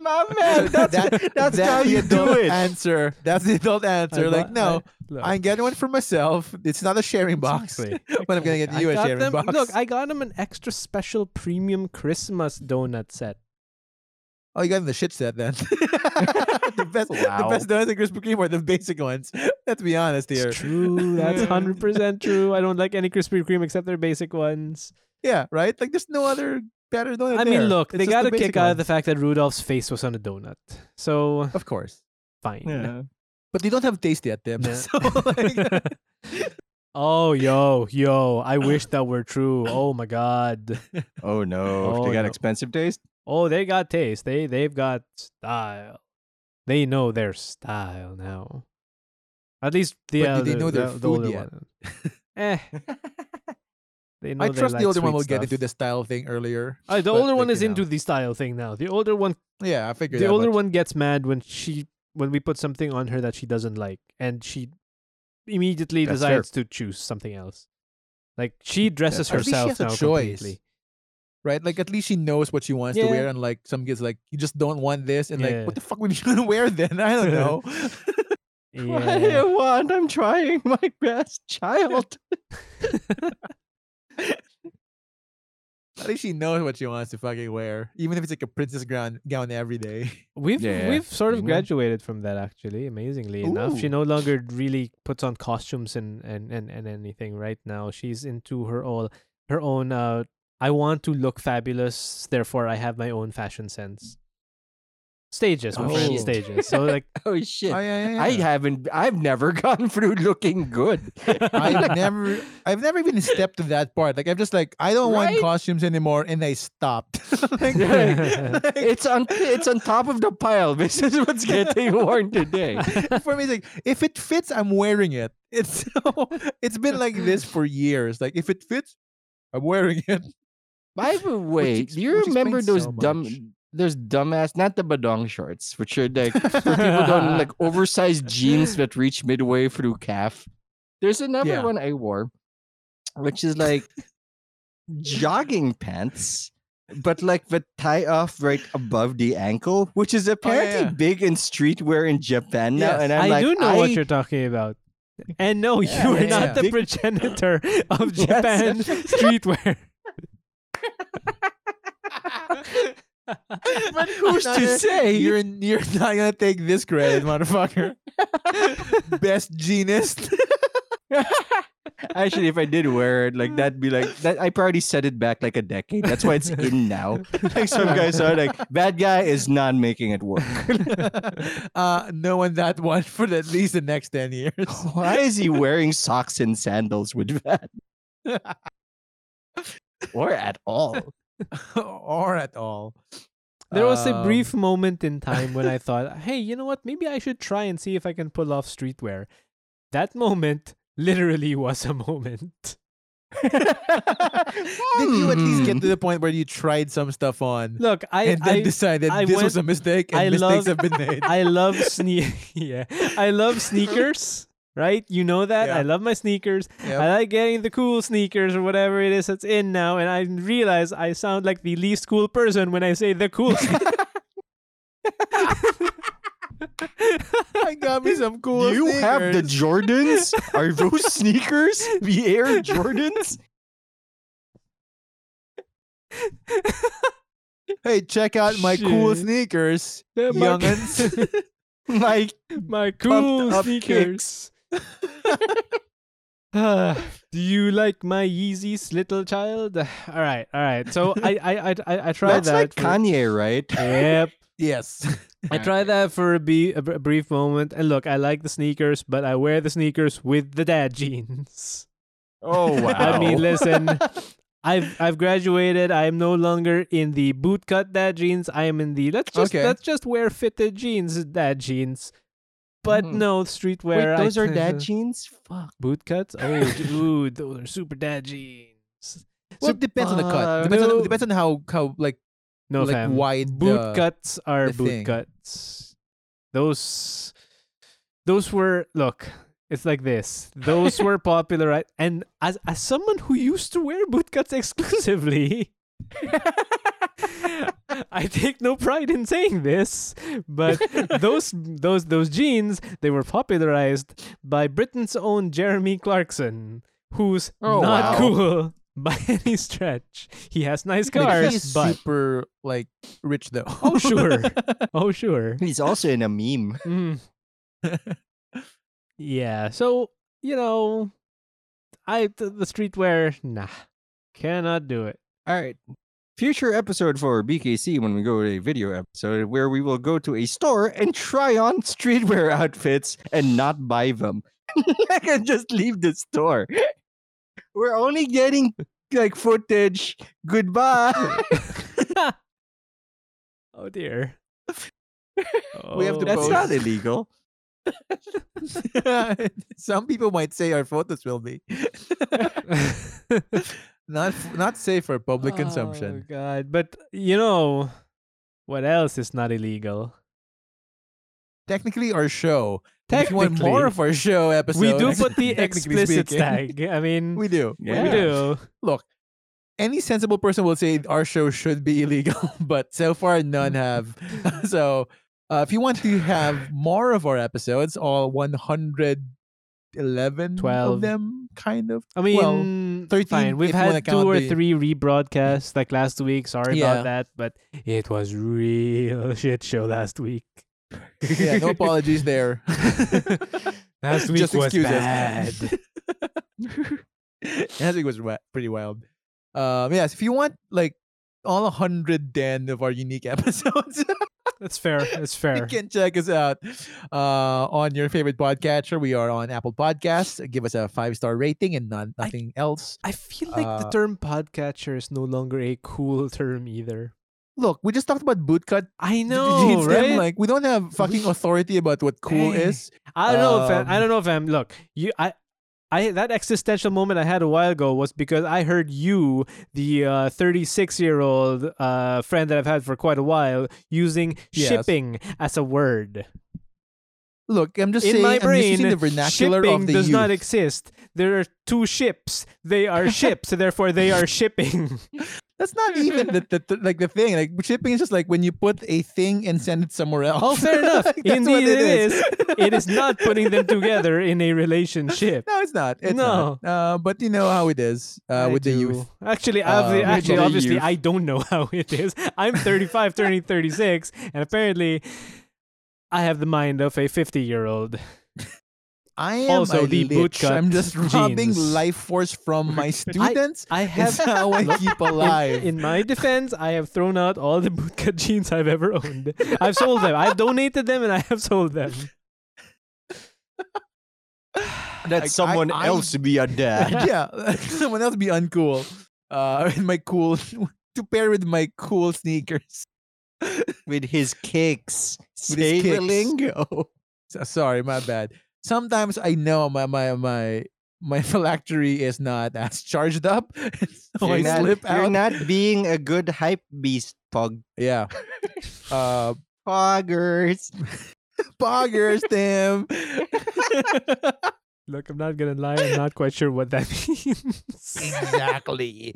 My man, that's, That- that's that's how the you do adult it. Answer. That's the adult I answer. like, bought- no, look, I'm getting one for myself. It's not a sharing box. Exactly. But I'm gonna get I you a got sharing them, box. Look, I got them an extra special premium Christmas donut set. oh, you got them the shit set then. *laughs* the best, wow. the best donuts at Krispy Kreme are the basic ones. *laughs* Let's be honest here. It's true. That's *laughs* hundred percent true. I don't like any Krispy Kreme except their basic ones. Yeah, right. Like, there's no other better donut. I mean, look, It's they just got the a kick basic out of the fact that Rudolph's face was on a donut. So Of course, fine. Yeah. but they don't have taste yet, them. Yeah. So, like, Oh, yo, yo! I wish that were true. Oh my god. Oh no, Oh, they got no. expensive taste. Oh, they got taste. They they've got style. They know their style now. At least the But do they the- know their the- the food older yet? one. Eh, *laughs* they know I trust like the older one will get into the style thing earlier. Uh, the older one is into know. the style thing now. The older one, Yeah, I figured. the older much. one gets mad when she when we put something on her that she doesn't like, and she immediately That's fair. decides to choose something else. Like she dresses At least she herself now choice. completely. Right? Like at least she knows what she wants to wear, and like some kids like you just don't want this, and Yeah. like what the fuck would you *laughs* gonna wear then? I don't know. *laughs* *laughs* What do Yeah. you want? I'm trying my best, child. At least she knows what she wants to fucking wear, even if it's like a princess gown gown every day. We've Yeah, we've sort of graduated from that actually, amazingly enough. She no longer really puts on costumes and, and, and, and anything right now. She's into her all her own uh I want to look fabulous, therefore I have my own fashion sense. Stages, my Oh, friend, shit. stages. So like *laughs* Oh shit! Oh, yeah, yeah, I haven't. I've never *laughs* gone through looking good. I've *laughs* never, I've never even stepped to that part. Like I'm just like, I don't want costumes anymore, and I stopped. like, Yeah. like, it's on. It's on top of the pile. This is what's getting worn today. for me, it's like if it fits, I'm wearing it. It's so, it's been like this for years. Like if it fits, I'm wearing it. By the way, do you remember those so dumb much. there's dumbass, not the badong shorts, which are like *laughs* for people don't like *laughs* oversized jeans that reach midway through calf. There's another Yeah. one I wore, which is like jogging pants, but like the tie off right above the ankle, which is oh, apparently yeah. big in streetwear in Japan now. Yes. And I'm I like, do know I, what you're talking about. And no, Yeah, you are yeah, not the progenitor of. *laughs* Japan streetwear. *laughs* But who's to say? You're you're not gonna take this credit, motherfucker. *laughs* Best genist. *laughs* Actually, if I did wear it, like that'd be like that. I probably set it back like a decade. That's why it's in now. Like some guys are like, bad guy is not making it work. uh, knowing that one for at least the next ten years. Why is he wearing socks and sandals with that? Or at all? *laughs* or at all. There was a Um, brief moment in time when I thought, hey, you know what? Maybe I should try and see if I can pull off streetwear. That moment *laughs* literally was a moment. *laughs* Did you at least Hmm. get to the point where you tried some stuff on Look, I and then I, decided I this went- was a mistake and I mistakes love- have been made? I love sne- yeah. I love sneakers, right? You know that. I love my sneakers. Yep. I like getting the cool sneakers or whatever it is that's in now, and I realize I sound like the least cool person when I say the cool. *laughs* I got me some cool Do you have the. Jordans? Are *laughs* those sneakers the Air Jordans? Hey, check out my cool sneakers, Yeah, my- youngins. *laughs* My my cool up sneakers. Ah, *laughs* *sighs* do you like my Yeezys, little child? *sighs* All right, all right. So I I I I, I tried that's that. like for- Kanye, right? *laughs* Yep. yes. *laughs* I tried that for a, be- a, brief moment, and look, I like the sneakers, but I wear the sneakers with the dad jeans. Oh wow! I mean, listen, I've I've graduated. I am no longer in the bootcut dad jeans. I am in the let's just Okay. let's just wear fitted jeans dad jeans. But Mhm. no Wait, streetwear. I those are t- dad jeans. Fuck. bootcuts. *laughs* Oh, dude, those are super dad jeans. Well, it depends on the cut. uh, Depends, no. on, depends on how how like No, like fam. wide boot the- cuts are the boot thing. cuts. Those those were look, it's like this. Those were *laughs* popular right? and as as someone who used to wear boot cuts *laughs* exclusively *laughs* I take no pride in saying this, but *laughs* those those those jeans they were popularized by Britain's own Jeremy Clarkson, who's Oh, not wow. cool *laughs* by any stretch. He has nice Like, cars, he's but super like rich though. Oh, sure. oh sure. He's also in a meme. Mm. yeah. So you know, I the, the streetwear, nah, cannot do it. All right. Future episode for BKC when we go to a video episode where we will go to a store and try on *laughs* streetwear outfits and not buy them. *laughs* I can just leave the store. We're only getting like footage. Goodbye. *laughs* oh dear. We have to That's Oh. not illegal. Some people might say our photos will be not not safe for public consumption. Oh god, but you know what else is not illegal? Technically, our show. And If you want more Technically. of our show episodes, we do put the *laughs* explicit speaking, tag. I mean, We do. we do. Look, any sensible person will say our show should be *laughs* illegal, but so far none *laughs* have. so, uh, if you want to have more of our episodes, all 111 Twelve. of them, kind of. I Well, mean, 13 fine. We've if you wanna had two or three rebroadcasts like last week. Sorry Yeah. about that, but it was real *laughs* shit show last week. Yeah, no apologies there. *laughs* Last *laughs* week Just was excuses. bad. Last week was pretty wild. Um, yes, if you want like all 110 of our unique episodes, That's fair. That's fair. *laughs* you can check us out uh, on your favorite podcatcher. We are on Apple Podcasts. Give us a five star rating and not, I- nothing else. I feel like the Uh, term podcatcher is no longer a cool term either. Look, we just talked about bootcut. I know, *laughs* them, right? Like we don't have fucking authority about what cool Dang. is. I don't know, fam. I um, don't know, fam. Look, you, I, I that existential moment I had a while ago was because I heard you, the 36 year old uh, friend that I've had for quite a while, using Yes. shipping as a word. Look, I'm just In saying. my brain, the vernacular shipping of the does youth. not exist. There are two ships. They are *laughs* ships, therefore they are shipping. *laughs* That's not even the, the, the- like the thing. Like shipping is just like when you put a thing and send it somewhere else. Oh, fair *laughs* enough. Like, Indeed, it is. It is not putting them together in a relationship. No, it's not. It's No. not. Uh, but you know how it is uh, with the youth. Actually, Uh, obvi- actually, obviously, youth. I don't know *laughs* how it is. I'm 35, turning 36, and apparently, I have the mind of a 50 year old. I am Also, a the lich. bootcut I'm just robbing jeans. life force from my *laughs* students. I have That's how I *laughs* keep alive. In my defense, I have thrown out all the bootcut *laughs* jeans I've ever owned. I've sold them. I've donated them, and I have sold them. *sighs* Let I- someone I- else be a dad. yeah, someone else be uncool. Uh, in my cool to pair with my cool sneakers. with his kicks. With his Say the lingo. So- sorry, my bad. Sometimes I know my my my my *laughs* phylactery is not as charged up, *laughs* so I you're, not, slip you're not *laughs* being a good hype beast, Pog. yeah. Uh, Poggers. poggers, Tim. Look, I'm not gonna lie. I'm not quite sure what that means. exactly.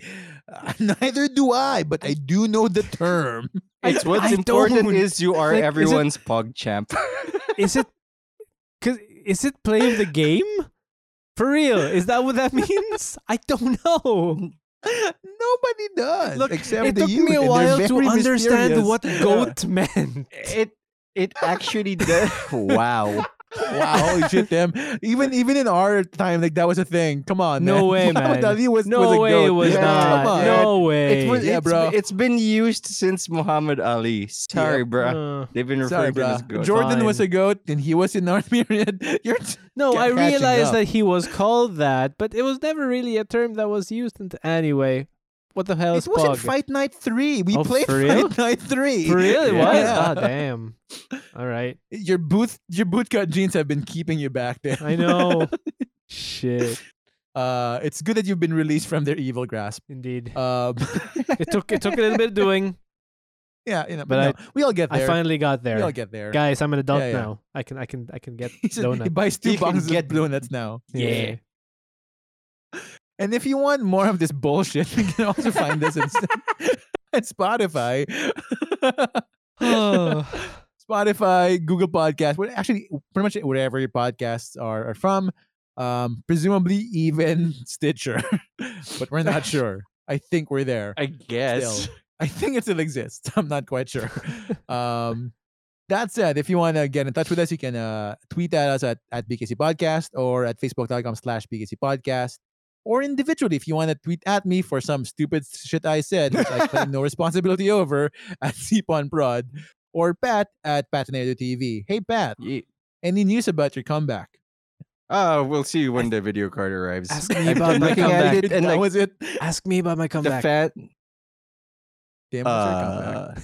Uh, neither do I, but I do know the term. It's what's I important don't. is you are Like, is it- everyone's Pog champ. is it? Cause is it playing the *laughs* game? For real? Is that what that *laughs* means? I don't know. Nobody does. Look, except it the took youth, me a while to understand mysterious. what goat *laughs* meant. it it actually does. wow. Wow, holy *laughs* shit, them. Even even in our time, like that was a thing. Come on, No man. *laughs* way, man. Muhammad Ali was, No was a way goat. it was Yeah, not. Come on. No way. It was, Yeah, it's, bro. It's been used since Muhammad Ali. Sorry, bro. Uh, They've been referring to as goat. Jordan was a goat, and he was in our *laughs* period. You're no, I realized up. that he was called that, but it was never really a term that was used. Into, anyway, what the hell is it was in pog? Fight Night Three. We Oh, played for real? Fight Night Three. For real, it was. Yeah. Ah, damn. All right, Your boot your bootcut jeans have been keeping you back there. I know. *laughs* Shit, Uh, it's good that you've been released from their evil grasp. indeed. Um, *laughs* It took it took a little bit of doing. yeah, you know, But but, no, we all get there. I there. finally got there. we all get there. guys. I'm an adult Yeah, yeah. now. I can I can I can get *laughs* he, said he donut. buys two You can boxes get- of donuts now. Yeah. And if you want more of this bullshit, *laughs* you can also find us in, at *laughs* Spotify. *sighs* *sighs* Spotify, Google Podcast, well, actually pretty much wherever your podcasts are, are from. Um, presumably even *laughs* Stitcher, but we're not sure. I think we're there. I guess. Still. I think it still exists. I'm not quite sure. um, that said, if you want to get in touch with us, you can uh, tweet at us at, at BKC Podcast or at facebook.com slash BKC Podcast. Or individually, if you want to tweet at me for some stupid shit I said, which I claim no *laughs* responsibility over, *laughs* at Cpon Prod. Or Pat at Patinator TV. Hey, Pat, Ye- any news about your comeback? Oh, we'll see when the video card arrives. Ask *laughs* me about my comeback. and that like was it. Ask me about my comeback. the fat. Damn, what's your comeback? Uh,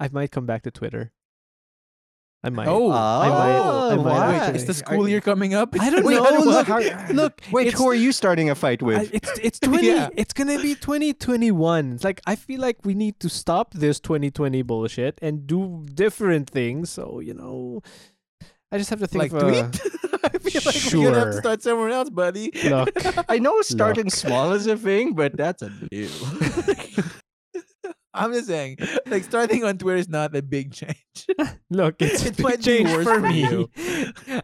I might come back to Twitter. I might. Oh, I might. I oh, might why? actually. Is the school year coming up? I don't know. I don't know Look, *laughs* look. *laughs* Wait, who are you starting a fight with? I, it's it's *laughs* twenty. Yeah. It's gonna be twenty twenty one. Like I feel like we need to stop this twenty twenty bullshit and do different things. So you know, I just have to think like of a, tweet? I feel like we're gonna have to Sure. start somewhere else, buddy. look. I know starting small is a thing, but that's a new. I'm just saying, like starting on Twitter is not a big change. *laughs* Look, it's It a might big be change worse for for me. you. *laughs*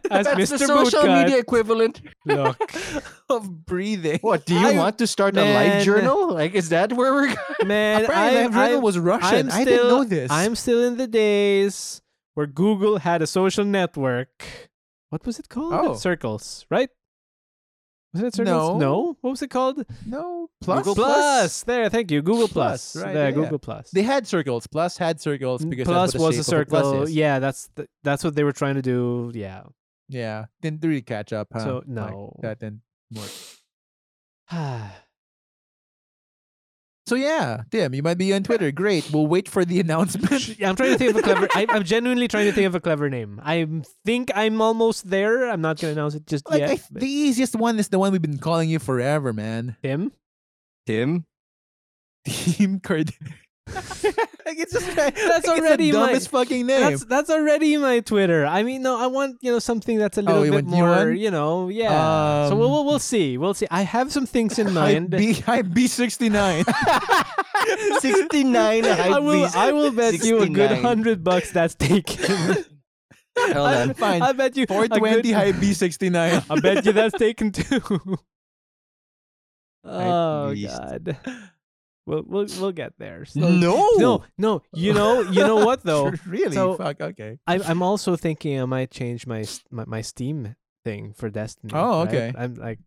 As that's Mr. the social Bootcut, media equivalent. Look, *laughs* of breathing. What do you I- want to start a man. live journal? Like, is that where we're? going? man, Apparently, I, that journal I, was Russian. I'm I didn't know this. I'm still in the days where Google had a social network. What was it called? Oh. Circles, right? Was it Circles? No. What was it called? no plus. Google Plus. There, thank you. Google Plus. Plus, right, There, yeah, yeah. Google Plus. They had circles. Plus had circles because Plus that's what the was a shape plus circle. Yeah, that's the, that's what they were trying to do. Yeah. yeah. Didn't really catch up. Huh? So, Like, no. that didn't work. *sighs* *sighs* *sighs* So yeah, Tim, you might be on Twitter. Great. We'll wait for the *laughs* announcement. Yeah, I'm trying to think of a clever. I, I'm genuinely trying to think of a clever name. I think I'm almost there. I'm not gonna announce it just Like yet. I, the easiest one is the one we've been calling you forever, man. Tim. Tim. *laughs* Team Card. *laughs* like it's just *laughs* That's it's already the my- fucking name. That's that's already my Twitter. I mean, no, I want you know something that's a little Oh, bit want more, one? you know, yeah. so we'll, Um, we'll we'll see. We'll see. I have some things in *laughs* mind. B B sixty nine. *laughs* Sixty nine. I will I will bet you a good hundred bucks that's taken. Hold I- on. Fine. I bet you a Four twenty good- Hype B sixty nine. I bet you that's taken too. oh god. We'll we'll we'll get there. So, No. no, no. You know, you know what *laughs* though? really? So- Fuck. Okay. I, I'm also thinking I might change my my, my Steam thing for Destiny. Oh, right? okay. I'm like,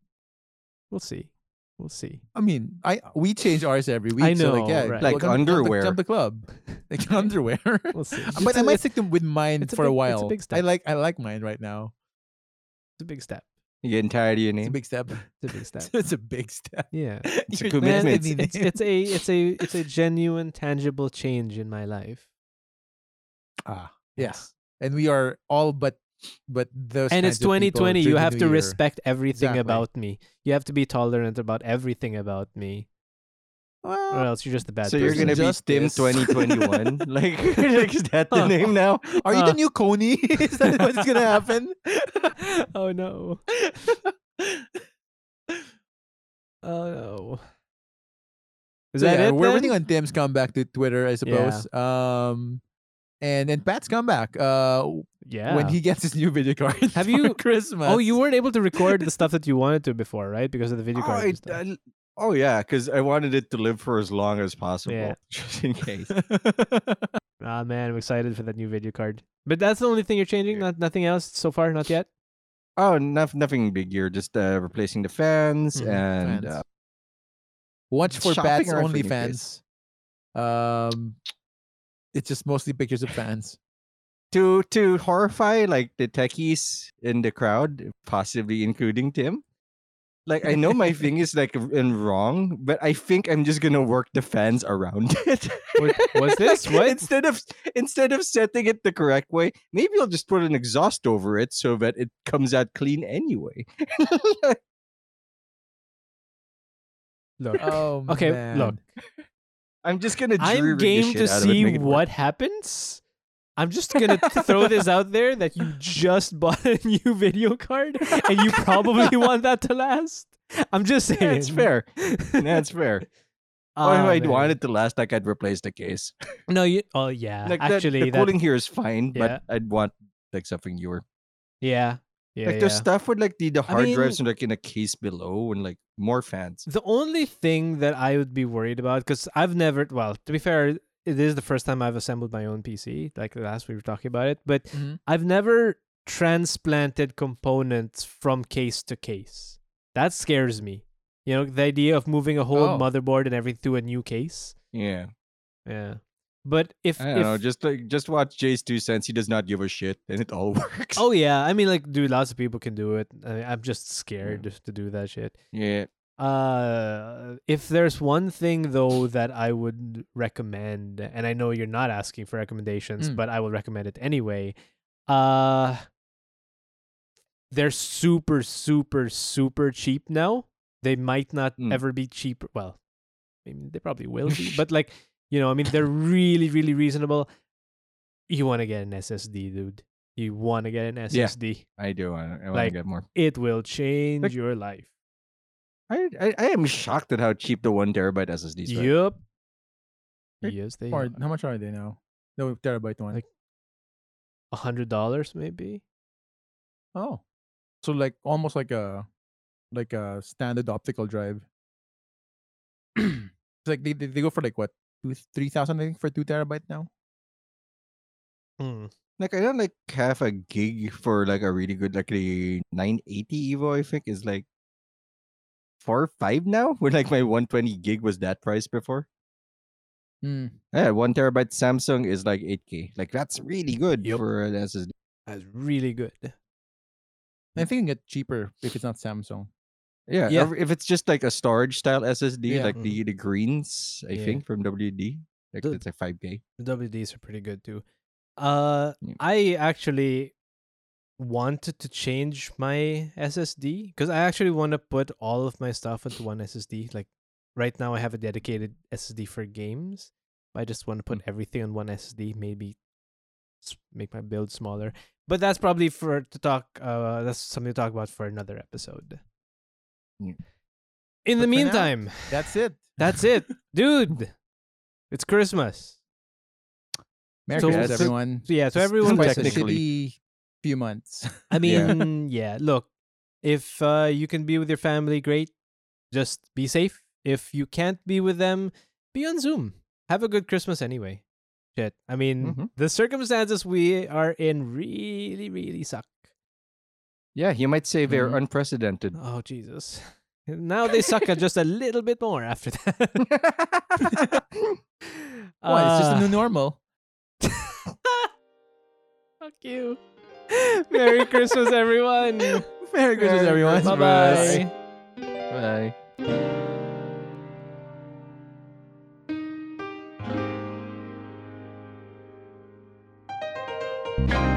we'll see, we'll see. I mean, I we change ours every week. I so like, know, yeah, right. Like welcome to- jump the- underwear. Jump the club. *laughs* Like underwear. We'll see. but It's I a- might it's, stick them with mine it's a for a big- it's a while. big I like I like mine right now. it's a big step. You getting tired of your name. It's a name? big step. *laughs* It's a big step. *laughs* it's a big step. Yeah, *laughs* It's a You're man. commitment. It's, Disney it's, name. it's a it's a it's a genuine, tangible change in my life. ah yes, and we are all but but those. and it's of people 2020. You the have new to year. respect everything Exactly. about me. You have to be tolerant about everything about me, or Well, else you're just a bad So person. you're gonna be Tim 2021? *laughs* like, like, *laughs* is that the name now? are you uh, the new Coney? *laughs* Is that what's gonna happen? oh no. Oh no. Is So, that yeah, it? We're then? waiting on Tim's comeback to Twitter, I suppose. Um, and then Pat's comeback. Uh, Yeah. when he gets his new video card. Have for you- Christmas? Oh, you weren't able to record the stuff that you wanted to before, right? Because of the video Oh, card. I- and stuff. I- oh yeah, because I wanted it to live for as long as possible, Yeah. *laughs* just in case. *laughs* *laughs* Ah man, I'm excited for that new video card. But that's the only thing you're changing. Yeah. Not nothing else so far. Not yet. Oh, nof- nothing big here. Just uh, replacing the fans Mhm, and fans. uh, Watch for Shopping Pat's around for new OnlyFans. Um, it's just mostly pictures of fans. to to horrify like the techies in the crowd, possibly including Tim. Like I know my thing is like in wrong, but I think I'm just gonna work the fans around *laughs* it. What- what's this? *laughs* What? Instead of instead of setting it the correct way, maybe I'll just put an exhaust over it so that it comes out clean anyway. *laughs* Look. Oh, Okay, man. look. I'm just gonna. I'm jury the game shit to out of it, see make it work. what happens. I'm just gonna throw this out there that you just *laughs* bought a new video card and you probably *laughs* want that to last. I'm just saying. It's fair. That's *laughs* fair. Oh, if I'd man. want it to last, like I'd replace the case. No, you. Oh yeah. Like that- Actually, the that, cooling here is fine, Yeah. but I'd want like something newer. yeah, yeah, like yeah. there's stuff with like the, the hard mean- drives and like in a case below and like more fans. The only thing that I would be worried about, because I've never, well, to be fair, it is the first time I've assembled my own PC. Like last we were talking about it, but Mhm. I've never transplanted components from case to case. That scares me. You know, the idea of moving a whole Oh. motherboard and everything to a new case. Yeah. Yeah. But if, I don't if know. Just like just watch JayzTwoCents. He does not give a shit, and it all *laughs* works. oh yeah, I mean, like, dude, lots of people can do it. I, I'm just scared just to do that shit. yeah. Uh, if there's one thing though that I would recommend, and I know you're not asking for recommendations, Mm. but I will recommend it anyway. Uh, they're super, super, super cheap now. They might not Mm. ever be cheaper. Well, I mean, they probably will be, *laughs* but like, you know, I mean, they're really, really reasonable. You want to get an SSD, dude. You want to get an SSD. Yeah. I do. I, I want to Like- get more. It will change Like- your life. I, I I am shocked at how cheap the one terabyte SSDs are. Right. Yes, they are. how much are they now? No terabyte one. Like- A hundred dollars, maybe. oh, so like almost like a like a standard optical drive. *clears throat* it's like they, they they go for like what two three thousand I think for two terabyte now. Hmm. Like I don't like half a gig for like a really good like the 980 Evo. I think is like four or five now. Where like my 120 gig was that price before. Mm. Yeah, one terabyte Samsung is like 8k. Like that's really good Yup. for an SSD. That's really good. I think you can get cheaper if it's not Samsung. Yeah, Yeah. if it's just like a storage style SSD, Yeah. like the the greens, I Yeah. think from WD, like The- it's like five K. The WDs are pretty good too. Uh. I actually wanted to change my SSD because I actually want to put all of my stuff into one SSD. Like right now, I have a dedicated SSD for games. I just want to put everything on one SSD. Maybe make my build smaller, but that's probably for to talk. Uh, that's something to talk about for another episode. Yeah. In But the for now- meantime, That's it. *laughs* that's it, dude. It's Christmas. Merry So- Christmas, everyone. So yeah, so everyone technically- few months. *laughs* I mean, yeah. Look, if uh, you can be with your family, great. Just be safe. If you can't be with them, be on Zoom. Have a good Christmas anyway. Shit. I mean, Mhm. the circumstances we are in really, really suck. Yeah, you might say they're Mhm. unprecedented. Oh Jesus. *laughs* Now they suck just a little bit more after that. *laughs* Well, it's just a Uh, new normal. Fuck you. *laughs* Merry Christmas, everyone. Merry Christmas, everyone. Bye Christmas. bye. Bye. Bye.